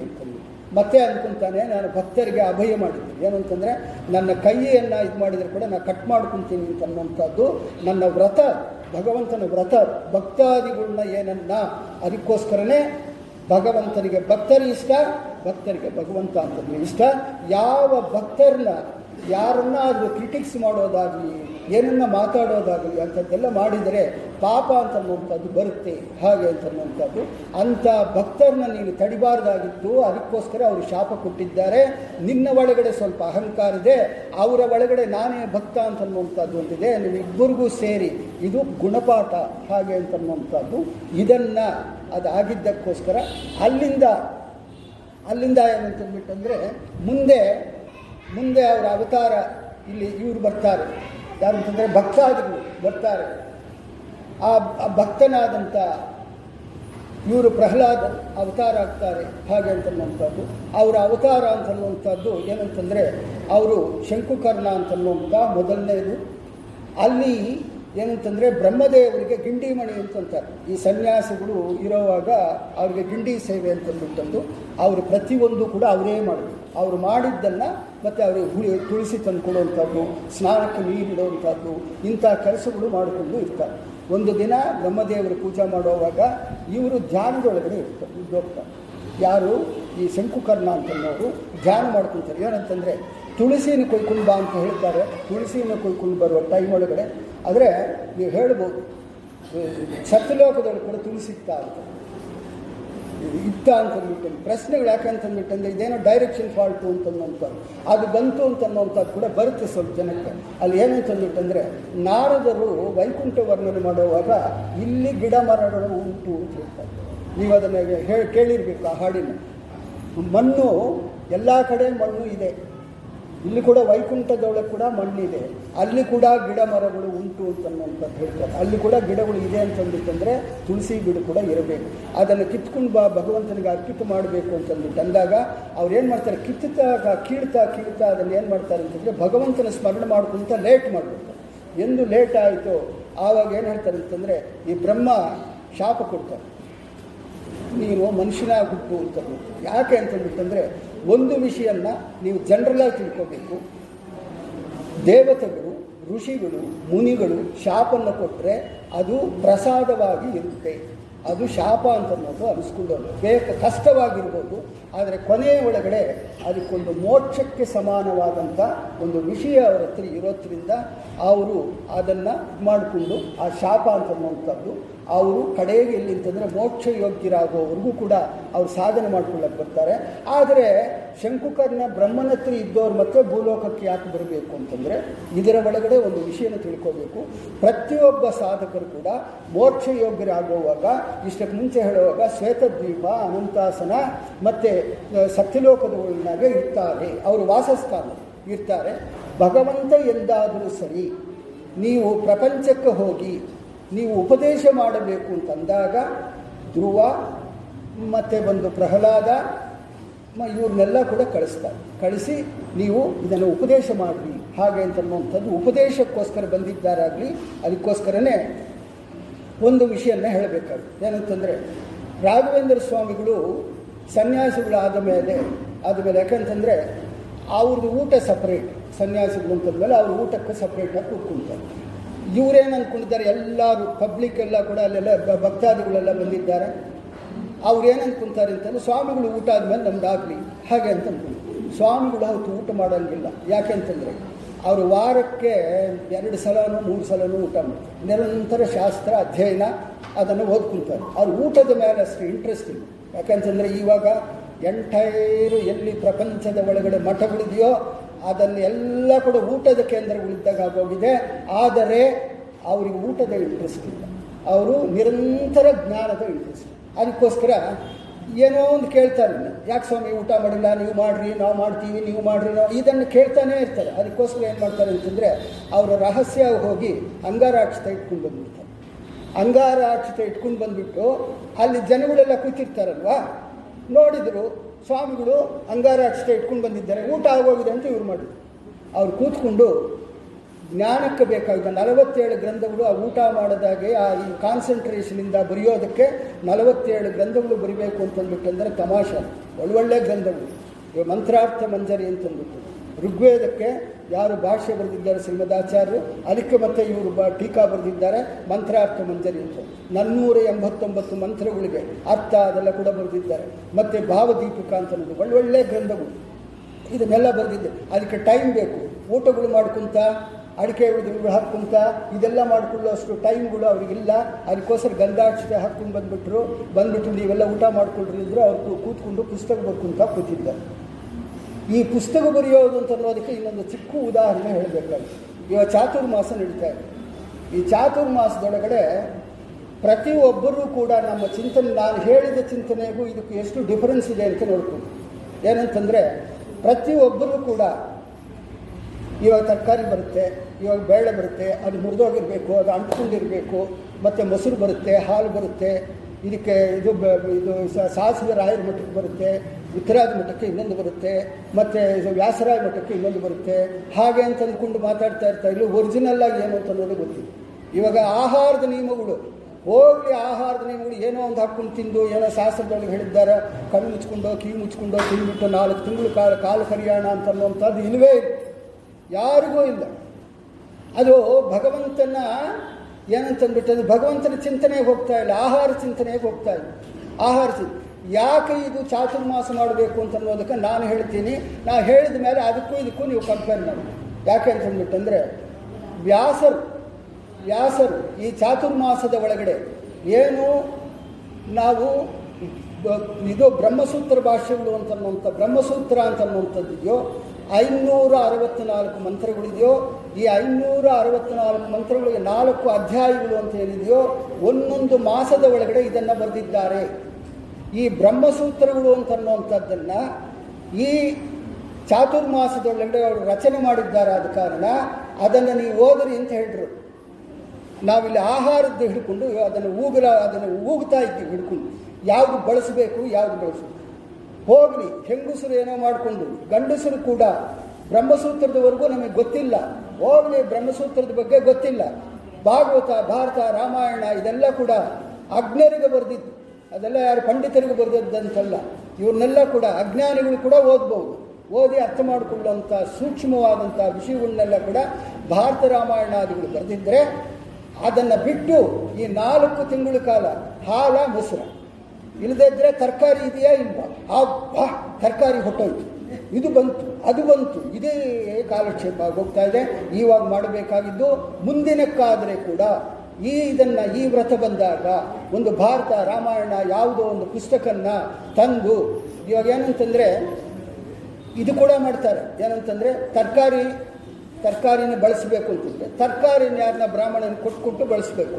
ಮತ್ತೆ ಅಂದ್ಕೊಂತಾನೆ ನಾನು ಭಕ್ತರಿಗೆ ಅಭಯ ಮಾಡಿದ್ದೀನಿ ಏನಂತಂದರೆ, ನನ್ನ ಕೈಯನ್ನು ಇದು ಮಾಡಿದರೆ ಕೂಡ ನಾನು ಕಟ್ ಮಾಡ್ಕೊತೀನಿ ಅಂತನ್ನುವಂಥದ್ದು ನನ್ನ ವ್ರತ, ಭಗವಂತನ ವ್ರತ. ಭಕ್ತಾದಿಗಳನ್ನ ಏನನ್ನ, ಅದಕ್ಕೋಸ್ಕರನೇ ಭಗವಂತನಿಗೆ ಭಕ್ತರು ಇಷ್ಟ, ಭಕ್ತರಿಗೆ ಭಗವಂತ ಅಂತಂದ್ರೆ ಇಷ್ಟ. ಯಾವ ಭಕ್ತರನ್ನ ಯಾರನ್ನಾದರೂ ಕ್ರಿಟಿಕ್ಸ್ ಮಾಡೋದಾಗಲಿ, ಏನನ್ನ ಮಾತಾಡೋದಾಗಲಿ ಅಂಥದ್ದೆಲ್ಲ ಮಾಡಿದರೆ ಪಾಪ ಅಂತನ್ನುವಂಥದ್ದು ಬರುತ್ತೆ. ಹಾಗೆ ಅಂತನ್ನುವಂಥದ್ದು. ಅಂಥ ಭಕ್ತರನ್ನ ನೀನು ತಡಿಬಾರ್ದಾಗಿತ್ತು. ಅದಕ್ಕೋಸ್ಕರ ಅವರು ಶಾಪ ಕೊಟ್ಟಿದ್ದಾರೆ. ನಿನ್ನ ಒಳಗಡೆ ಸ್ವಲ್ಪ ಅಹಂಕಾರ ಇದೆ. ಅವರ ಒಳಗಡೆ ನಾನೇ ಭಕ್ತ ಅಂತನ್ನುವಂಥದ್ದು ಒಂದಿದೆ ನೀವಿಬ್ಬರಿಗೂ ಸೇರಿ ಇದು ಗುಣಪಾಠ. ಹಾಗೆ ಅಂತನ್ನುವಂಥದ್ದು. ಇದನ್ನು ಅದಾಗಿದ್ದಕ್ಕೋಸ್ಕರ ಅಲ್ಲಿಂದ ಅಲ್ಲಿಂದ ಏನಂತಂದ್ಬಿಟ್ಟಂದರೆ ಮುಂದೆ ಮುಂದೆ ಅವರ ಅವತಾರ ಇಲ್ಲಿ ಇವರು ಬರ್ತಾರೆ. ಯಾರು ಅಂತಂದರೆ ಭಕ್ತಾದರು ಬರ್ತಾರೆ. ಆ ಭಕ್ತನಾದಂಥ ಇವರು ಪ್ರಹ್ಲಾದ ಅವತಾರ ಆಗ್ತಾರೆ. ಹಾಗೆ ಅಂತನ್ನುವಂಥದ್ದು ಅವರ ಅವತಾರ ಅಂತನ್ನುವಂಥದ್ದು ಏನಂತಂದರೆ, ಅವರು ಶಂಕುಕರ್ಣ ಅಂತನ್ನುವಂಥ ಮೊದಲನೇದು. ಅಲ್ಲಿ ಏನಂತಂದರೆ ಬ್ರಹ್ಮದೇವರಿಗೆ ಗಿಂಡಿ ಮಣಿ ಅಂತಂತಾರೆ ಈ ಸನ್ಯಾಸಿಗಳು ಇರೋವಾಗ ಅವ್ರಿಗೆ ಗಿಂಡಿ ಸೇವೆ ಅಂತಂದ್ಬಿಟ್ಟಂದು ಅವರು ಪ್ರತಿಯೊಂದು ಕೂಡ ಅವರೇ ಮಾಡಿದ್ರು. ಅವರು ಮಾಡಿದ್ದನ್ನು ಮತ್ತು ಅವರಿಗೆ ಹುಳಿ ತುಳಸಿ ತಂದುಕೊಡುವಂಥದ್ದು ಸ್ನಾನಕ್ಕೆ ನೀರಿಡುವಂಥದ್ದು ಇಂಥ ಕೆಲಸಗಳು ಮಾಡಿಕೊಂಡು ಇರ್ತಾರೆ. ಒಂದು ದಿನ ಬ್ರಹ್ಮದೇವರು ಪೂಜೆ ಮಾಡುವಾಗ ಇವರು ಧ್ಯಾನದೊಳಗಡೆ ಇರ್ತಾರೆ. ಯಾರು ಈ ಶಂಕುಕರ್ಣ ಅಂತನ್ನೋರು ಧ್ಯಾನ ಮಾಡ್ಕೊತಾರೆ. ಏನಂತಂದರೆ ತುಳಸಿನ ಕೊಯ್ಕೊಂಡು ಅಂತ ಹೇಳ್ತಾರೆ. ತುಳಸಿನ ಕೊಯ್ಕೊಂಡು ಬರುವ ಟೈಮ್ ಒಳಗಡೆ. ಆದರೆ ನೀವು ಹೇಳ್ಬೋದು ಸತ್ಯಲೋಕದೊಳಗೆ ಕೂಡ ತುಳಸಿ ಇತ್ತ ಅಂತ. ಇತ್ತ ಅಂತಂದ್ಬಿಟ್ಟು ಪ್ರಶ್ನೆಗಳು ಯಾಕೆ ಅಂತಂದ್ಬಿಟ್ಟಂದ್ರೆ ಇದೇನೋ ಡೈರೆಕ್ಷನ್ ಫಾಲ್ಟು ಅಂತಂದಂತ ಅದು ಬಂತು ಅಂತನ್ನುವಂಥದ್ದು ಕೂಡ ಬರುತ್ತೆ ಸ್ವಲ್ಪ ಜನಕ್ಕೆ. ಅಲ್ಲಿ ಏನಂತಂದ್ಬಿಟ್ಟಂದ್ರೆ ನಾರದರು ವೈಕುಂಠ ವರ್ಣನೆ ಮಾಡುವಾಗ ಇಲ್ಲಿ ಗಿಡ ಮರಗಳು ಉಂಟು ಅಂತ ಹೇಳ್ತಾರೆ. ನೀವು ಅದನ್ನು ಹೇಳಿ ಕೇಳಿರ್ಬೇಕು ಆ ಹಾಡಿನ. ಮಣ್ಣು, ಎಲ್ಲ ಕಡೆ ಮಣ್ಣು ಇದೆ. ಇಲ್ಲಿ ಕೂಡ ವೈಕುಂಠದೊಳಗೆ ಕೂಡ ಮಣ್ಣಿದೆ. ಅಲ್ಲಿ ಕೂಡ ಗಿಡ ಮರಗಳು ಉಂಟು ಅಂತನ್ನುವಂಥದ್ದು ಹೇಳ್ತಾರೆ. ಅಲ್ಲಿ ಕೂಡ ಗಿಡಗಳು ಇದೆ ಅಂತಂದ್ಬಿಟ್ಟಂದರೆ ತುಳಸಿ ಗಿಡ ಕೂಡ ಇರಬೇಕು. ಅದನ್ನು ಕಿತ್ಕೊಂಡು ಬಾ, ಭಗವಂತನಿಗೆ ಅರ್ಪಿತ ಮಾಡಬೇಕು ಅಂತಂದ್ಬಿಟ್ಟು ಅಂದಾಗ ಅವ್ರು ಏನು ಮಾಡ್ತಾರೆ? ಕಿತ್ತಾಗ ಕೀಳ್ತಾ ಕೀಳ್ತಾ ಅದನ್ನು ಏನು ಮಾಡ್ತಾರೆ ಅಂತಂದರೆ ಭಗವಂತನ ಸ್ಮರಣೆ ಮಾಡ್ಕೊಂತ ಲೇಟ್ ಮಾಡಬೇಕು ಎಂದು ಲೇಟ್ ಆಯಿತು. ಆವಾಗ ಏನು ಹೇಳ್ತಾರೆ ಅಂತಂದರೆ ಈ ಬ್ರಹ್ಮ ಶಾಪ ಕೊಡ್ತಾರೆ. ನೀನು ಮನುಷ್ಯನ ಹುಟ್ಟು ಅಂತ ಯಾಕೆ ಅಂತಂದ್ಬಿಟ್ಟಂದರೆ ಒಂದು ವಿಷಯನ್ನ ನೀವು ಜನರಲಾಗಿ ತಿಳ್ಕೋಬೇಕು. ದೇವತೆಗಳು, ಋಷಿಗಳು, ಮುನಿಗಳು ಶಾಪನ್ನು ಕೊಟ್ಟರೆ ಅದು ಪ್ರಸಾದವಾಗಿ ಇರುತ್ತೆ. ಅದು ಶಾಪ ಅಂತ ಅನ್ನೋದು ಅನಿಸ್ಕೊಳ್ಳೋದು. ಬೇಕ ಕಷ್ಟವಾಗಿರ್ಬೋದು, ಆದರೆ ಕೊನೆಯ ಒಳಗಡೆ ಅದಕ್ಕೊಂದು ಮೋಕ್ಷಕ್ಕೆ ಸಮಾನವಾದಂಥ ಒಂದು ವಿಷಯ ಅವರ ಹತ್ರ ಇರೋದ್ರಿಂದ, ಅವರು ಅದನ್ನು ಮಾಡಿಕೊಂಡು ಆ ಶಾಪ ಅಂತ ಅನ್ನುವಂಥದ್ದು ಅವರು ಕಡೆಗೆ ಎಲ್ಲಿ ಅಂತಂದರೆ ಮೋಕ್ಷ ಯೋಗ್ಯರಾಗುವವರೆಗೂ ಕೂಡ ಅವರು ಸಾಧನೆ ಮಾಡ್ಕೊಳ್ಳಕ್ಕೆ ಬರ್ತಾರೆ. ಆದರೆ ಶಂಕುಕರ್ಣ ಬ್ರಹ್ಮನತ್ರ ಇದ್ದವ್ರು ಮತ್ತೆ ಭೂಲೋಕಕ್ಕೆ ಯಾಕೆ ಬರಬೇಕು ಅಂತಂದರೆ ಇದರ ಒಳಗಡೆ ಒಂದು ವಿಷಯನ ತಿಳ್ಕೋಬೇಕು. ಪ್ರತಿಯೊಬ್ಬ ಸಾಧಕರು ಕೂಡ ಮೋಕ್ಷ ಯೋಗ್ಯರಾಗುವಾಗ, ಇಷ್ಟಕ್ಕೆ ಮುಂಚೆ ಹೇಳುವಾಗ ಶ್ವೇತದ್ವೀಪ, ಅನಂತಾಸನ ಮತ್ತು ಸತ್ಯಲೋಕದ ಒಳಗೆ ಇರ್ತಾರೆ. ಅವರು ವಾಸಸ್ಥಾನ ಇರ್ತಾರೆ. ಭಗವಂತ ಎಂದಾದರೂ ಸರಿ, ನೀವು ಪ್ರಪಂಚಕ್ಕೆ ಹೋಗಿ ನೀವು ಉಪದೇಶ ಮಾಡಬೇಕು ಅಂತಂದಾಗ ಧ್ರುವ, ಮತ್ತೆ ಬಂದು ಪ್ರಹ್ಲಾದ ಇವ್ರನ್ನೆಲ್ಲ ಕೂಡ ಕಳಿಸ್ತಾರೆ. ಕಳಿಸಿ ನೀವು ಇದನ್ನು ಉಪದೇಶ ಮಾಡಿರಿ. ಹಾಗೆ ಅಂತನ್ನುವಂಥದ್ದು ಉಪದೇಶಕ್ಕೋಸ್ಕರ ಬಂದಿದ್ದಾರಾಗಲಿ, ಅದಕ್ಕೋಸ್ಕರನೇ ಒಂದು ವಿಷಯನ ಹೇಳಬೇಕಾಗುತ್ತೆ. ಏನಂತಂದರೆ, ರಾಘವೇಂದ್ರ ಸ್ವಾಮಿಗಳು ಸನ್ಯಾಸಿಗಳಾದ ಮೇಲೆ ಆದಮೇಲೆ ಯಾಕಂತಂದರೆ, ಅವ್ರದ್ದು ಊಟ ಸಪ್ರೇಟ್ ಸನ್ಯಾಸಿಗಳು ಅಂತಂದಮೇಲೆ ಅವ್ರ ಊಟಕ್ಕೆ ಸಪ್ರೇಟಾಗಿ ಕೂತ್ಕೊಳ್ತಾರೆ ಇವರೇನು ಅಂದ್ಕೊಂಡಿದ್ದಾರೆ ಎಲ್ಲರೂ ಪಬ್ಲಿಕ್ ಎಲ್ಲ ಕೂಡ ಅಲ್ಲೆಲ್ಲ ಭಕ್ತಾದಿಗಳೆಲ್ಲ ಬಂದಿದ್ದಾರೆ. ಅವ್ರು ಏನು ಅಂದ್ಕೊಂತಾರೆ ಅಂತಂದ್ರೆ ಸ್ವಾಮಿಗಳು ಊಟ ಆದಮೇಲೆ ನಮ್ದಾಗಲಿ. ಹಾಗೆ ಅಂತ ಅಂದ್ಕೊಂಡು ಸ್ವಾಮಿಗಳು ಅವತ್ತು ಊಟ ಮಾಡೋಂಗಿಲ್ಲ. ಯಾಕೆಂತಂದರೆ ಅವರು ವಾರಕ್ಕೆ ಎರಡು ಸಲನೂ, ಮೂರು ಸಲನೂ ಊಟ ಮಾಡ್ತಾರೆ. ನಿರಂತರ ಶಾಸ್ತ್ರ, ಅಧ್ಯಯನ ಅದನ್ನು ಓದ್ಕೊಳ್ತಾರೆ. ಅವ್ರು ಊಟದ ಮೇಲೆ ಅಷ್ಟು ಇಂಟ್ರೆಸ್ಟ್ ಇಲ್ಲ. ಯಾಕಂತಂದರೆ ಇವಾಗ ಎಂಟೈರು ಎಲ್ಲಿ ಪ್ರಪಂಚದ ಒಳಗಡೆ ಮಠಗಳಿದೆಯೋ ಅದನ್ನು ಎಲ್ಲ ಕೂಡ ಊಟದ ಕೇಂದ್ರಗಳಿದ್ದಾಗ ಆಗೋಗಿದೆ. ಆದರೆ ಅವರಿಗೆ ಊಟದ ಇಂಟ್ರೆಸ್ಟ್ ಇಲ್ಲ. ಅವರು ನಿರಂತರ ಜ್ಞಾನದ ಇಂಟ್ರೆಸ್ಟ್ ಅದಕ್ಕೋಸ್ಕರ ಏನೋ ಒಂದು ಕೇಳ್ತಾರೆ. ಯಾಕೆ ಸ್ವಾಮಿ ಊಟ ಮಾಡಿಲ್ಲ? ನೀವು ಮಾಡ್ರಿ, ನಾವು ಮಾಡ್ತೀವಿ, ನೀವು ಮಾಡ್ರಿ, ನಾವು ಇದನ್ನು ಕೇಳ್ತಾನೇ ಇರ್ತಾರೆ. ಅದಕ್ಕೋಸ್ಕರ ಏನು ಮಾಡ್ತಾರೆ ಅಂತಂದರೆ ಅವರ ರಹಸ್ಯ ಹೋಗಿ ಅಂಗಾರಾಕ್ಷತೆ ಇಟ್ಕೊಂಡು ಬಂದ್ಬಿಡ್ತಾರೆ. ಅಂಗಾರಾಕ್ಷತೆ ಇಟ್ಕೊಂಡು ಬಂದ್ಬಿಟ್ಟು ಅಲ್ಲಿ ಜನಗಳೆಲ್ಲ ಕೂತಿರ್ತಾರಲ್ವಾ? ನೋಡಿದರು ಸ್ವಾಮಿಗಳು ಅಂಗಾರ ಅಷ್ಟೇ ಇಟ್ಕೊಂಡು ಬಂದಿದ್ದಾರೆ. ಊಟ ಆಗೋಗಿದೆ ಅಂತ ಇವ್ರು ಮಾಡಿದ್ರು. ಅವ್ರು ಕೂತ್ಕೊಂಡು ಜ್ಞಾನಕ್ಕೆ ಬೇಕಾಗಿದ್ದ ನಲವತ್ತೇಳು ಗ್ರಂಥಗಳು ಆ ಊಟ ಮಾಡಿದಾಗೆ ಆ ಈ ಕಾನ್ಸಂಟ್ರೇಷನಿಂದ ಬರೆಯೋದಕ್ಕೆ ನಲವತ್ತೇಳು ಗ್ರಂಥಗಳು ಬರಿಬೇಕು ಅಂತಂದ್ಬಿಟ್ಟಂದರೆ ತಮಾಷೆ. ಒಳ್ಳೊಳ್ಳೆ ಗ್ರಂಥಗಳು. ಮಂತ್ರಾರ್ಥ ಮಂಜರಿ ಅಂತಂದ್ಬಿಟ್ಟು ಋಗ್ವೇದಕ್ಕೆ ಯಾರು ಭಾಷೆ ಬರೆದಿದ್ದಾರೆ ಶ್ರೀಮದಾಚಾರ್ಯರು ಅದಕ್ಕೆ ಮತ್ತೆ ಇವರು ಬ ಟೀಕಾ ಬರೆದಿದ್ದಾರೆ, ಮಂತ್ರಾರ್ಥ ಮಂಜರಿ ಅಂತ. ನಾನ್ನೂರ ಎಂಬತ್ತೊಂಬತ್ತು ಮಂತ್ರಗಳಿಗೆ ಅರ್ಥ ಅದೆಲ್ಲ ಕೂಡ ಬರೆದಿದ್ದಾರೆ. ಮತ್ತು ಭಾವದೀಪಿಕಾ ಅಂತ ಅನ್ನೋದು ಒಳ್ಳೊಳ್ಳೆ ಗ್ರಂಥಗಳು. ಇದನ್ನೆಲ್ಲ ಬರೆದಿದ್ದೆ. ಅದಕ್ಕೆ ಟೈಮ್ ಬೇಕು. ಊಟಗಳು ಮಾಡ್ಕೊಂತ, ಅಡಿಕೆ ಉಳಿದು ಹಾಕ್ಕೊಂತ ಇದೆಲ್ಲ ಮಾಡ್ಕೊಳ್ಳೋ ಅಷ್ಟು ಟೈಮ್ಗಳು ಅವರಿಗಿಲ್ಲ. ಅದಕ್ಕೋಸ್ಕರ ಗಂಧಾಕ್ಷತೆ ಹಾಕ್ಕೊಂಡು ಬಂದುಬಿಟ್ರು. ಬಂದುಬಿಟ್ಟು ನೀವೆಲ್ಲ ಊಟ ಮಾಡ್ಕೊಳ್ರಿ ಅಂದರು ಅವ್ರು ಕೂತ್ಕೊಂಡು ಪುಸ್ತಕ ಬರ್ಕೊಂತ ಕೂತಿದ್ದಾರೆ. ಈ ಪುಸ್ತಕ ಬರೆಯೋದು ಅಂತ ಅನ್ನೋದಕ್ಕೆ ಇನ್ನೊಂದು ಚಿಕ್ಕ ಉದಾಹರಣೆ ಹೇಳಬೇಕಾಗುತ್ತೆ ಇವಾಗ ಚಾತುರ್ಮಾಸ ನಡೀತಾ ಇದೆ. ಈ ಚಾತುರ್ಮಾಸದೊಳಗಡೆ ಪ್ರತಿಯೊಬ್ಬರೂ ಕೂಡ ನಮ್ಮ ಚಿಂತನೆ, ನಾನು ಹೇಳಿದ ಚಿಂತನೆಗೂ ಇದಕ್ಕೆ ಎಷ್ಟು ಡಿಫರೆನ್ಸ್ ಇದೆ ಅಂತ ನೋಡ್ಕೊಂಡು. ಏನಂತಂದರೆ ಪ್ರತಿಯೊಬ್ಬರೂ ಕೂಡ ಇವಾಗ ತರಕಾರಿ ಬರುತ್ತೆ, ಇವಾಗ ಬೇಳೆ ಬರುತ್ತೆ, ಅದು ಮುರಿದೋಗಿರಬೇಕು, ಅದು ಅಂಟ್ಕೊಂಡಿರಬೇಕು, ಮತ್ತು ಮೊಸರು ಬರುತ್ತೆ, ಹಾಲು ಬರುತ್ತೆ, ಇದಕ್ಕೆ ಇದು ಇದು ಸಾಸಿವೆ ರಾಯರ ಮಟ್ಟಕ್ಕೆ ಬರುತ್ತೆ ಉತ್ತರಾದ ಮಠಕ್ಕೆ ಇನ್ನೊಂದು ಬರುತ್ತೆ, ಮತ್ತು ವ್ಯಾಸರಾಯ ಮಠಕ್ಕೆ ಇನ್ನೊಂದು ಬರುತ್ತೆ. ಹಾಗೆ ಅಂತ ಅಂದ್ಕೊಂಡು ಮಾತಾಡ್ತಾ ಇರ್ತಾ ಇಲ್ಲ ಒರಿಜಿನಲ್ ಆಗಿ ಏನು ಅಂತ ಅನ್ನೋದು ಗೊತ್ತಿಲ್ಲ. ಇವಾಗ ಆಹಾರದ ನಿಯಮಗಳು. ಹೋಗ್ಲಿ ಆಹಾರದ ನಿಯಮಗಳು. ಏನೋ ಒಂದು ಹಾಕ್ಕೊಂಡು ತಿಂದು, ಏನೋ ಶಾಸ್ತ್ರದೊಳಗೆ ಹೇಳಿದ್ದಾರೆ. ಕಣ್ಣು ಮುಚ್ಕೊಂಡು ಕಿವಿ ಮುಚ್ಕೊಂಡು, ತಿಂದ್ಬಿಟ್ಟು ನಾಲ್ಕು ತಿಂಗಳು ಕಾಲ, ಕಾಲು ಕರಿಯೋಣ ಅಂತ ಅನ್ನುವಂಥದ್ದು ಇಲ್ಲವೇ ಇಲ್ಲ. ಯಾರಿಗೂ ಇಲ್ಲ. ಅದು ಭಗವಂತನ ಏನಂತಂದ್ಬಿಟ್ಟಂದ್ರೆ ಭಗವಂತನ ಚಿಂತನೆಗೆ ಹೋಗ್ತಾ ಇಲ್ಲ. ಆಹಾರ ಚಿಂತನೆಗೆ ಹೋಗ್ತಾ ಇಲ್ಲ. ಆಹಾರ ಚಿಂತೆ ಯಾಕೆ ಇದು ಚಾತುರ್ಮಾಸ ಮಾಡಬೇಕು ಅಂತ ಅನ್ನೋದಕ್ಕೆ ನಾನು ಹೇಳ್ತೀನಿ. ನಾ ಹೇಳಿದ ಮೇಲೆ ಅದಕ್ಕೂ ಇದಕ್ಕೂ ನೀವು ಕಂಪೇರ್ ಮಾಡಿ. ಯಾಕೆ ಅಂತಂದ್ಬಿಟ್ಟಂದರೆ ವ್ಯಾಸರು ವ್ಯಾಸರು ಈ ಚಾತುರ್ಮಾಸದ ಒಳಗಡೆ ಏನು ನಾವು ಇದು ಬ್ರಹ್ಮಸೂತ್ರ ಭಾಷೆಗಳು ಅಂತನ್ನುವಂಥ ಬ್ರಹ್ಮಸೂತ್ರ ಅಂತನ್ನುವಂಥದ್ದಿದೆಯೋ ಐನೂರ ಅರವತ್ತ್ನಾಲ್ಕು ಮಂತ್ರಗಳಿದೆಯೋ, ಈ ಐನೂರ ಅರವತ್ತ್ನಾಲ್ಕು ಮಂತ್ರಗಳಿಗೆ ನಾಲ್ಕು ಅಧ್ಯಾಯಗಳು ಅಂತ ಏನಿದೆಯೋ, ಒಂದೊಂದು ಮಾಸದ ಒಳಗಡೆ ಇದನ್ನು ಬರೆದಿದ್ದಾರೆ. ಈ ಬ್ರಹ್ಮಸೂತ್ರಗಳು ಅಂತನ್ನುವಂಥದ್ದನ್ನು ಈ ಚಾತುರ್ಮಾಸದೊಳಗಡೆ ಅವರು ರಚನೆ ಮಾಡಿದ್ದಾರೆ ಆದ ಕಾರಣ ಅದನ್ನು ನೀವು ಓದ್ರಿ ಅಂತ ಹೇಳಿದ್ರು ನಾವಿಲ್ಲಿ ಆಹಾರದ್ದು ಹಿಡ್ಕೊಂಡು ಅದನ್ನು ಊಗಲ, ಅದನ್ನು ಊಗ್ತಾ ಇದ್ದೀವಿ ಹಿಡ್ಕೊಂಡು. ಯಾವುದು ಬಳಸಬೇಕು ಯಾವುದು ಬಳಸಬೇಕು ಹೋಗಲಿ, ಹೆಂಗಸರು ಏನೋ ಮಾಡಿಕೊಂಡು, ಗಂಡಸರು ಕೂಡ ಬ್ರಹ್ಮಸೂತ್ರದವರೆಗೂ ನಮಗೆ ಗೊತ್ತಿಲ್ಲ. ಹೋಗಲಿ, ಬ್ರಹ್ಮಸೂತ್ರದ ಬಗ್ಗೆ ಗೊತ್ತಿಲ್ಲ. ಭಾಗವತ, ಭಾರತ, ರಾಮಾಯಣ, ಇದೆಲ್ಲ ಕೂಡ ಅಗ್ನರಿಗೆ ಬರೆದಿದ್ದು. ಅದೆಲ್ಲ ಯಾರು ಪಂಡಿತರಿಗೆ ಬರೆದದ್ದಂತಲ್ಲ, ಇವ್ರನ್ನೆಲ್ಲ ಕೂಡ ಅಜ್ಞಾನಿಗಳು ಕೂಡ ಓದ್ಬೋದು. ಓದಿ ಅರ್ಥ ಮಾಡಿಕೊಳ್ಳುವಂಥ ಸೂಕ್ಷ್ಮವಾದಂಥ ವಿಷಯಗಳನ್ನೆಲ್ಲ ಕೂಡ ಭಾರತ ರಾಮಾಯಣಾದಿಗಳು ಬರೆದಿದ್ದರೆ ಅದನ್ನು ಬಿಟ್ಟು ಈ ನಾಲ್ಕು ತಿಂಗಳ ಕಾಲ ಹಾಲ ಮೊಸರು. ಇಲ್ಲದಿದ್ದರೆ ತರಕಾರಿ ಇದೆಯಾ ಇಲ್ಲ ಆ ತರಕಾರಿ ಹೊಟ್ಟೋಯ್ತು. ಇದು ಬಂತು, ಅದು ಬಂತು. ಇದೇ ಕಾಲಕ್ಷೇಪ ಆಗೋಗ್ತಾ ಇದೆ. ಇವಾಗ ಮಾಡಬೇಕಾಗಿದ್ದು ಮುಂದಿನಕ್ಕಾದರೆ ಕೂಡ ಈ ಇದನ್ನು ಈ ವ್ರತ ಬಂದಾಗ ಒಂದು ಭಾರತ, ರಾಮಾಯಣ ಯಾವುದೋ ಒಂದು ಪುಸ್ತಕನ್ನ ತಂದು, ಇವಾಗ ಏನಂತಂದರೆ ಇದು ಕೂಡ ಮಾಡ್ತಾರೆ. ಏನಂತಂದರೆ ತರಕಾರಿ, ತರಕಾರಿನ ಬಳಸಬೇಕು ಅಂತಂದರೆ, ತರಕಾರಿನ ಯಾರನ್ನ ಬ್ರಾಹ್ಮಣನ ಕೊಟ್ಕೊಟ್ಟು ಬಳಸಬೇಕು.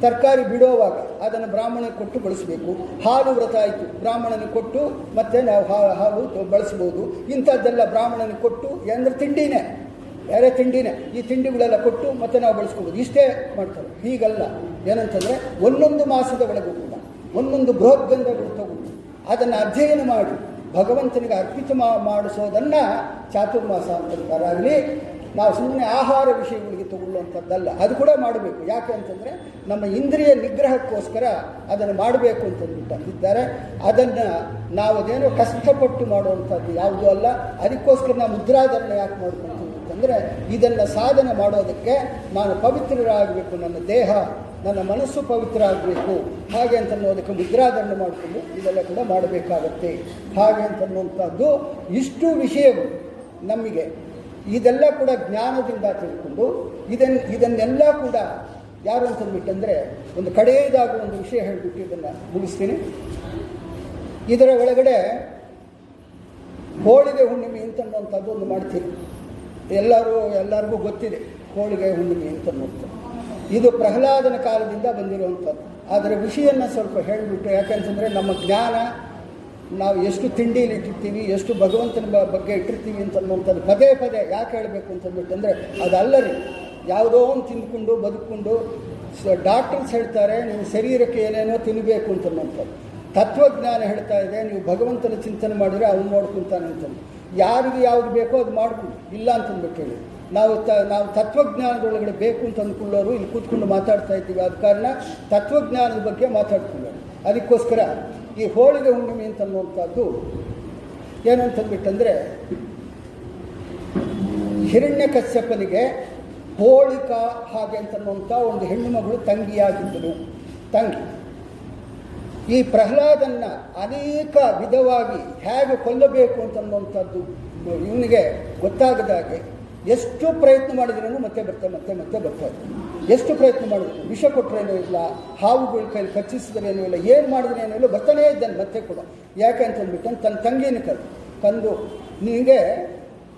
ತರಕಾರಿ ಬಿಡೋವಾಗ ಅದನ್ನು ಬ್ರಾಹ್ಮಣನಿಗೆ ಕೊಟ್ಟು ಬಳಸಬೇಕು. ಹಾಲು ವ್ರತ ಆಯಿತು ಬ್ರಾಹ್ಮಣನಿಗೆ ಕೊಟ್ಟು ಮತ್ತೆ ನಾವು ಹಾಲು ಬಳಸ್ಬೋದು. ಇಂಥದ್ದೆಲ್ಲ ಬ್ರಾಹ್ಮಣನಿಗೆ ಕೊಟ್ಟು ಅಂದರೆ ತಿಂಡಿನೇ. ಬೇರೆ ತಿಂಡಿನೇ ಈ ತಿಂಡಿಗಳೆಲ್ಲ ಕೊಟ್ಟು ಮತ್ತೆ ನಾವು ಬಳಸ್ಕೊಬೋದು. ಇಷ್ಟೇ ಮಾಡ್ತಾರೆ. ಹೀಗಲ್ಲ. ಏನಂತಂದರೆ ಒಂದೊಂದು ಮಾಸದ ಒಳಗೂ ಕೂಡ, ಒಂದೊಂದು ಬೃಹತ್ ಗಂಧಗಳು ತಗೊಂಡು ಅದನ್ನು ಅಧ್ಯಯನ ಮಾಡಿ ಭಗವಂತನಿಗೆ ಅರ್ಪಿತ ಮಾಡಿಸೋದನ್ನು ಚಾತುರ್ಮಾಸ ಅಂತಂತಾರಾಗಲಿ ನಾವು ಸುಮ್ಮನೆ ಆಹಾರ ವಿಷಯಗಳಿಗೆ ತಗೊಳ್ಳುವಂಥದ್ದಲ್ಲ. ಅದು ಕೂಡ ಮಾಡಬೇಕು. ಯಾಕೆ ಅಂತಂದರೆ ನಮ್ಮ ಇಂದ್ರಿಯ ನಿಗ್ರಹಕ್ಕೋಸ್ಕರ ಅದನ್ನು ಮಾಡಬೇಕು ಅಂತಂದ್ಬಿಟ್ಟು ಅಂದಿದ್ದಾರೆ ಅದನ್ನು ನಾವು ಅದೇನೋ ಕಷ್ಟಪಟ್ಟು ಮಾಡುವಂಥದ್ದು ಯಾವುದೂ ಅಲ್ಲ. ಅದಕ್ಕೋಸ್ಕರ ನಾವು ಮುದ್ರಾಧರಣೆ ಯಾಕೆ ಮಾಡ್ಕೊಂತೀವಿ ಅಂತಂದರೆ ಇದೆಲ್ಲ ಸಾಧನೆ ಮಾಡೋದಕ್ಕೆ ನಾನು ಪವಿತ್ರರಾಗಬೇಕು, ನನ್ನ ದೇಹ, ನನ್ನ ಮನಸ್ಸು ಪವಿತ್ರ ಆಗಬೇಕು ಹಾಗೆ ಅಂತ ಅನ್ನೋದಕ್ಕೆ ಮುದ್ರಾಧರಣೆ ಮಾಡಿಕೊಂಡು ಇದೆಲ್ಲ ಕೂಡ ಮಾಡಬೇಕಾಗತ್ತೆ. ಹಾಗೆ ಅಂತನ್ನುವಂಥದ್ದು ಇಷ್ಟು ವಿಷಯಗಳು ನಮಗೆ ಇದೆಲ್ಲ ಕೂಡ ಜ್ಞಾನದಿಂದ ತಿಳ್ಕೊಂಡು ಇದನ್ನು ಇದನ್ನೆಲ್ಲ ಕೂಡ ಯಾರು ಅಂತಂದ್ಬಿಟ್ಟಂದರೆ ಒಂದು ಕಡೆಯದಾದ ಒಂದು ವಿಷಯ ಹೇಳಿಬಿಟ್ಟು ಇದನ್ನು ಮುಗಿಸ್ತೀನಿ. ಇದರ ಒಳಗಡೆ ಹೋಳಿಗೆ ಹುಣ್ಣಿಮೆ ಅಂತನ್ನುವಂಥದ್ದು ಒಂದು ಮಾಡ್ತೀವಿ ಎಲ್ಲರೂ, ಎಲ್ಲರಿಗೂ ಗೊತ್ತಿದೆ ಹೋಳಿಗೆ ಹುಣ್ಣಿಮೆ ಅಂತನ್ನುವಂಥದ್ದು ಇದು ಪ್ರಹ್ಲಾದನ ಕಾಲದಿಂದ ಬಂದಿರುವಂಥದ್ದು. ಆದರೆ ವಿಷಯನ ಸ್ವಲ್ಪ ಹೇಳಿಬಿಟ್ಟು, ಯಾಕಂತಂದರೆ ನಮ್ಮ ಜ್ಞಾನ, ನಾವು ಎಷ್ಟು ತಿಂಡಿಯಲ್ಲಿ ಇಟ್ಟಿರ್ತೀವಿ, ಎಷ್ಟು ಭಗವಂತನ ಬಗ್ಗೆ ಇಟ್ಟಿರ್ತೀವಿ ಅಂತನ್ನುವಂಥದ್ದು ಪದೇ ಪದೇ ಯಾಕೆ ಹೇಳಬೇಕು ಅಂತಂದ್ಬಿಟ್ಟಂದರೆ ಅದಲ್ಲ ರೀ ಯಾವುದೋ ಒಂದು ತಿಂದ್ಕೊಂಡು ಬದುಕೊಂಡು ಡಾಕ್ಟರ್ಸ್ ಹೇಳ್ತಾರೆ, ನೀವು ಶರೀರಕ್ಕೆ ಏನೇನೋ ತಿನ್ನಬೇಕು ಅಂತನ್ನುವಂಥದ್ದು. ತತ್ವಜ್ಞಾನ ಹೇಳ್ತಾ ಇದೆ, ನೀವು ಭಗವಂತನ ಚಿಂತನೆ ಮಾಡಿದರೆ ಅವ್ನು ನೋಡ್ಕೊಂತಾನೆ ಅಂತಂದು ಯಾರಿಗೆ ಯಾವುದು ಬೇಕೋ ಅದು ಮಾಡ್ಕೊಳ್ಳಿ ಇಲ್ಲ ಅಂತಂದ್ಬಿಟ್ಟು ಹೇಳಿ. ನಾವು ತ, ನಾವು ತತ್ವಜ್ಞಾನದೊಳಗಡೆ ಬೇಕು ಅಂತ ಅಂದ್ಕೊಳ್ಳೋರು ಇಲ್ಲಿ ಕೂತ್ಕೊಂಡು ಮಾತಾಡ್ತಾ ಇದ್ದೀವಿ. ಆದ ಕಾರಣ ತತ್ವಜ್ಞಾನದ ಬಗ್ಗೆ ಮಾತಾಡ್ಕೊಳ್ಳೋರು. ಅದಕ್ಕೋಸ್ಕರ ಈ ಹೋಳಿಗೆ ಹುಣ್ಣಿಮೆ ಅಂತನ್ನುವಂಥದ್ದು ಏನಂತಂದ್ಬಿಟ್ಟಂದರೆ ಹಿರಣ್ಯ ಕಶ್ಯಪನಿಗೆ ಹೋಳಿಕಾ ಹಾಗೆ ಅಂತನ್ನುವಂಥ ಒಂದು ಹೆಣ್ಣು ಮಗಳು ತಂಗಿಯಾಗಿದ್ದಳು. ತಂಗಿ. ಈ ಪ್ರಹ್ಲಾದನ್ನ ಅನೇಕ ವಿಧವಾಗಿ ಹೇಗೆ ಕೊಲ್ಲಬೇಕು ಅಂತನ್ನುವಂಥದ್ದು ಇವನಿಗೆ ಗೊತ್ತಾಗದಾಗೆ ಎಷ್ಟು ಪ್ರಯತ್ನ ಮಾಡಿದ್ರೂ ಮತ್ತೆ ಬರ್ತಾ, ಮತ್ತೆ ಮತ್ತೆ ಬರ್ತಾ. ಇತ್ತು ಎಷ್ಟು ಪ್ರಯತ್ನ ಮಾಡಿದ್ರು? ವಿಷ ಕೊಟ್ಟರೇನೂ ಇಲ್ಲ ಹಾವುಗಳ ಕೈಲಿ ಕಚ್ಚಿಸಿದ್ರೇನೂ ಇಲ್ಲ, ಏನು ಮಾಡಿದ್ರೇನೂ ಇಲ್ಲ, ಬರ್ತಾನೇ ಇದ್ದಾನೆ, ಮತ್ತೆ ಕೂಡ. ಯಾಕೆ ಅಂತಂದ್ಬಿಟ್ಟು ತನ್ನ ತಂಗಿನ ಕರೆದು ತಂದು ನಿನಗೆ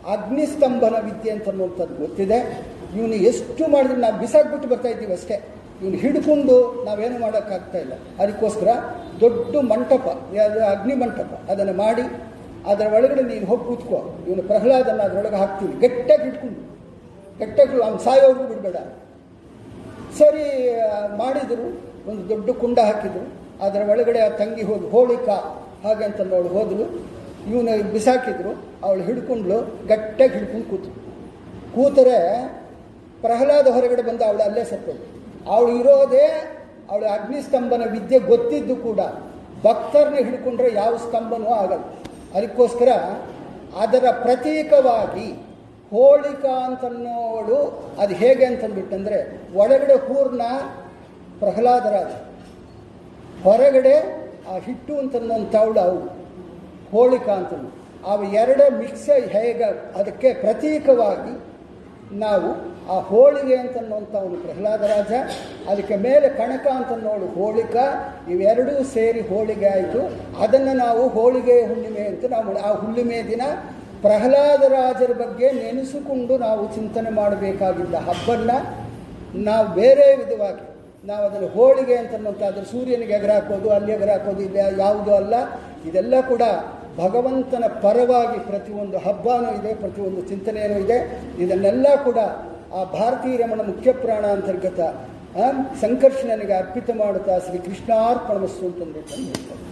ಅಗ್ನಿಸ್ತಂಭನ ವಿದ್ಯೆ ಅಂತನ್ನುವಂಥದ್ದು ಗೊತ್ತಿದೆ. ಇವನು ಎಷ್ಟು ಮಾಡಿದ್ರೆ ನಾವು ಬಿಸಾಕ್ಬಿಟ್ಟು ಬರ್ತಾ ಇದ್ದೀವಿ ಅಷ್ಟೇ. ಇವನು ಹಿಡ್ಕೊಂಡು ನಾವೇನು ಮಾಡೋಕ್ಕಾಗ್ತಾ ಇಲ್ಲ. ಅದಕ್ಕೋಸ್ಕರ ದೊಡ್ಡ ಮಂಟಪ, ಯಾವುದು ಅಗ್ನಿ ಮಂಟಪ, ಅದನ್ನು ಮಾಡಿ, ಅದರ ಒಳಗಡೆ ನೀನು ಹೋಗಿ ಕೂತ್ಕೋ. ಇವನು ಪ್ರಹ್ಲಾದನ್ನು ಅದರೊಳಗೆ ಹಾಕ್ತೀನಿ. ಗಟ್ಟಿಯಾಗಿ ಹಿಡ್ಕೊಂಡು. ಗಟ್ಟಿಯಾಗಿ ಅವ್ನು ಸಾಯೋರ್ಗೂ ಬಿಡಬೇಡ. ಸರಿ, ಮಾಡಿದರು. ಒಂದು ದೊಡ್ಡ ಕುಂಡ ಹಾಕಿದರು. ಅದರ ಒಳಗಡೆ ಆ ತಂಗಿ ಹೋಗಿ, ಹೋಳಿಕ, ಹಾಗೆ ಅಂತ ಅವಳು ಹೋದಳು ಇವನು ಬಿಸಾಕಿದ್ರು. ಅವಳು ಹಿಡ್ಕೊಂಡ್ಳು. ಗಟ್ಟಿಯಾಗಿ ಹಿಡ್ಕೊಂಡು ಕೂತು ಕೂತರೆ ಪ್ರಹ್ಲಾದ ಹೊರಗಡೆ ಬಂದ ಅವಳು ಅಲ್ಲೇ ಸತ್ತಳು ಅವಳು ಇರೋದೇ ಅವಳ ಅಗ್ನಿಸ್ತಂಭನ ವಿದ್ಯೆ ಗೊತ್ತಿದ್ದು ಕೂಡ ಭಕ್ತರನ್ನ ಹಿಡ್ಕೊಂಡ್ರೆ ಯಾವ ಸ್ತಂಭನೂ ಆಗಲ್ಲ. ಅದಕ್ಕೋಸ್ಕರ ಅದರ ಪ್ರತೀಕವಾಗಿ ಹೋಳಿಕಾ ಅಂತನ್ನೋಳು ಅದು ಹೇಗೆ ಅಂತಂದ್ಬಿಟ್ಟಂದ್ರೆ ಒಳಗಡೆ ಹೂರ್ಣ ಪ್ರಹ್ಲಾದರಾಜ, ಹೊರಗಡೆ ಆ ಹಿಟ್ಟು ಅಂತನ್ನೋಂಥವಳು ಅವಳು, ಹೋಳಿಕಾ ಅಂತಂದು. ಅವು ಎರಡು ಮಿಕ್ಸ್ ಹೇಗೆ ಅದಕ್ಕೆ ಪ್ರತೀಕವಾಗಿ ನಾವು ಆ ಹೋಳಿಗೆ ಅಂತನ್ನುವಂಥ ಪ್ರಹ್ಲಾದರಾಜ ಪ್ರಹ್ಲಾದ ರಾಜ, ಅದಕ್ಕೆ ಮೇಲೆ ಕಣಕ ಅಂತ ನೋಡು ಹೋಳಿಕ, ಇವೆರಡೂ ಸೇರಿ ಹೋಳಿಗೆ ಆಯಿತು. ಅದನ್ನು ನಾವು ಹೋಳಿಗೆ ಹುಣ್ಣಿಮೆ ಅಂತ ನಾವು ಆ ಹುಣ್ಣಿಮೆ ದಿನ ಪ್ರಹ್ಲಾದರಾಜರ ಬಗ್ಗೆ ನೆನೆಸಿಕೊಂಡು ನಾವು ಚಿಂತನೆ ಮಾಡಬೇಕಾಗಿದ್ದ ಹಬ್ಬನ್ನ ನಾವು ಬೇರೆ ವಿಧವಾಗಿ ನಾವು ಅದನ್ನು ಹೋಳಿಗೆ ಅಂತನ್ನುವಂಥ, ಅದ್ರ ಸೂರ್ಯನಿಗೆ ಎಗರ ಹಾಕೋದು, ಅಲ್ಲಿ ಎಗರ ಹಾಕೋದು, ಇಲ್ಲ ಯಾವುದೂ ಅಲ್ಲ. ಇದೆಲ್ಲ ಕೂಡ ಭಗವಂತನ ಪರವಾಗಿ ಪ್ರತಿಯೊಂದು ಹಬ್ಬನೂ ಇದೆ, ಪ್ರತಿಯೊಂದು ಚಿಂತನೆಯೂ ಇದೆ. ಇದನ್ನೆಲ್ಲ ಕೂಡ ಆ ಭಾರತೀಯ ರಮಣ ಮುಖ್ಯ ಪ್ರಾಣ ಅಂತರ್ಗತ ಆ, ಸಂಕರ್ಷಣನಿಗೆ ಅರ್ಪಿತ ಮಾಡುತ್ತಾ ಶ್ರೀ ಕೃಷ್ಣಾರ್ಪಣಮಸ್ಸು ಅಂತಂದ್ಬಿಟ್ಟು ಹೇಳ್ತಾರೆ